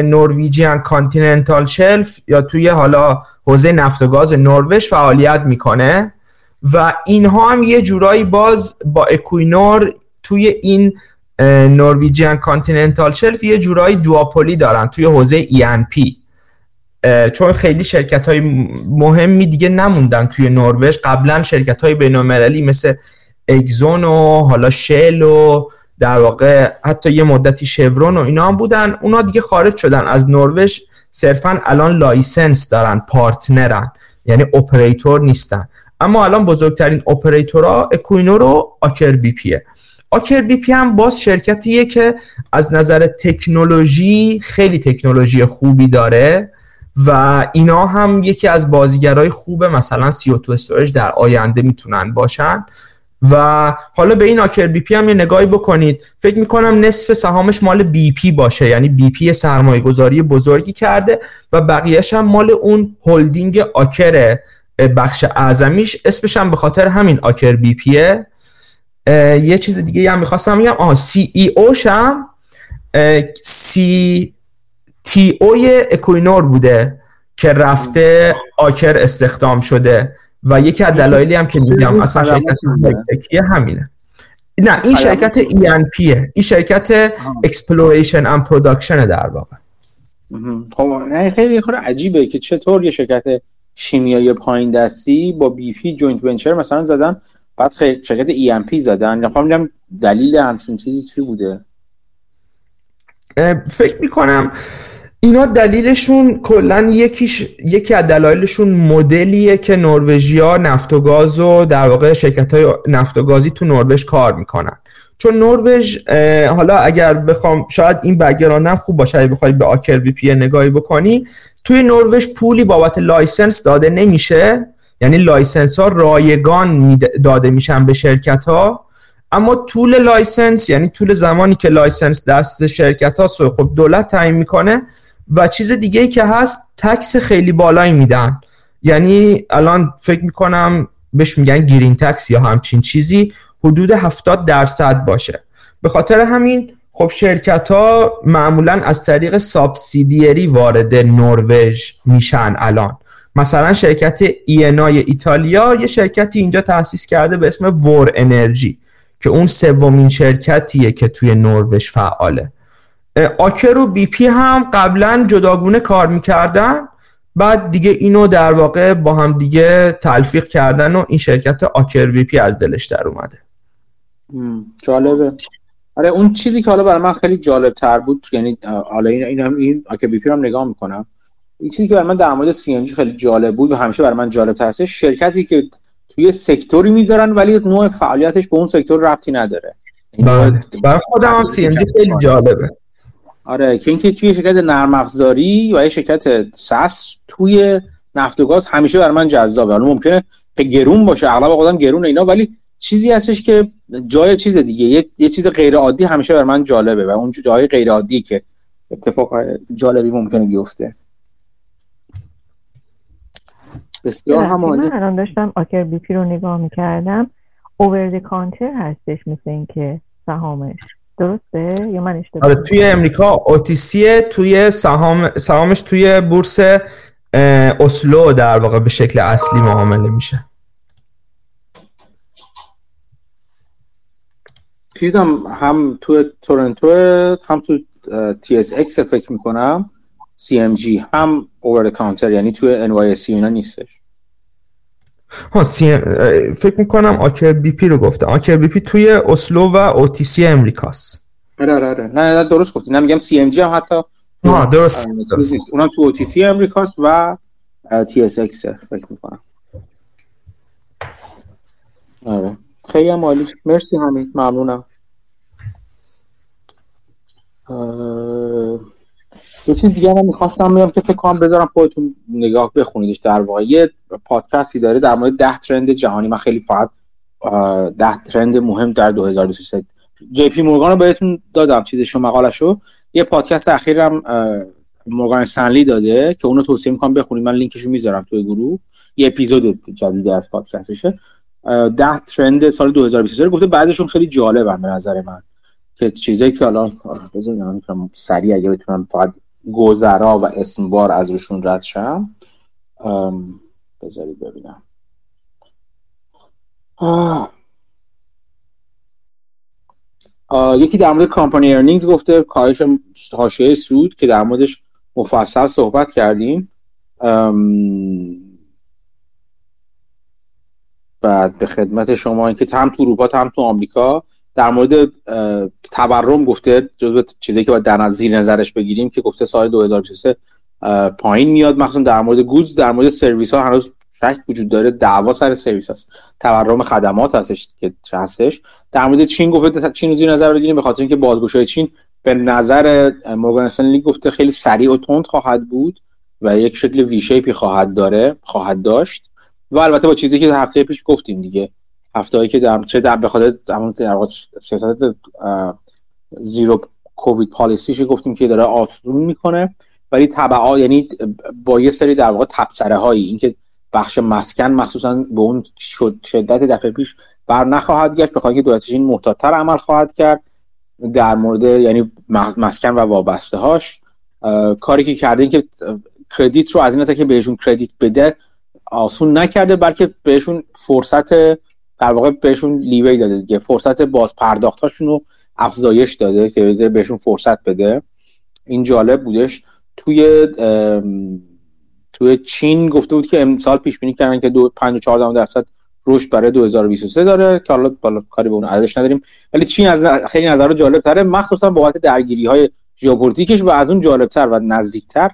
Norwegian Continental Shelf یا توی حالا حوزه نفت و گاز نروژ فعالیت می‌کنه و اینها هم یه جورایی باز با Equinor توی این Norwegian Continental Shelf یه جورایی duopoly دارن توی حوزه E&P چون خیلی شرکت های مهمی دیگه نموندن توی نروژ. قبلا شرکت های بین مثل Exxon و حالا Shell و در واقع حتی یه مدتی Chevron و اینا هم بودن. اونا دیگه خارج شدن. از نروژ صرفا الان license دارن partner ن. یعنی اپریتور نیستن. اما الان بزرگترین اپریتورها Equinor و Aker BP ه Aker BP هم باز شرکتیه که از نظر تکنولوژی خیلی تکنولوژی خوبی داره و اینا هم یکی از بازیگرای خوب مثلا CO2 storage در آینده می‌تونن باشن. و حالا به این Aker BP هم یه نگاهی بکنید. فکر می‌کنم نصف سهامش مال BP باشه. یعنی BP سرمایه گذاری بزرگی کرده و بقیهش هم مال اون هلدینگ Aker بخش اعظمیش اسمش هم به خاطر همین Aker BP ه یه چیز دیگه هم می‌خواستم بگم. آها CEO ش هم CTO ی Equinor بوده که رفته Aker استخدام شده. و یکی از دلایلی هم که میگم اصلا شرکت tech یه همینه. نه این شرکت E&P این شرکت Exploration and Production در واقع. خب نه خیلی خیلی عجیبه که چطور یه شرکت شیمیایی پایین دستی با BP joint venture مثلا زدن بعد خیلی شرکت E&P زدن. نخوام دلیل همچون چیزی چی بوده؟ فکر می‌کنم اینا دلیلشون کلا یکیش یکی از دلایلشون مدلیه که نروژیا نفت و گاز و در واقع شرکت های نفت و گازی تو نروژ کار می‌کنن. چون نروژ حالا اگر بخوام شاید این background م خوب باشه اگه بخوای به Aker BP نگاهی بکنی توی نروژ پولی بابت license داده نمیشه. یعنی license ها رایگان داده میشن به شرکت ها اما طول license یعنی طول زمانی که license دست شرکت ها خب دولت تعیین می‌کنه و چیز دیگه ای که هست tax خیلی بالایی میدن. یعنی الان فکر می‌کنم بهش میگن green tax یا همچین چیزی حدود 70 درصد باشه. به خاطر همین خب شرکت ها معمولا از طریق subsidiary وارد نروژ میشن الان. مثلا شرکت Eni ی ایتالیا یه شرکتی اینجا تأسیس کرده به اسم Vår Energi که اون سومین شرکتیه که توی نروژ فعاله. Aker و BP هم قبلا جداگونه کار می‌کردن. بعد دیگه اینو در واقع با هم دیگه تلفیق کردن و این شرکت Aker BP از دلش در اومده. جالبه. آره اون چیزی که حالا برای من خیلی جالب تر بود یعنی حالا این این هم این Aker BP هم نگاه می‌کنم. این چیزی که برای من در مورد CMG خیلی جالب بود و همیشه برای من جالب تر شرکتی که توی sector ی می‌ذارن ولی نوع فعالیتش به اون sector ربطی نداره. بله. برای خودم هم CMG خیلی جالبه. آره که اینکه توی شرکت نرم افزاری و یه شرکت SaaS توی نفت و گاز همیشه برای من جذابه. حالا ممکنه که گرون باشه اغلب آدم گرون اینا ولی چیزی هستش که جای چیز دیگه یه, یه چیز غیر عادی همیشه برای من جالبه و اون جای غیر عادی که اتفاق جالبی ممکنه بیفته. بسیار همانی من الان داشتم آکر بی پی رو نگاه می‌کردم. اوور کانتر هستش مثل اینکه سهامش. درسته؟ یا من اشتباه آره توی امریکا اوتیسی توی سهام سهامش توی بورس اسلو در واقع به شکل اصلی معامله میشه. چیزم هم تو تورنتو هم تو TSX فکر می‌کنم CMG هم over counter یعنی تو NYSE اینا نیستش. ها سی... فکر می‌کنم Aker BP رو گفته. Aker BP توی اسلو و OTC ی امریکاست. آره آره آره. نه نه درست گفتی. نه میگم CMG هم حتی ها درست, درست. اونم تو OTC ی امریکاست و TSX فکر می‌کنم. آره. خیلی مالی مرسی همین ممنونم. یه چیز دیگه هم می‌خواستم میام که فکر کنم بذارم خودتون نگاه بخونیدش در واقع. یه پادکستی داره در مورد ده trend جهانی. من خیلی فقط ده trend مهم در 2023 جی پی مورگان رو بهتون دادم چیزشو مقالشو یه پادکست اخیرم مورگان سنلی داده که اونو توصیه می‌کنم بخونید. من لینکشو می‌ذارم توی گروه. یه اپیزود جدیدی از پادکستشه. ده ترند سال 2023 گفته. بعضیشون خیلی جالبن به نظر من. که چیزایی که حالا بذارید سریع اگه بتونم فقط گذرا و اسمبار از روشون رد شم. بذارید ببینم. یکی در مورد company earnings گفته کاهش حاشیه سود که در موردش مفصل صحبت کردیم. بعد به خدمت شما اینکه هم تو اروپا هم تو آمریکا در مورد تورم گفته جزو چیزی که باید در زیر نظرش بگیریم که گفته سال 2023 پایین میاد. مخصوصا در مورد goods در مورد سرویس ها هنوز شک وجود داره. دعوا سر سرویس هست. تورم خدمات هستش که هستش. در مورد چین گفته چین زیر نظر بگیریم به خاطر اینکه بازگشایی چین به نظر مورگان استنلی گفته خیلی سریع و تند خواهد بود و یک شکل وی شیپی خواهد داره خواهد داشت. و البته با چیزی که هفته پیش گفتیم دیگه. هایی که در چه در بخاطر در سیاست زیرو کووید پالیسیش گفتیم که داره آسون می‌کنه. ولی تبعا یعنی با یه سری در واقع تبصره هایی اینکه بخش مسکن مخصوصا به اون شدت دفعه پیش بر نخواهد گشت بخاطر اینکه دولت چین محتاطتر عمل خواهد کرد در مورد یعنی مسکن و وابسته هاش کاری که کرده این که کردیت رو از این که بهشون کردیت بده آسون نکرده بلکه بهشون فرصت در واقع بهشون لیوی داده دیگه. فرصت باز پرداختاشون رو افزایش داده که بهشون فرصت بده. این جالب بودش. توی توی چین گفته بود که امسال پیش بینی کردن که 5 14 درصد رشد برای 2023 داره. که حالا بالا کاری به اون ارزش نداریم. ولی چین از خیلی نظر جالب تره مخصوصا بابت درگیری های ژئوپلیتیکش و از اون جالب تر و نزدیکتر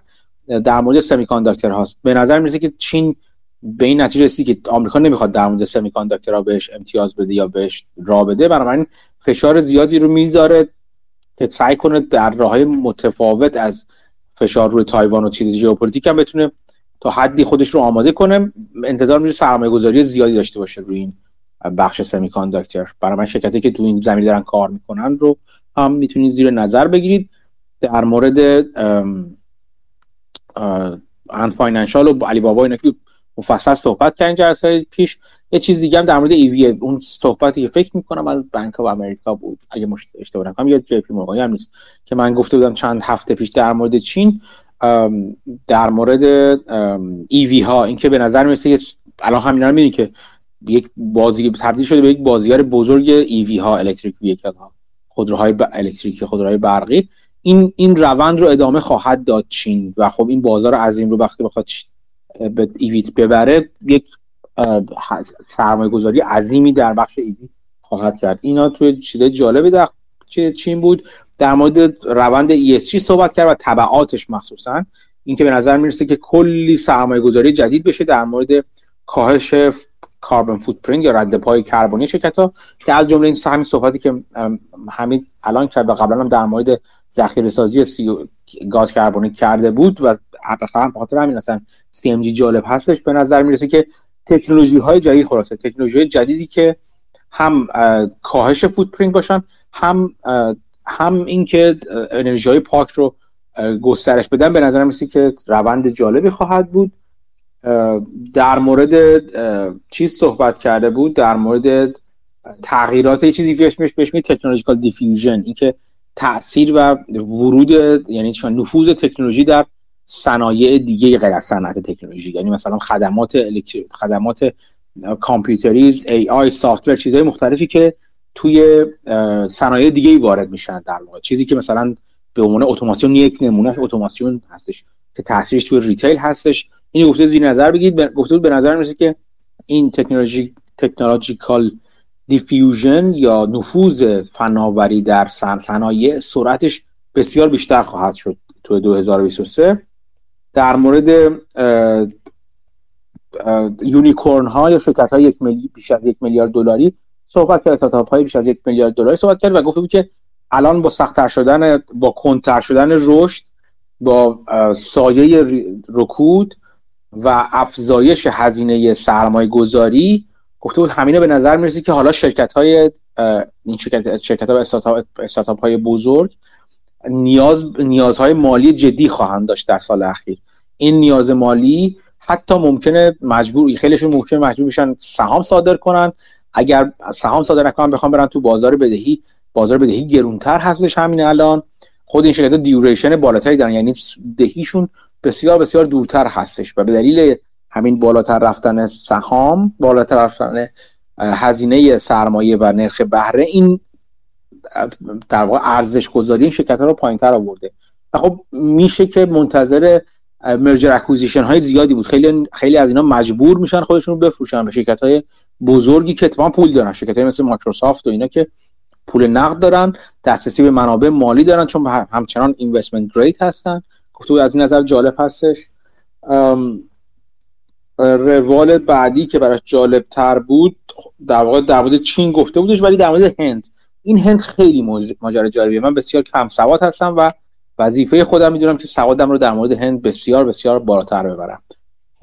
در مورد سمی هاست. به نظر می‌رسه که چین به این نتیجه رسید که آمریکا نمی‌خواد در مورد سمی را بهش امتیاز بده یا بهش راه بده بنابراین فشار زیادی رو می‌ذاره که سعی کنه در راه متفاوت از فشار روی تایوان و چیز ژئوپلیتیک هم بتونه تا حدی خودش رو آماده کنه. انتظار میره سرمایه گذاری زیادی داشته باشه روی این بخش semiconductor برای من شرکتی که تو این زمین دارن کار می‌کنن رو هم می‌تونید زیر نظر بگیرید. در مورد Ant Financial و Alibaba اینا که مفصل صحبت کردن جلسه پیش. یه چیز دیگه هم در مورد EV اون صحبتی که فکر می‌کنم از Bank of America بود. اگه مش اشتباه نکنم یا JP هم نیست که من گفته بودم چند هفته پیش در مورد چین در مورد EV ها. اینکه به نظر می‌رسه الان همینا رو که یک بازی تبدیل شده به یک بازیگر بزرگ EV ها electric vehicle ها. خودروهای ب... الکتریکی خودروهای برقی. این این روند رو ادامه خواهد داد چین. و خب این بازار عظیم رو وقتی بخواد به EV ت ببره یک سرمایه گذاری عظیمی در بخش EV ای خواهد کرد. اینا توی چیز جالبی در چین بود. در مورد روند ESG صحبت کرد و تبعاتش مخصوصا. اینکه به نظر می‌رسه که کلی سرمایه گذاری جدید بشه در مورد کاهش carbon footprint یا رد پای کربنی شرکت ها که از جمله این همین صحبتی که همین الان کرد و قبلا هم در مورد ذخیره سازی سی گاز کربنی کرده بود و به خاطر همین اصلا CMG جالب هستش به نظر می‌رسه که تکنولوژی های جدید خلاصه تکنولوژی جدیدی که هم کاهش footprint باشن هم هم اینکه انرژی های پاک رو گسترش بدن به نظر می‌رسه که روند جالبی خواهد بود. در مورد چیز صحبت کرده بود در مورد تغییرات چیزی که بهش بهش technological diffusion اینکه تاثیر و ورود یعنی نفوذ تکنولوژی در صنایع دیگه غیر از صنعت تکنولوژی یعنی مثلا خدمات خدمات کامپیوتری AI software چیزهای مختلفی که توی صنایع دیگه وارد میشن در واقع. چیزی که مثلا به عنوان اتوماسیون یک نمونه اتوماسیون هستش که تاثیرش توی retail هستش. این گفته زیر نظر بگیرید. گفته به نظر می‌رسه که این تکنولوژی technological دیفیوژن یا نفوذ فناوری در صنایع سرعتش بسیار بیشتر خواهد شد تو 2023 در مورد یونیکورن ها یا شرکت های یک ملی... بیش از یک میلیارد دلاری صحبت کرد تا های بیش از یک میلیارد دلاری صحبت کرد و گفته بود که الان با سختتر شدن با کنتر شدن رشد با سایه رکود و افزایش هزینه سرمایه گذاری گفته بود همینه به نظر می‌رسه که حالا شرکت های این شرکت شرکت ها و استارتاپ های بزرگ نیاز نیازهای مالی جدی خواهند داشت در سال اخیر. این نیاز مالی حتی ممکنه مجبور خیلیشون ممکنه مجبور بشن سهام صادر کنن. اگر سهام صادر نکنن بخوام برن تو بازار بدهی بازار بدهی گرونتر هستش همین الان. خود این شرکت دیوریشن بالاتری دارن یعنی دهیشون بسیار بسیار دورتر هستش و به دلیل همین بالاتر رفتن سهام بالاتر رفتن هزینه سرمایه و نرخ بهره این در واقع ارزش گذاری این شرکت ها رو پایین تر آورده خب میشه که منتظر merger acquisition های زیادی بود. خیلی خیلی از اینا مجبور میشن خودشون رو بفروشن به شرکت های بزرگی که اتفاقا پول دارن شرکت های مثل مایکروسافت و اینا که پول نقد دارن دسترسی به منابع مالی دارن چون همچنان investment grade هستن. گفتگو از این نظر جالب هستش. روال بعدی که براش جالب تر بود در واقع در مورد چین گفته بودش ولی در مورد هند. این هند خیلی ماجرا جالبیه. من بسیار کم سواد هستم و وظیفه خودم می‌دونم که سوادم رو در مورد هند بسیار بسیار بالاتر ببرم.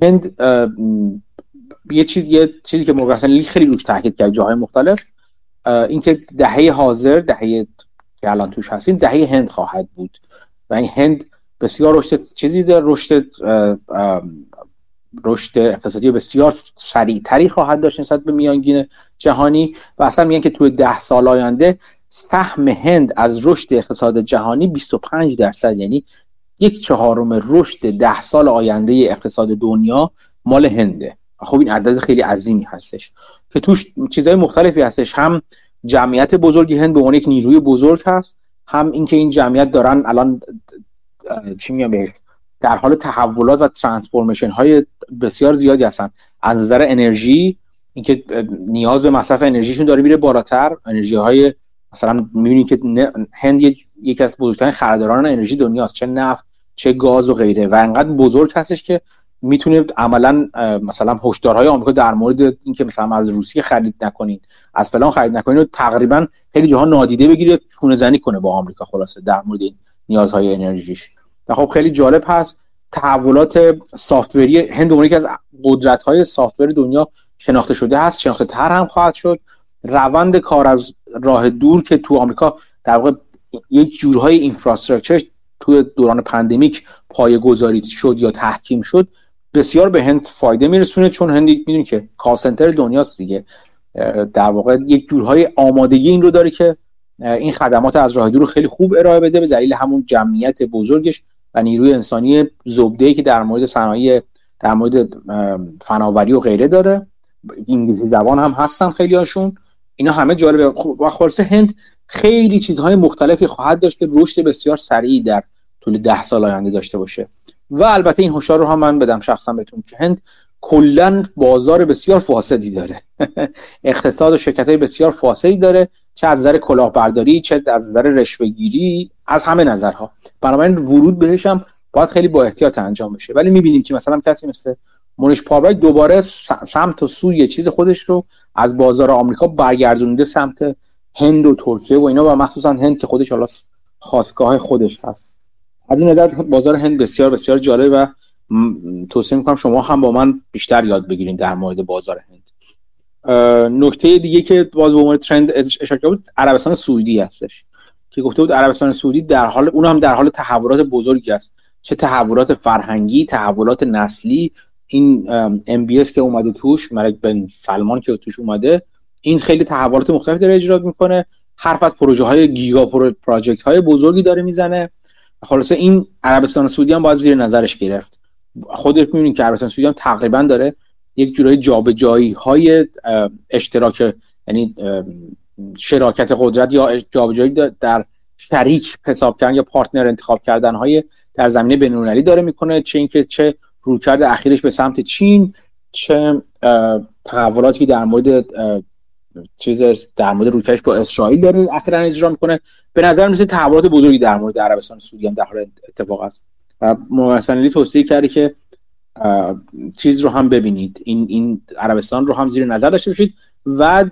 هند یه چیز یه چیزی که مرگسن خیلی روش تاکید کرد جاهای مختلف اینکه دهه حاضر دهه که الان توش هستیم دهه هند خواهد بود. و این هند بسیار رشد چیزی در رشد رشد اقتصادی بسیار سریعتری خواهد داشت نسبت به میانگین جهانی و اصلا میگن که توی ده سال آینده سهم هند از رشد اقتصاد جهانی 25 درصد یعنی یک چهارم رشد ده سال آینده اقتصاد دنیا مال هنده. خب این عدد خیلی عظیمی هستش که توش چیزهای مختلفی هستش. هم جمعیت بزرگی هند به عنوان یک نیروی بزرگ هست هم اینکه این جمعیت دارن الان چی میگم در حال تحولات و ترانسفورمیشن های بسیار زیادی هستن. از نظر انرژی اینکه نیاز به مصرف انرژیشون داره میره بالاتر. انرژی های مثلا می‌بینید که هند یکی از بزرگترین خریداران انرژی دنیاست. چه نفت چه گاز و غیره. و انقدر بزرگ هستش که می‌تونه عملا مثلا هشدارهای آمریکا در مورد اینکه مثلا از روسیه خرید نکنین از فلان خرید نکنین و تقریبا خیلی جاها نادیده بگیره خونه زنی کنه با آمریکا خلاصه در مورد این نیازهای انرژیش. خب خیلی جالب هست تحولات سافتوری هند که از قدرت های سافتور دنیا شناخته شده هست شناخته تر هم خواهد شد. روند کار از راه دور که تو آمریکا در واقع یک جورهای اینفراستراکچر تو دوران pandemic پایه گذاری شد یا تحکیم شد بسیار به هند فایده میرسونه چون هند می‌دونی که call center دنیاست دیگه. در واقع یک جورهای آمادگی این رو داره که این خدمات از راه دور خیلی خوب ارائه بده به دلیل همون جمعیت بزرگش و نیروی انسانی زبده که در مورد صنایع در مورد فناوری و غیره داره. انگلیسی زبان هم هستن خیلی هاشون اینا همه جالبه. خب، و خلاصه هند خیلی چیزهای مختلفی خواهد داشت که رشد بسیار سریعی در طول ده سال آینده داشته باشه. و البته این هشدار رو هم من بدم شخصا بهتون که هند کلا بازار بسیار فاسدی داره. اقتصاد و شرکت های بسیار فاسدی داره چه از نظر کلاهبرداری چه از نظر رشوهگیری. از همه نظرها. بنابراین ورود بهش هم باید خیلی با احتیاط انجام بشه. ولی می‌بینیم که مثلا کسی مثل مونش پاورک دوباره سمت و سوی چیز خودش رو از بازار آمریکا برگردونده سمت هند و ترکیه و اینا و مخصوصا هند که خودش حالا خواستگاه خودش هست. از این نظر بازار هند بسیار بسیار جالب و توصیه می‌کنم شما هم با من بیشتر یاد بگیرین در مورد بازار هند. نکته دیگه که باز به عنوان ترند اشاره بود عربستان سعودی هستش. که گفته بود عربستان سعودی در حال اون هم در حال تحولات بزرگی است. چه تحولات فرهنگی تحولات نسلی این ام بی که اومده توش ملک بن سلمان که توش اومده این خیلی تحولات مختلفی داره اجرا می‌کنه. حرف از پروژه های گیگا پروژکت های بزرگی داره می‌زنه. خلاصه این عربستان سعودی هم باید زیر نظرش گرفت. خودت می‌بینید که عربستان سعودی هم تقریبا داره یک جورای جابجایی های اشتراک یعنی شراکت قدرت یا جابجایی در شریک حساب کردن یا پارتنر انتخاب کردن های در زمینه بین‌المللی داره می‌کنه چه اینکه چه رویکرد اخیرش به سمت چین چه تحولاتی در مورد چیز در مورد رویکردش با اسرائیل داره اخیرا اجرا می‌کنه. به نظر میسه تحولات بزرگی در مورد عربستان سعودی هم در حال اتفاق است. و محسن توصیه کرده که چیز رو هم ببینید. این این عربستان رو هم زیر نظر داشته باشید. و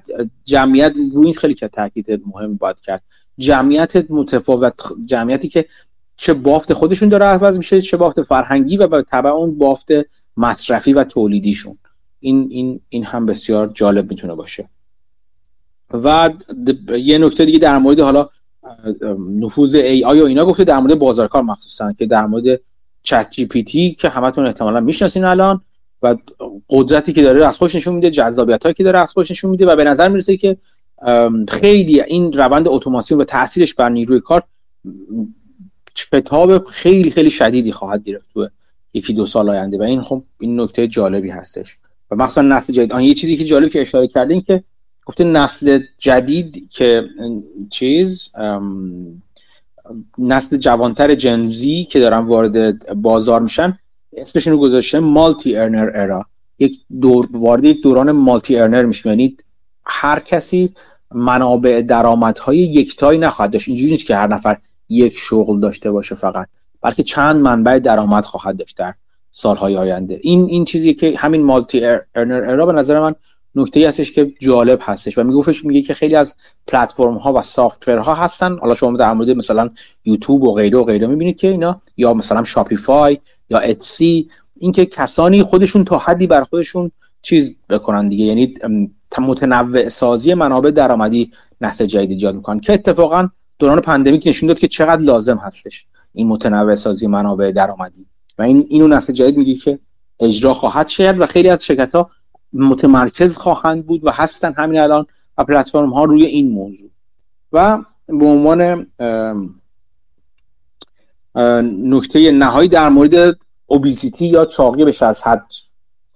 جمعیت روی این خیلی که تاکید مهم باید کرد. جمعیت متفاوت جمعیتی که چه بافت خودشون داره عوض میشه چه بافت فرهنگی و به تبع اون بافت مصرفی و تولیدیشون. این این این هم بسیار جالب می‌تونه باشه. و یه نکته دیگه در مورد حالا نفوذ ای آی و اینا گفته در مورد بازارکار مخصوصا که در مورد چت جی پی تی که همتون احتمالا می‌شناسین الان. و قدرتی که داره از خودش نشون میده جذابیت هایی که داره از خودش نشون میده و به نظر می‌رسه که خیلی این روند اتوماسیون و تاثیرش بر نیروی کار کتاب خیلی خیلی شدیدی خواهد گرفت تو یکی دو سال آینده و این خب این نکته جالبی هستش. و مخصوصا نسل جدید. آن یه چیزی که جالب که اشاره کردین که گفته نسل جدید که چیز نسل جوانتر جنزی که دارن وارد بازار میشن اسمشون رو گذاشته مالتی ارنر ارا. یک دور وارد یک دوران مالتی ارنر میشه. یعنی هر کسی منابع درآمدهای یکتایی نخواهد داشت. اینجوری نیست که هر نفر یک شغل داشته باشه فقط. بلکه چند منبع درآمد خواهد داشت در سالهای آینده. این این چیزی که همین مالتی ارنر ارا به نظر من نکته هستش که جالب هستش و میگفتش میگه که خیلی از پلتفرم ها و ها هستن. حالا شما در مورد مثلا یوتیوب و غیره و غیره می‌بینید که اینا یا مثلا شاپیفای یا اتسی اینکه کسانی خودشون تا حدی بر خودشون چیز بکنن دیگه. یعنی متنوع سازی منابع درآمدی نسل جدید ایجاد می‌کنن که اتفاقا دوران پندمیک نشون داد که چقدر لازم هستش این متنوع سازی منابع درآمدی. و این اینو نسل جدید میگه که اجرا خواهد شد و خیلی از شرکت متمرکز خواهند بود و هستن همین الان و پلتفرم ها روی این موضوع. و به عنوان نکته نهایی در مورد اوبیزیتی یا چاقی از حد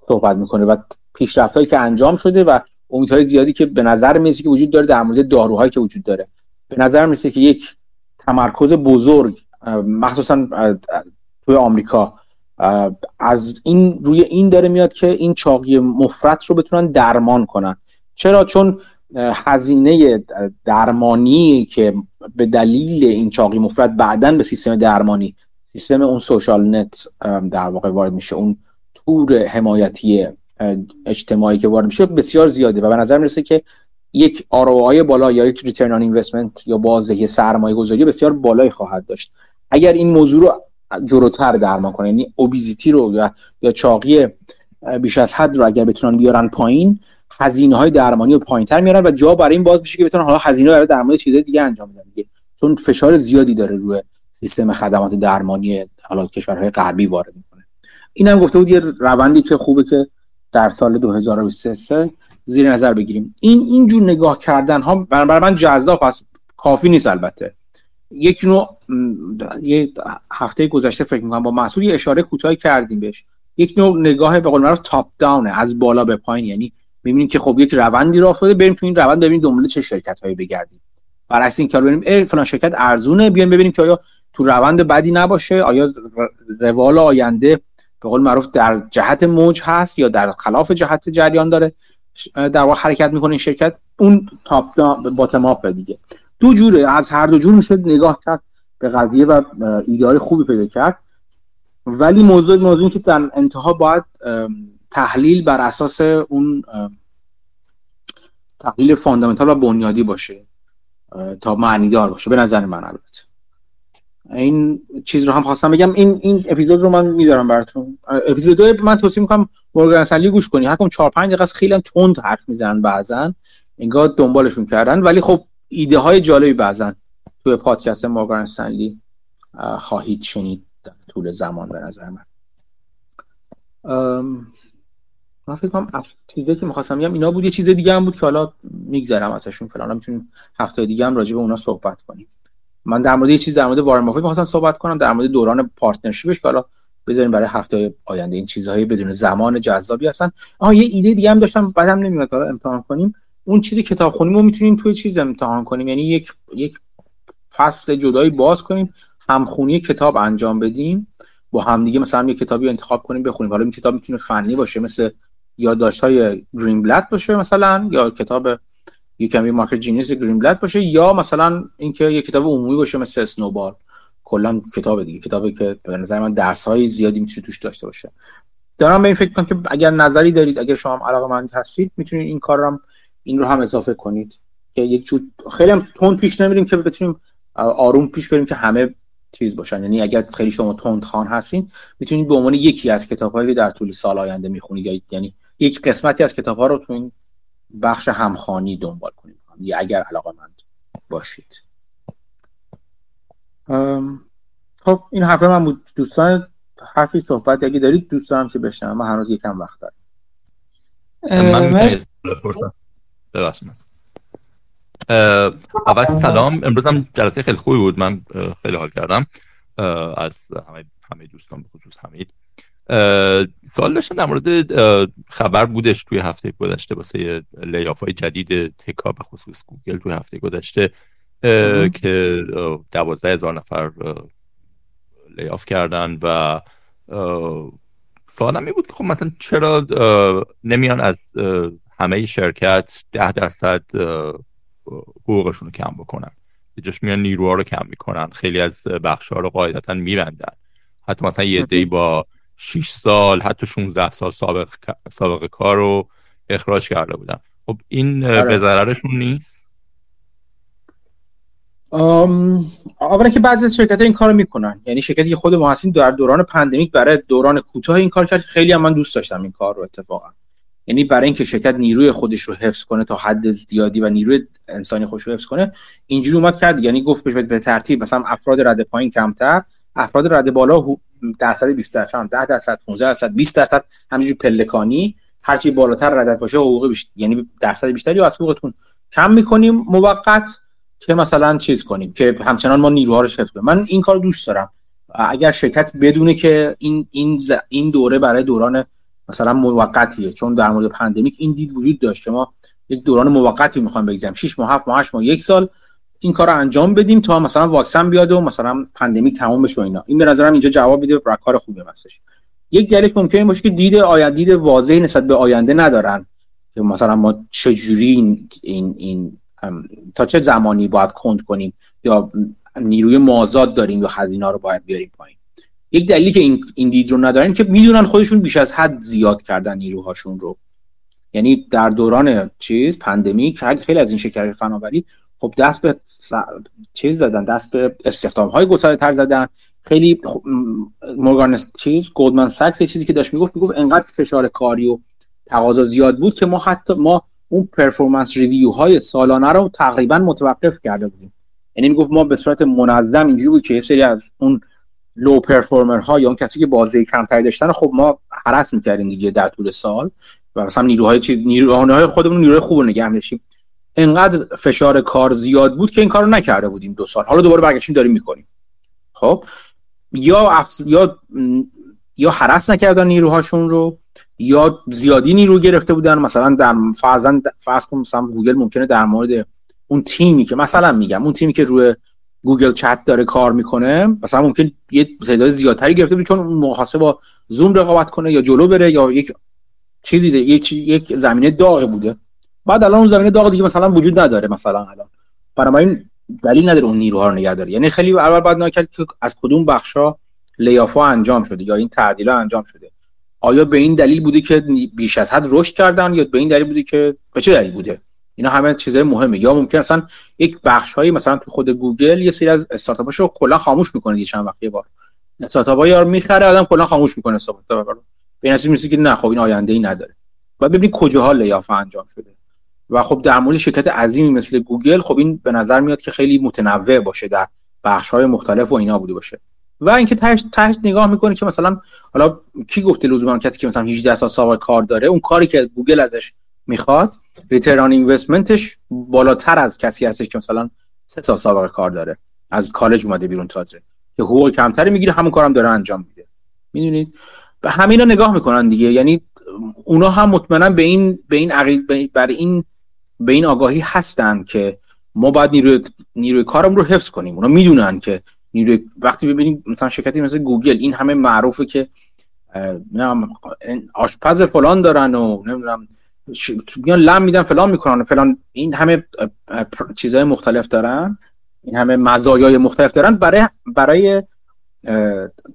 صحبت می‌کنه و پیشرفت هایی که انجام شده و امیدهای زیادی که به نظر می‌رسه که وجود داره در مورد داروهایی که وجود داره. به نظر می‌رسه که یک تمرکز بزرگ مخصوصا توی آمریکا از این روی این داره میاد که این چاقی مفرط رو بتونن درمان کنن. چرا؟ چون هزینه درمانی که به دلیل این چاقی مفرط بعدا به سیستم درمانی سیستم اون سوشال نت در واقع وارد میشه اون تور حمایتی اجتماعی که وارد میشه بسیار زیاده و به نظر می‌رسه که یک ROI بالا یا یک ریترن آن اینوستمنت یا بازدهی سرمایه گذاری بسیار بالایی خواهد داشت. اگر این موضوع رو جلوتر درمان کنه یعنی اوبیزیتی رو یا یا چاقی بیش از حد رو اگر بتونن بیارن پایین هزینه های درمانی رو پایینتر میارن و جا برای این باز میشه که بتونن حالا هزینه برای درمان چیزای دیگه انجام بدن دیگه. چون فشار زیادی داره روی سیستم خدمات درمانی حالا کشورهای غربی وارد می‌کنه. اینم گفته بود یه روندی که خوبه که در سال 2023 زیر نظر بگیریم. این اینجور نگاه کردن ها برای من جذاب پس کافی نیست البته. یک نوع یه هفته گذشته فکر می‌کنم با محصول یه اشاره کوتاهی کردیم بهش. یک نوع نگاه به قول معروف تاپ داونه از بالا به پایین. یعنی می‌بینیم که خب یک روندی را افتاده بریم تو این روند ببینیم دنبال چه شرکت هایی بگردیم. برعکس این کار بریم فلان شرکت ارزونه بیایم ببینیم که آیا تو روند بدی نباشه آیا روال آینده به قول معروف در جهت موج هست یا در خلاف جهت جریان داره در واقع حرکت می‌کنه این شرکت. اون تاپ باتم اپ دیگه. دو جوره. از هر دو جور میشه نگاه کرد به قضیه و ایده های خوبی پیدا کرد. ولی موضوع موضوع که در انتها باید تحلیل بر اساس اون تحلیل فاندامنتال و بنیادی باشه تا معنیدار باشه. به نظر من البته. این چیز رو هم خواستم بگم. این این اپیزود رو من می‌ذارم براتون. اپیزود دو من توصیه می‌کنم مورگان سلی گوش کنی. حکم 4 5 دقیقه خیلی تند حرف می‌زنن بعضن انگار دنبالشون کردن. ولی خب ایده های جالبی بعضن توی پادکست مورگان سنلی خواهید شنید در طول زمان به نظر من. من فکر کنم از چیزی که می‌خواستم بگم اینا بود یه چیز دیگه هم بود که حالا میگذرم ازشون فلان. می‌تونیم هفته دیگه هم راجع به اونا صحبت کنیم. من در مورد یه چیز در مورد وارن بافت می‌خواستم صحبت کنم در مورد دوران پارتنرشیپش که حالا بذاریم برای هفته آینده. این چیزهای بدون زمان جذابی هستن. آها یه ایده دیگه هم داشتم بعدم نمیاد حالا امتحان کنیم. اون چیزی کتاب خونیم رو می‌تونیم توی چیز امتحان کنیم. یعنی یک یک فصل جدایی باز کنیم همخونی کتاب انجام بدیم با همدیگه مثلا یه کتابی انتخاب کنیم بخونیم. حالا این کتاب می‌تونه فنی باشه مثل یادداشت‌های گرین بلد باشه مثلا یا کتاب یو کمی مارکت جینیس گرین بلد باشه یا مثلا اینکه یه کتاب عمومی باشه مثل اسنوبال کلا کتاب دیگه کتابی که به نظر من درس های زیادی می‌تونه توش داشته باشه. دارم به این فکر کنم که اگر نظری دارید اگر شما علاقه مند هستید می‌تونید این کار رو این رو هم اضافه کنید که یک جور خیلی هم تند پیش نمیریم که بتونیم آروم پیش بریم که همه چیز باشن. یعنی اگر خیلی شما تند خان هستین می‌تونید به عنوان یکی از کتابهایی در طول سال آینده می‌خونید. یعنی یک قسمتی از کتاب ها رو تو این بخش همخانی دنبال کنید. یا اگر علاقه مند باشید خب این حرف من بود. دوستان حرفی صحبت اگه دارید دوستانم که بشنم من هنوز یکم وقت دارم من اول سلام. امروز هم جلسه خیلی خوبی بود. من خیلی حال کردم. از همه همه دوستان به خصوص حمید. سوال داشتم در مورد خبر بودش توی هفته گذشته واسه لیاف های جدید تکا به خصوص گوگل توی هفته گذشته که دوازده هزار نفر لیاف کردن و سوالم این بود که خب مثلا چرا نمیان از همه شرکت ده درصد حقوقشون رو کم بکنن. جاش میان نیروها رو کم می‌کنن. خیلی از بخش ها رو قاعدتا میبندن. حتی مثلا یه دی با 6 سال حتی 16 سال سابق سابقه کار رو اخراج کرده بودن. خب این آره. به ضررشون نیست؟ اولا که بعضی از شرکت ها این کارو می‌کنن. یعنی شرکتی که خود ما هستیم در دوران پندمیک برای دوران کوتاه این کار کرد. خیلی هم من دوست داشتم این کار رو اتفاقا. یعنی برای اینکه شرکت نیروی خودش رو حفظ کنه تا حد زیادی و نیروی انسانی خودش رو حفظ کنه اینجوری اومد کرد یعنی گفت به ترتیب مثلا افراد رد پایین کمتر افراد رد بالا درصد 20 درصد 10 درصد 15 درصد 20 درصد همینجوری پلکانی. هرچی بالاتر رده‌ت باشه حقوق بیشتر یعنی درصد بیشتری از حقوقتون کم می‌کنیم موقت که مثلا چیز کنیم که همچنان ما نیروها رو حفظ کنیم. من این کار دوست دارم. اگر شرکت بدونه که این این این دوره برای دوران مثلا موقتیه. چون در مورد pandemic این دید وجود داشت ما یک دوران موقتی می‌خوام بگذاریم. 6 ماه 7 ماه 8 ماه یک سال این کار رو انجام بدیم تا مثلا واکسن بیاد و مثلا pandemic تموم بشه اینا. این به نظرم اینجا جواب میده برای کار خوبه هستش یک دلیلش ممکنه باشه که دید آینده دید واضحی نسبت به آینده ندارن. که مثلا ما چجوری این این, این تا چه زمانی باید کند کنیم یا نیروی مازاد داریم یا هزینه رو باید بیاریم پایین. یک دلیلی که این, این دید رو ندارن که می‌دونن خودشون بیش از حد زیاد کردن نیروهاشون رو. یعنی در دوران چیز پندمیک خیلی از این شرکت فناوری خب دست به چیز زدن دست به استخدام های گسترده تر زدن. خیلی مورگان چیز گلدمن ساکس چیزی که داشت می‌گفت می‌گفت انقدر فشار کاری و تقاضا زیاد بود که ما حتی ما اون performance review های سالانه رو تقریبا متوقف کرده بودیم. یعنی می‌گفت ما به صورت منظم اینجوری بود که سری از اون low performer ها یا اون کسی که بازدهی کمتری داشتن خب ما هرس می‌کردیم دیگه در طول سال و مثلا نیروهای چیز نیروهای خودمون نیروهای خوب نگه داشتیم انقدر فشار کار زیاد بود که این کارو نکرده بودیم دو سال. حالا دوباره برگشتیم داریم می‌کنیم. خب؟ یا افز... یا یا هرس نکردن نیروهاشون رو یا زیادی نیرو گرفته بودن. مثلا در فرضاً فرض کنم مثلا گوگل ممکنه در مورد اون تیمی که مثلا میگم اون تیمی که روی گوگل چت داره کار می‌کنه مثلا ممکن یه تعداد زیادتری گرفته بود چون مخاطب با زوم رقابت کنه یا جلو بره یا یک چیزی یک یک زمینه داغ بوده. بعد الان اون زمینه داغ دیگه مثلا وجود نداره مثلا الان. برای دلیل نداره اون نیروها رو نگه داره. یعنی خیلی اول بعد نکرد که از کدوم بخشا لیافا انجام شده یا این تعدیلا انجام شده. آیا به این دلیل بوده که بیش از حد رشد کردن یا به این دلیل بوده که به چه دلیل بوده؟ اینا همه چیزای مهمه. یا ممکن اصلا یک بخش هایی مثلا تو خود گوگل یه سری از استارتاپاشو کلا خاموش می‌کنه یه چند وقت یه بار. استارتاپ ها یار می‌خره آدم کلا خاموش می‌کنه استارتاپ رو. به این که نه خب این آینده ای نداره. بعد ببینید کجاها layoff ها انجام شده. و خب در مورد شرکت عظیمی مثل گوگل خب این به نظر میاد که خیلی متنوع باشه در بخش های مختلف و اینا بوده باشه. و اینکه تهش تهش نگاه می‌کنه که مثلا حالا کی گفته لزوما کسی که مثلا 18 سال سابقه کار داره اون کاری که گوگل ازش می‌خواد return investment ش بالاتر از کسی هستش که مثلا سه سال سابقه کار داره از کالج اومده بیرون تازه که حقوق کمتری می‌گیره همون کارم داره انجام میده. می‌دونید؟ به همینا نگاه می‌کنن دیگه. یعنی اونا هم مطمئنا به این به این عقید برای این به این آگاهی هستند که ما باید نیروی نیروی کارم رو حفظ کنیم. اونا می‌دونن که نیروی وقتی ببینید مثلا شرکتی مثل گوگل این همه معروفه که آشپز فلان دارن و نمی‌دونم میان لم میدن فلان می‌کنن. فلان این همه چیزهای مختلف دارن. این همه مزایای مختلف دارن. برای برای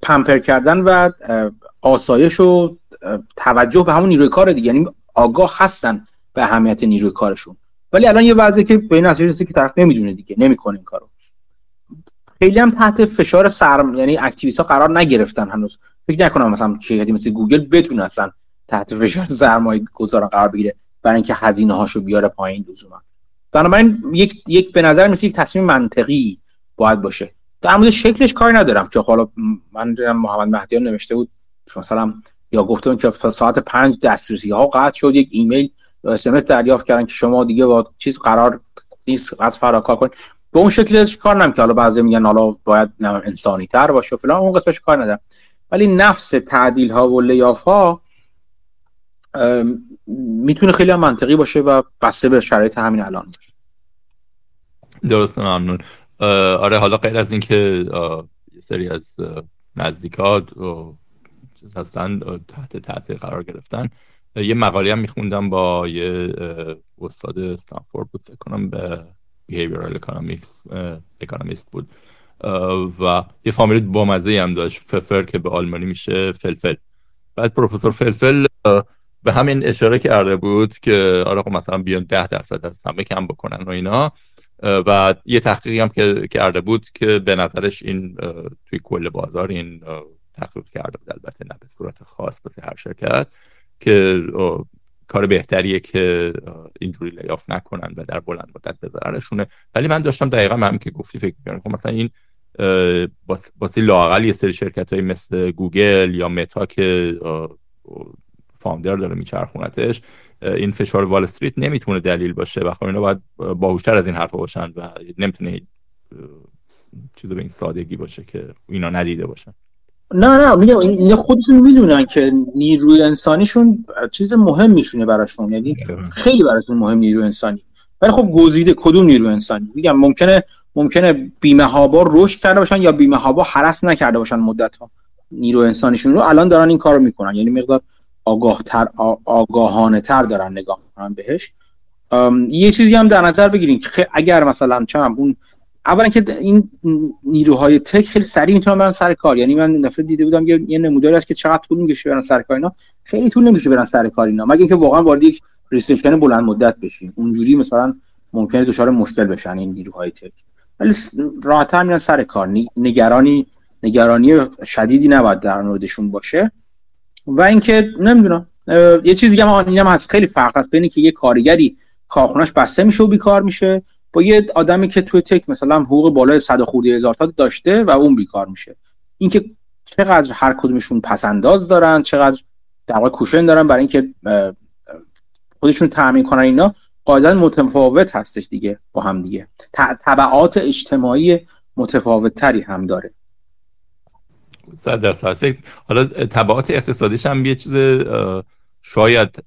pamper کردن و آسایش و توجه به همون نیروی کار دیگه. یعنی آگاه هستن به اهمیت نیروی کارشون. ولی الان یه وضعی که به این نتیجه که طرف نمی‌دونه دیگه. نمی‌کنه این کارو. خیلی هم تحت فشار سرم یعنی activist ها قرار نگرفتن هنوز. فکر نکنم مثلا شرکتی مثل گوگل بتونه اصلا تحت فشار سرمایه گذار قرار بگیره برای اینکه هزینه هاشو بیاره پایین لزوما. بنابراین یک یک به نظر مثل یک تصمیم منطقی باید باشه. در مورد شکلش کاری ندارم که حالا من محمد مهدیان نوشته بود مثلا یا گفته که ساعت پنج دسترسی ها قطع شد یک ایمیل اسمس دریافت کردن که شما دیگه با چیز قرار نیست از فراکار کنید. به اون شکلش کار نمی‌کنه حالا بعضی میگن حالا باید انسانی تر باشه فلان اون قسمش کار ندارم. ولی نفس تعدیل ها و لیاف ها می‌تونه خیلی هم منطقی باشه و بسته به شرایط همین الان باشه. درسته ممنون. آره حالا غیر از اینکه یه سری از نزدیکات هستن تحت تاثیر قرار گرفتن یه مقاله هم میخوندم با یه استاد استنفورد بود فکر کنم به behavioral economics اکانومیست بود. و یه فامیل با هم داشت ففر که به آلمانی میشه فلفل. بعد پروفسور فلفل به همین اشاره کرده بود که آره خب مثلا بیان ده درصد از همه کم بکنن و اینا. و یه تحقیقی هم که کرده بود که به نظرش این توی کل بازار این تحقیق کرده بود. البته نه به صورت خاص بسه هر شرکت که کار بهتریه که اینجوری لیاف نکنن و در بلند مدت بذارنشونه ولی من داشتم دقیقا هم که گفتی فکر می‌کنم خب مثلا این باسی لاقل یه سری شرکت های مثل گوگل یا متا که فاوندر داره میچرخونتش. این فشار وال استریت نمی‌تونه دلیل باشه و خب اینا باید باهوشتر از این حرفا باشن و نمی‌تونه چیز به این سادگی باشه که اینا ندیده باشن. نه نه میگم اینا خودشون می‌دونن که نیروی انسانیشون چیز مهم میشونه براشون. یعنی خیلی براشون مهم نیروی انسانی. ولی خب گزیده کدوم نیروی انسانی؟ میگم ممکنه ممکنه بیمه هابا رشد کرده باشن یا بیمه هابا حرس نکرده باشن مدت ها نیرو انسانیشون رو الان دارن این کارو می‌کنن. یعنی مقدار آگاه تر آگاهانه تر دارن نگاه می‌کنن بهش. یه چیزی هم در نظر بگیریم که اگر مثلا چم اون اولا که این نیروهای tech خیلی سریع می‌تونن برن سر کار. یعنی من دفعه دیده بودم یه, نموداری هست که چقدر طول می‌کشه برن سر کار اینا. خیلی طول نمیشه برن سر کار اینا. مگه اینکه واقعا وارد یک research بلند مدت بشین. اونجوری مثلا ممکنه دچار مشکل بشن این نیروهای tech. ولی راحت‌تر میرن سر کار. نگرانی نگرانی شدیدی نباید در موردشون باشه. و اینکه نمی‌دونم یه چیزی هم اینم هست خیلی فرق هست بین که یه کارگری کارخونهش بسته میشه و بیکار میشه با یه آدمی که توی تک مثلا حقوق بالای 100 خورده هزار تا داشته و اون بیکار میشه. اینکه چقدر هر کدومشون پسنداز دارن چقدر در واقع کوشن دارن برای اینکه خودشون تامین کنن اینا قاعدتا متفاوت هستش دیگه با هم دیگه. تبعات اجتماعی متفاوت تری هم داره. صد درصد. حالا تبعات اقتصادیش هم یه چیز شاید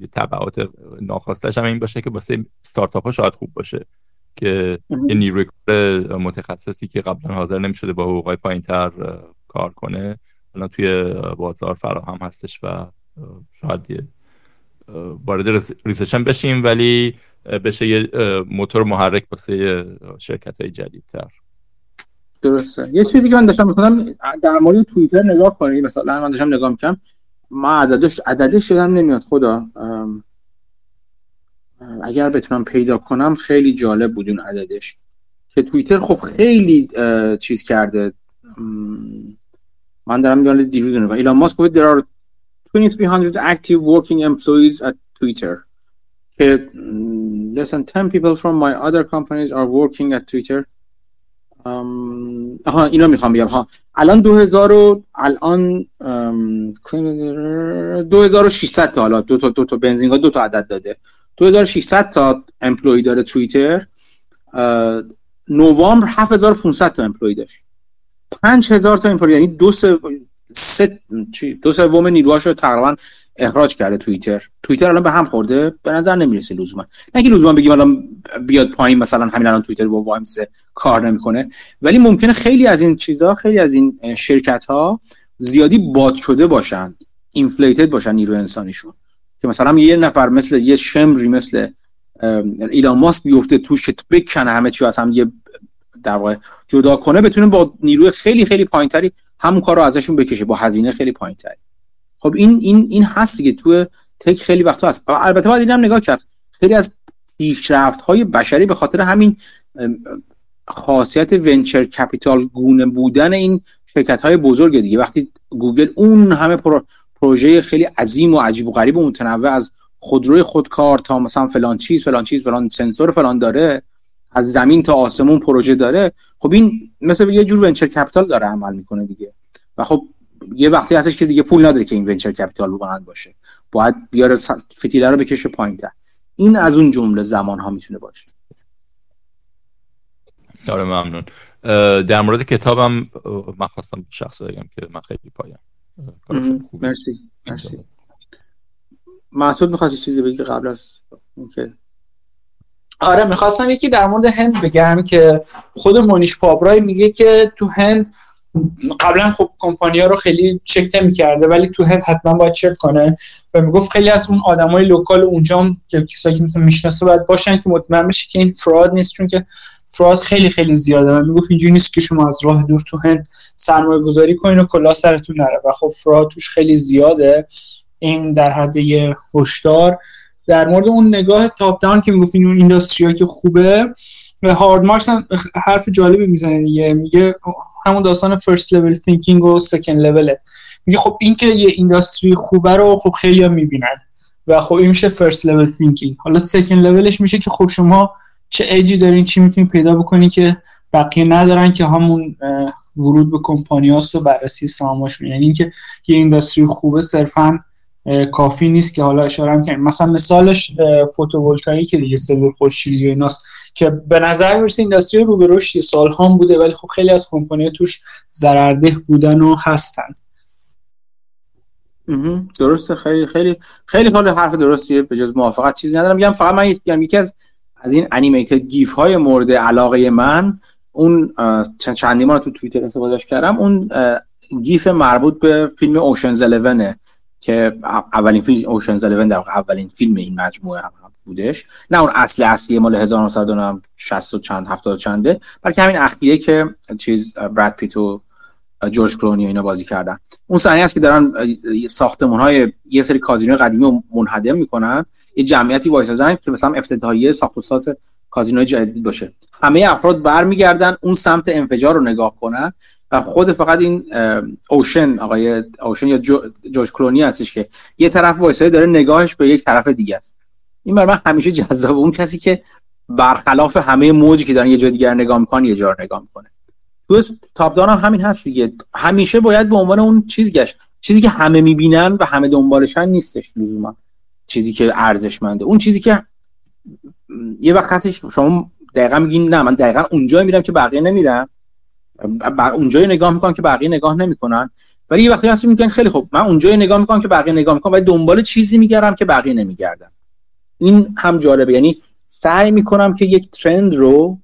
یه تبعات ناخواستش هم این باشه که واسه ستارتاپ ها شاید خوب باشه که یه نیروی متخصصی که قبلا حاضر نمی‌شده با حقوقای پایین تر کار کنه الان توی بازار فراهم هستش و شاید یه وارد ریسشن بشیم ولی بشه یه موتور محرک واسه شرکت های جدیدتر. درسته. یه چیزی که من داشتم می‌کنم در مورد توییتر نگاه کنید مثلا من داشتم نگاه می‌کنم ما عددش عددش شدم نمیاد خدا. اگر بتونم پیدا کنم خیلی جالب بود اون عددش. که توییتر خب خیلی چیز کرده. من دارم میگم دیروز نگاه ایلان ماسک گفت there are 2300 active working employees at Twitter. که less than 10 people from my other companies are working at Twitter. آها اینو می‌خوام بگم. ها الان 2000 و الان 2600 تا حالا دو تا دو تا بنزین دو تا عدد داده. 2600 تا امپلوی داره توییتر. نوامبر 7500 تا امپلوی داشت. 5000 تا امپلوی یعنی دو سه سه دو سوم نیروهاشو تقریبا اخراج کرده توییتر. توییتر الان به هم خورده به نظر نمی‌رسه لزوما. نه که لزوما بگیم الان بیاد پایین مثلا همین الان توییتر با وایمز کار نمی‌کنه ولی ممکنه خیلی از این چیزها خیلی از این شرکت ها زیادی باد شده باشن اینفلیتد باشن نیرو انسانیشون. که مثلا یه نفر مثل یه شمری مثل ایلان ماسک بیفته توش که بکنه همه چی از هم یه در واقع جدا کنه بتونه با نیروی خیلی خیلی پایینتری همون کار رو ازشون بکشه با هزینه خیلی پایینتری. خب این این این هست که تو tech خیلی وقتا هست. البته باید اینم نگاه کرد. خیلی از پیشرفت های بشری به خاطر همین خاصیت venture capital گونه بودن این شرکت های بزرگ دیگه. وقتی گوگل اون همه پروژه خیلی عظیم و عجیب و غریب و متنوع از خودروی خودکار تا مثلا فلان چیز فلان چیز فلان سنسور فلان داره از زمین تا آسمون پروژه داره خب این مثل یه جور venture capital داره عمل می‌کنه دیگه. و خب یه وقتی هستش که دیگه پول نداره که این venture capital بلند باشه. باید بیاره فتیله رو بکشه پایین تر این از اون جمله زمان ها می‌تونه باشه. آره ممنون. در مورد کتابم من خواستم شخص بگم که من خیلی پایم. مرسی. مرسی. محسود می‌خواستی چیزی بگی قبل از اینکه؟ آره می‌خواستم یکی در مورد هند بگم که خود مونیش پابرای میگه که تو هند قبلا خب کمپانیا رو خیلی چک نمی‌کرده ولی تو هند حتما باید چک کنه. و می‌گفت خیلی از اون آدمای لوکال اونجا هم که کسایی که مثلا می‌شناسه باید باشن که مطمئن بشه که این فراد نیست چون که فراد خیلی خیلی زیاده. و می‌گفت اینجوری نیست که شما از راه دور تو هند سرمایه گذاری کنین و کلا سرتون نره. و خب فراد توش خیلی زیاده. این در حد یه هشدار. در مورد اون نگاه top-down که می‌گفتین اون industry که خوبه و هاوارد مارکس هم حرف جالبی می‌زنه دیگه. میگه همون داستان first level thinking و second level ه میگه خب این که یه industry خوبه رو خب خیلی می‌بینن. و خب این میشه first level thinking حالا second level ش میشه که خب شما چه ایجی دارین چی می‌تونین پیدا بکنین که بقیه ندارن که همون ورود به کمپانیاست و بررسی سهامشون یعنی اینکه یه industry خوبه صرفا کافی نیست که حالا اشاره هم کنیم. مثلا مثالش photovoltaic دیگه سلول خورشیدی و ایناست. که به نظر می‌رسه industry رو به رشد سال هم بوده ولی خب خیلی از کمپانی توش ضررده بودن و هستن. درسته. خیلی خیلی خیلی خیلی حرف درستیه. به جز موافقت چیزی ندارم. میگم فقط من یکی از از این animated GIF های مورد علاقه من اون چندی ما تو توییتر استفادهش کردم اون گیف مربوط به فیلم اوشنز 11 که اولین فیلم اوشنز 11 در اولین فیلم این مجموعه بودش. نه اون اصل اصلی مال 1960 و چند 70 چنده. بلکه همین اخیره که چیز براد پیت و جورج کلونی اینا بازی کردن. اون صحنه است که دارن ساختمون های یه سری کازینو قدیمی رو منهدم می‌کنن. یه جمعیتی وایسازن که مثلا افتتاحیه ساخت و ساز کازینو جدید باشه. همه افراد برمیگردن اون سمت انفجار رو نگاه کنن و خود فقط این اوشن آقای اوشن یا جورج کلونی هستش که یه طرف وایسای داره نگاهش به یک طرف دیگه است. این برای من همیشه جذاب. اون کسی که برخلاف همه موجی که دارن یه جای دیگر نگاه می‌کنن یه جا نگاه می‌کنه. تو تاپ هم همین هست دیگه. همیشه باید به عنوان اون چیز گشت. چیزی که همه می‌بینن و همه دنبالشن نیستش لزوما. چیزی که ارزشمنده. اون چیزی که یه وقت هستش شما دقیقا میگین نه من دقیقا اونجا میرم که بقیه نمیرم اونجا نگاه می‌کنم که بقیه نگاه نمی‌کنن. ولی یه وقتی هست میگن خیلی خوب من اونجا نگاه می‌کنم که بقیه نگاه می‌کنم ولی دنبال چیزی میگردم که بقیه نمیگردن. این هم جالبه. یعنی سعی می‌کنم که یک ترند رو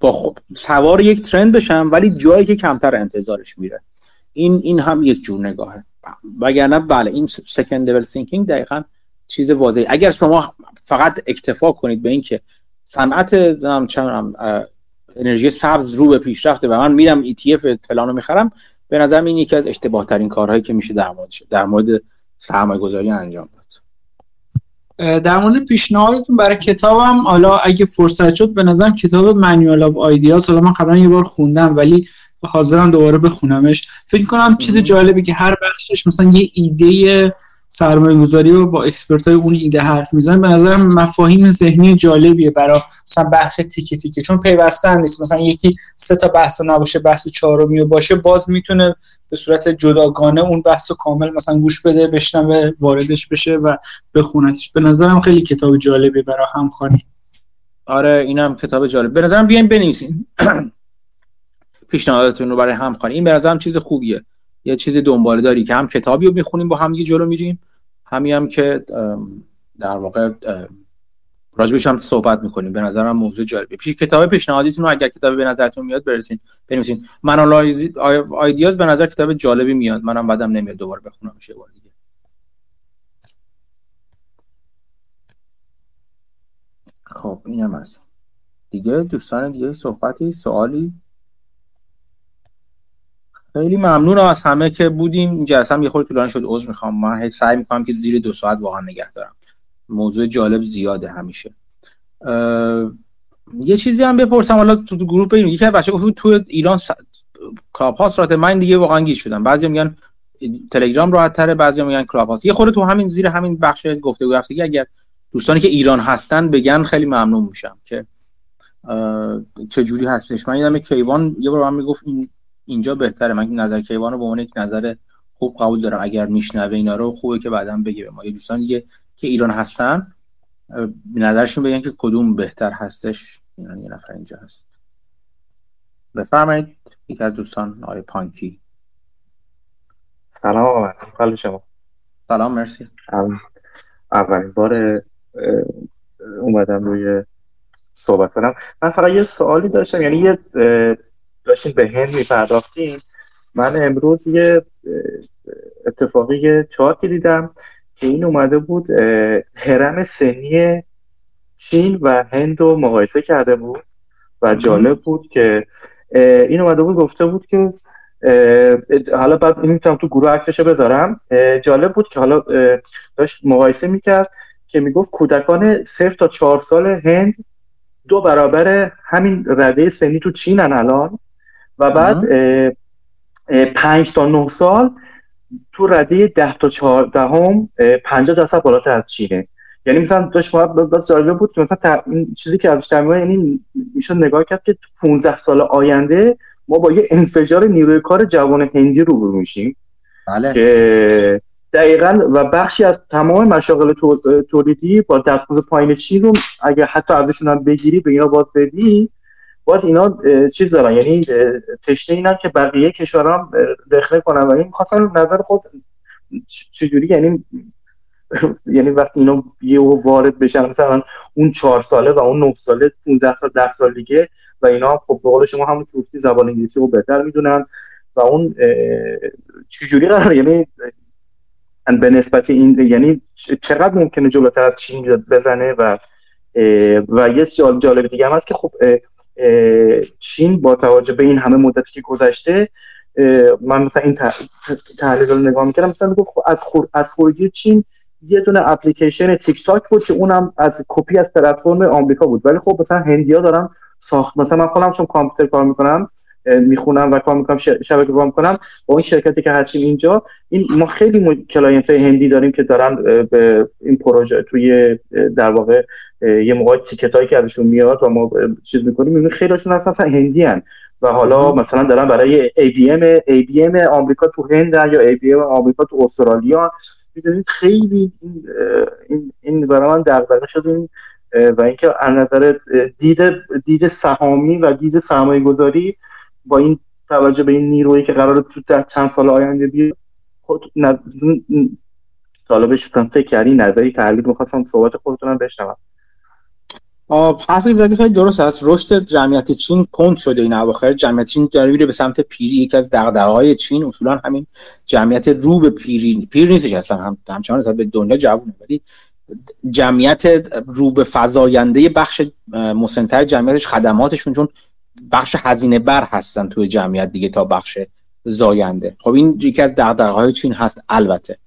با خب سوار یک ترند بشم ولی جایی که کمتر انتظارش میره. این این هم یک جور نگاهه. وگرنه بله این second level thinking دقیقا چیز واضحه. اگر شما فقط اکتفا کنید به اینکه صنعت انرژی سبز رو به پیشرفته و من میرم ETF فلانو می‌خرم به نظر این یکی از اشتباه ترین کارهایی که میشه در مورد در مورد سرمایه گذاری انجام در مورد پیشنهادتون برای کتابم حالا اگه فرصت شد به نظر کتاب Manual of Ideas حالا من قبلا یه بار خوندم ولی حاضرم دوباره بخونمش. فکر کنم چیز جالبی که هر بخشش مثلا یه ایده سرمایه گذاری و با اکسپرت های اون ایده حرف می‌زنن. به نظرم مفاهیم ذهنی جالبیه برای مثلا بحث تیکه تیکه. چون پیوسته نیست. مثلا یکی سه تا بحث نباشه بحث چهارمی باشه باز می‌تونه به صورت جداگانه اون بحث رو کامل مثلا گوش بده بشنوه واردش بشه و بخونتش. به نظرم خیلی کتاب جالبی برای همخوانی. آره اینم کتاب جالب. به نظرم بیاین بنویسین پیشنهاداتتون رو برای همخوانی. این به نظرم چیز خوبیه. یه چیز دنباله داری که هم کتابی رو می‌خونیم با هم دیگه جلو میریم. همی هم که در واقع راجبش هم صحبت می‌کنیم. به نظرم موضوع جالبه پیش کتاب پیشنهادیتون رو اگر کتابی به نظرتون میاد برسین. بنویسین. من آیدیاز به نظر کتاب جالبی میاد. منم بعدم نمیاد دوباره بخونم. یه بار دیگه. خب اینم از دیگه دوستان دیگه صحبتی؟ سوالی؟ خیلی ممنونم از همه که بودیم. این جلسه یه خورده طولانی شد عذر می‌خوام. من سعی می‌کنم که زیر دو ساعت واقعا نگه دارم. موضوع جالب زیاده همیشه. یه چیزی هم بپرسم. حالا تو, گروه بگیم یکی از بچه گفت تو ایران س... کلاب هاوس راحت من دیگه واقعا گیج شدم. بعضی میگن تلگرام راحت تره بعضی میگن کلاب هاوس یه خورده تو همین زیر همین بخش گفتگو هفتگی اگر دوستانی که ایران هستن بگن خیلی ممنون میشم که چه جوری هستش. من یادم کیوان یه بار من می‌گفت این اینجا بهتره. من نظر کیوان رو به عنوان یک نظر خوب قبول دارم. اگر میشنوه اینا رو خوبه که بعدا بگه. به ما یه دوستان دیگه که ایران هستن نظرشون بگن که کدوم بهتر هستش. اینا یه نفر اینجا هست. بفرمایید. یکی از دوستان آقای پانکی. سلام آقا. حال شما. سلام مرسی. اولین بار اومدم روی صحبت کنم. من فقط یه سوالی داشتم. یعنی یه داشتیم به هند میپرداختیم. من امروز یه اتفاقی چارتی دیدم که این اومده بود هرم سنی چین و هند رو مقایسه کرده بود و جالب بود که این اومده بود گفته بود که حالا بعد این می‌تونم تو گروه عکسشو بذارم. جالب بود که حالا داشت مقایسه می‌کرد که می‌گفت کودکان صفر تا چهار سال هند دو برابر همین رده سنی تو چینن الان. و بعد پنج تا نه سال تو رده ده تا چهاردهم پنجاه درصد بالاتر از چینه. یعنی مثلا داشت ما جالبه بود که مثلا این چیزی که ازش تعمیم یعنی میشه نگاه کرد که تو 15 سال آینده ما با یه انفجار نیروی کار جوان هندی روبرو میشیم. بله. که دقیقا و بخشی از تمام مشاغل تولیدی با دستمزد پایین چین رو اگر حتی ازشون هم بگیری به اینا باز بدی باز اینا چیز دارن. یعنی تشنه اینن که بقیه کشورها دخله کنن و این خواستن نظر خود چجوری یعنی یعنی وقتی اینا یه وارد بشن مثلا اون چهار ساله و اون نه ساله 15 سال ده سال دیگه و اینا خب به قول شما همون توفتی زبان انگلیسی رو بهتر می‌دونن و اون چجوری قرار یعنی به نسبت این یعنی چقدر ممکنه جلوتر از چین بزنه و و یه جالب دیگه هم هست که خب چین با توجه به این همه مدتی که گذشته من مثلا این تحلیل رو نگاه می‌کردم مثلا خب از خور... از خروجی چین یه دونه اپلیکیشن تیک تاک بود که اونم از کپی از پلتفرم آمریکا بود. ولی خب مثلا هندیا دارن ساخت مثلا من خودم چون کامپیوتر کار می‌کنم می‌خونم و کار می‌کنم شبکه کار می‌کنم. با این شرکتی که هستیم اینجا این ما خیلی م... client هندی داریم که دارن به این پروژه توی در واقع یه موقع تیکت هایی که ازشون میاد و ما چیز می‌کنیم می‌بینیم خیلیشون هستن مثلا هندی هن. و حالا مثلا دارن برای IBM IBM آمریکا تو هند یا IBM آمریکا تو استرالیا می‌دونید خیلی این این, این برای من دغدغه شد این و اینکه از نظر دید دید سهامی و دید سرمایه گذاری با این توجه به این نیرویی که قرار تو ده چند سال آینده بیاد خود طالبش فکر کردی نظری تحلیل می‌خواستم صحبت خودتونم بشنوم. حرفی زدی خیلی درست است رشد جمعیت چین کند شده این اواخر. جمعیت چین داره میره به سمت پیری یکی از های چین. اصولا همین جمعیت رو به پیری پیر نیستش اصلا. هم همچنان به دنیا جوونه. ولی جمعیت رو به فزاینده بخش مسنتر جمعیتش خدماتشون چون بخش هزینه بر هستن توی جمعیت دیگه تا بخش زاینده. خب این یکی از های چین هست البته.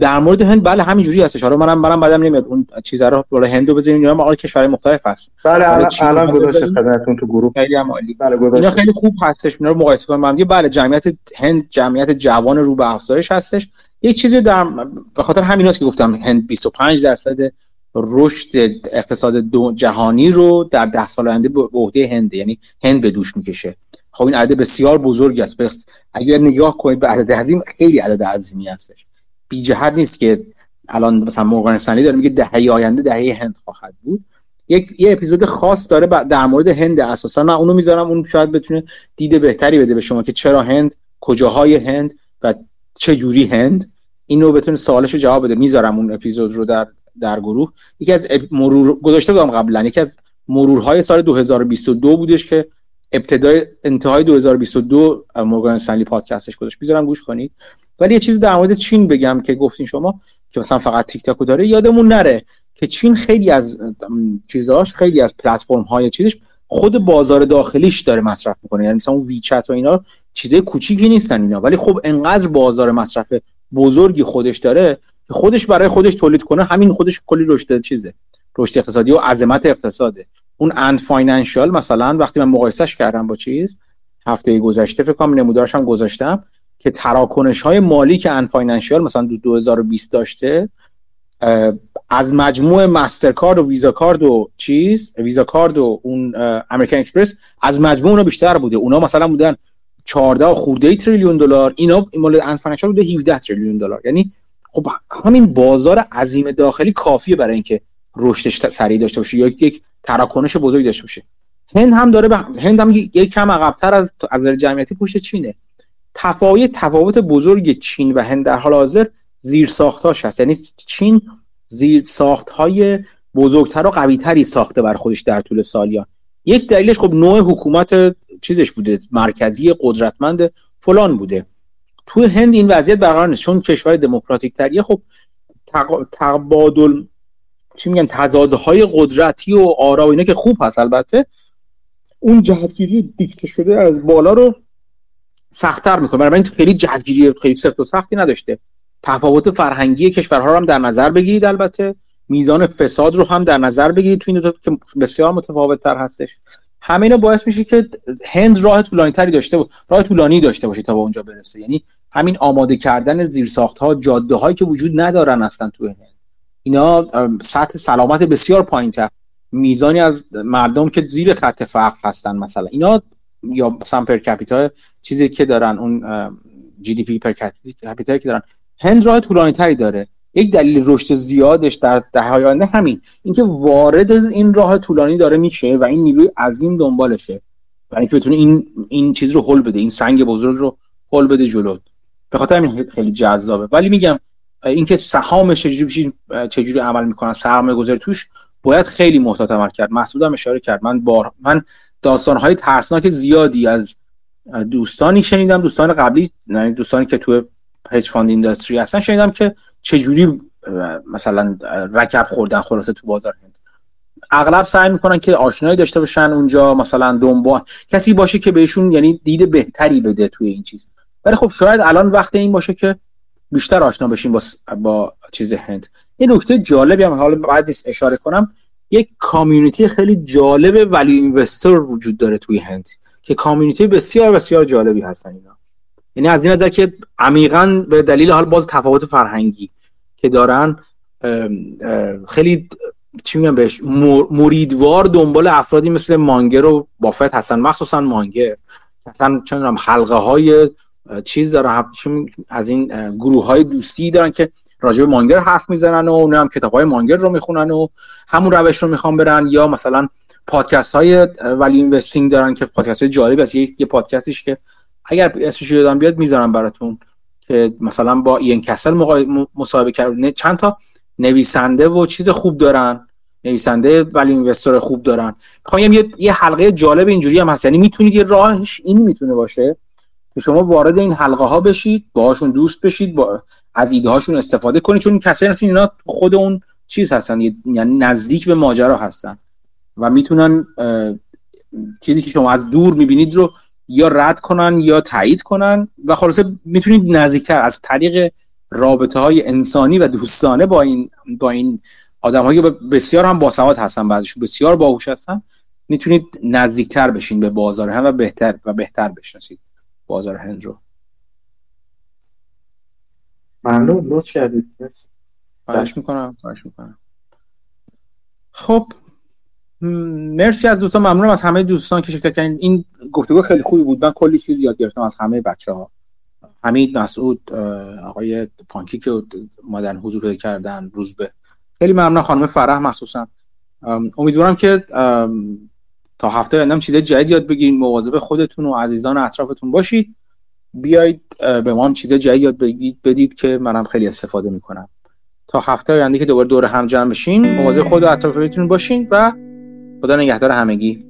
در مورد هند بله همینجوری هستش. حالا منم منم بعدم نمیاد. اون چیزا رو بالا هندو بزنین اینا آقای کشورهای مختلف هست. بله الان گذاشته خدمتتون تو گروه. خیلی هم عالی. بله اینا خیلی خوب هستش اینا رو مقایسه کنیم هم بله جمعیت هند جمعیت جوان رو به افزایش هستش. یک چیزی در به خاطر همیناست که گفتم هند 25 درصد رشد اقتصاد جهانی رو در ده سال آینده به عهده هند یعنی هند به دوش می‌کشه. خب این عدد بسیار بزرگی است. اگر نگاه کنید به عدد عظیم خیلی عدد عظیمی هستش. بی جهت نیست که الان مثلا مورگان استنلی داره میگه دهه آینده دهه هند خواهد بود. یک یه اپیزود خاص داره در مورد هند اساسا. من اونو می‌ذارم. اون شاید بتونه دید بهتری بده به شما که چرا هند کجاهای هند و چه جوری هند. اینو بتونه سوالشو جواب بده. می‌ذارم اون اپیزود رو در در گروه. یکی از مرور گذاشته بودم قبلا. یکی از مرورهای سال 2022 بودش که ابتدای انتهای 2022 مورگان استنلی پادکستش گذاشت. می‌ذارم گوش کنید. ولی یه چیزی در مورد چین بگم که گفتین شما که مثلا فقط تیک تاکو داره یادمون نره که چین خیلی از چیزاش خیلی از پلتفرم های چیزش خود بازار داخلیش داره مصرف می‌کنه. یعنی مثلا اون ویچت و اینا چیزای کوچیکی نیستن اینا. ولی خب انقدر بازار مصرف بزرگی خودش داره خودش برای خودش تولید کنه همین خودش کلی رشد چیزه. رشد اقتصادی و عظمت اقتصاده. اون انت فاینانشال مثلا وقتی من مقایسش کردم با چیز هفته گذشته فکر کنم نمودارش هم گذاشتم که تراکنش های مالی که انت فاینانشیال مثلا دو 2020 داشته از مجموع مسترکارد و ویزا کارد و چیز ویزا کارد و اون امریکن اکسپرس از مجموع اونا بیشتر بوده. اونا مثلا بودن 14 خورده تریلیون دلار اینا مال انت فاینانشیال بوده 17 تریلیون دلار. یعنی خب همین بازار عظیم داخلی کافیه برای اینکه رشدش سریع داشته باشه یا یک تراکنش بزرگ داشته باشه. هند هم داره به هند هم یک کم عقب‌تر از از جمعیتی پشت چینه. تفاوت تفاوت بزرگ چین و هند در حال حاضر زیر ساختاش هست. یعنی چین زیر ساخت های بزرگتر و قویتری ساخته بر خودش در طول سالیان یک دلیلش خب نوع حکومت چیزش بوده مرکزی قدرتمند فلان بوده. تو هند این وضعیت برقرار نیست. چون کشور دموکراتیک تریه خب تبادل چی میگن تضادهای قدرتی و آرا و اینا که خوب هست البته اون جهتگیری دیکته شده از بالا رو سختتر می‌کنه. برای این خیلی جدگیری خیلی سخت و سختی نداشته. تفاوت فرهنگی کشورها رو هم در نظر بگیرید البته. میزان فساد رو هم در نظر بگیرید تو این دو که بسیار متفاوت تر هستش. همه اینا باعث میشه که هند راه طولانی تری داشته بود راه طولانی داشته باشه تا به اونجا برسه یعنی همین آماده کردن زیرساخت ها جاده هایی که وجود ندارن اصلا تو هند اینا سطح سلامت بسیار پایین تر میزانی از مردم که زیر خط فقر هستن مثلا. اینا یا مثلا پر کپیتا چیزی که دارن اون جی دی پی پر کپیتا که دارن هند راه طولانی تری داره. یک دلیل رشد زیادش در دهه آینده همین. اینکه وارد این راه طولانی داره میشه و این نیروی عظیم دنبالشه. برای اینکه بتونه این این چیز رو هول بده این سنگ بزرگ رو هول بده جلو به خاطر همین خیلی جذابه. ولی میگم اینکه سهامش چجوری چجوری عمل می‌کنن سرمایه گذاری توش باید خیلی محتاط عمل کرد. مسعود هم اشاره کرد. من بار من های ترسناک زیادی از دوستانی شنیدم. دوستان قبلی یعنی دوستانی که تو هج فاند اینداستری هستن شنیدم که چجوری مثلا رکب خوردن خلاصه تو بازار هند. اغلب سعی می‌کنن که آشنایی داشته باشن اونجا مثلا دنبال کسی باشه که بهشون یعنی دید بهتری بده توی این چیز. ولی خب شاید الان وقت این باشه که بیشتر آشنا بشیم با با چیز هند. این نکته جالبی هم حالا بعد اشاره کنم یک کامیونیتی خیلی جالب ولی اینوستر وجود داره توی هند که کامیونیتی بسیار بسیار جالبی هستن اینا. یعنی از این نظر که عمیقا به دلیل حال باز تفاوت فرهنگی که دارن خیلی چی میگم بهش مریدوار دنبال افرادی مثل مانگر و بافت هستن مخصوصا مانگر. اصلا چون حلقه های چیز دارن از این گروه های دوستی دارن که راجع به مانگر حرف می‌زنن و اون هم کتاب های مانگر رو می‌خونن و همون روش رو می‌خوان برن. یا مثلا پادکست های ولی اینوستینگ دارن که پادکست های جالب است. یه, پادکستیش که اگر اسمش یادم بیاد می‌ذارم براتون که مثلا با این کسل مصاحبه کرد چند تا نویسنده و چیز خوب دارن. نویسنده ولی اینوستر خوب دارن. می‌خوام یه یه حلقه جالب اینجوری هم هست. یعنی می‌تونید یه راهش این می‌تونه باشه. که شما وارد این حلقه ها بشید باهاشون دوست بشید با از ایده هاشون استفاده کنید چون کسایی هستن اینا خود اون چیز هستن یعنی نزدیک به ماجرا هستن و می‌تونن چیزی که شما از دور می‌بینید رو یا رد کنن یا تایید کنن و خلاصه می‌تونید نزدیکتر از طریق رابطه های انسانی و دوستانه با این با این آدم که بسیار هم باسواد هستن بعضیشون بسیار باهوش هستن می‌تونید نزدیکتر بشین به بازار هم و بهتر و بهتر بشناسید. بازار هند رو. ممنون لطف کردید. خواهش می‌کنم خواهش می‌کنم. خب مرسی از دوستان ممنونم از همه دوستان که شرکت کردین. این گفتگو خیلی خوبی بود. من کلی چیز یاد گرفتم از همه بچه ها حمید مسعود آقای پانکی که مادن حضور کردن روز به. خیلی ممنون خانم فرح مخصوصا. امیدوارم که تا هفته آینده چیز جدید یاد بگیرید مواظب خودتون و عزیزان اطرافتون باشید. بیایید به ما هم چیز جدید یاد بگید بدید که منم خیلی استفاده می‌کنم. تا هفته آینده که دوباره دور هم جمع بشین مواظب خود و اطرافتون باشین و خدا نگهدار همگی.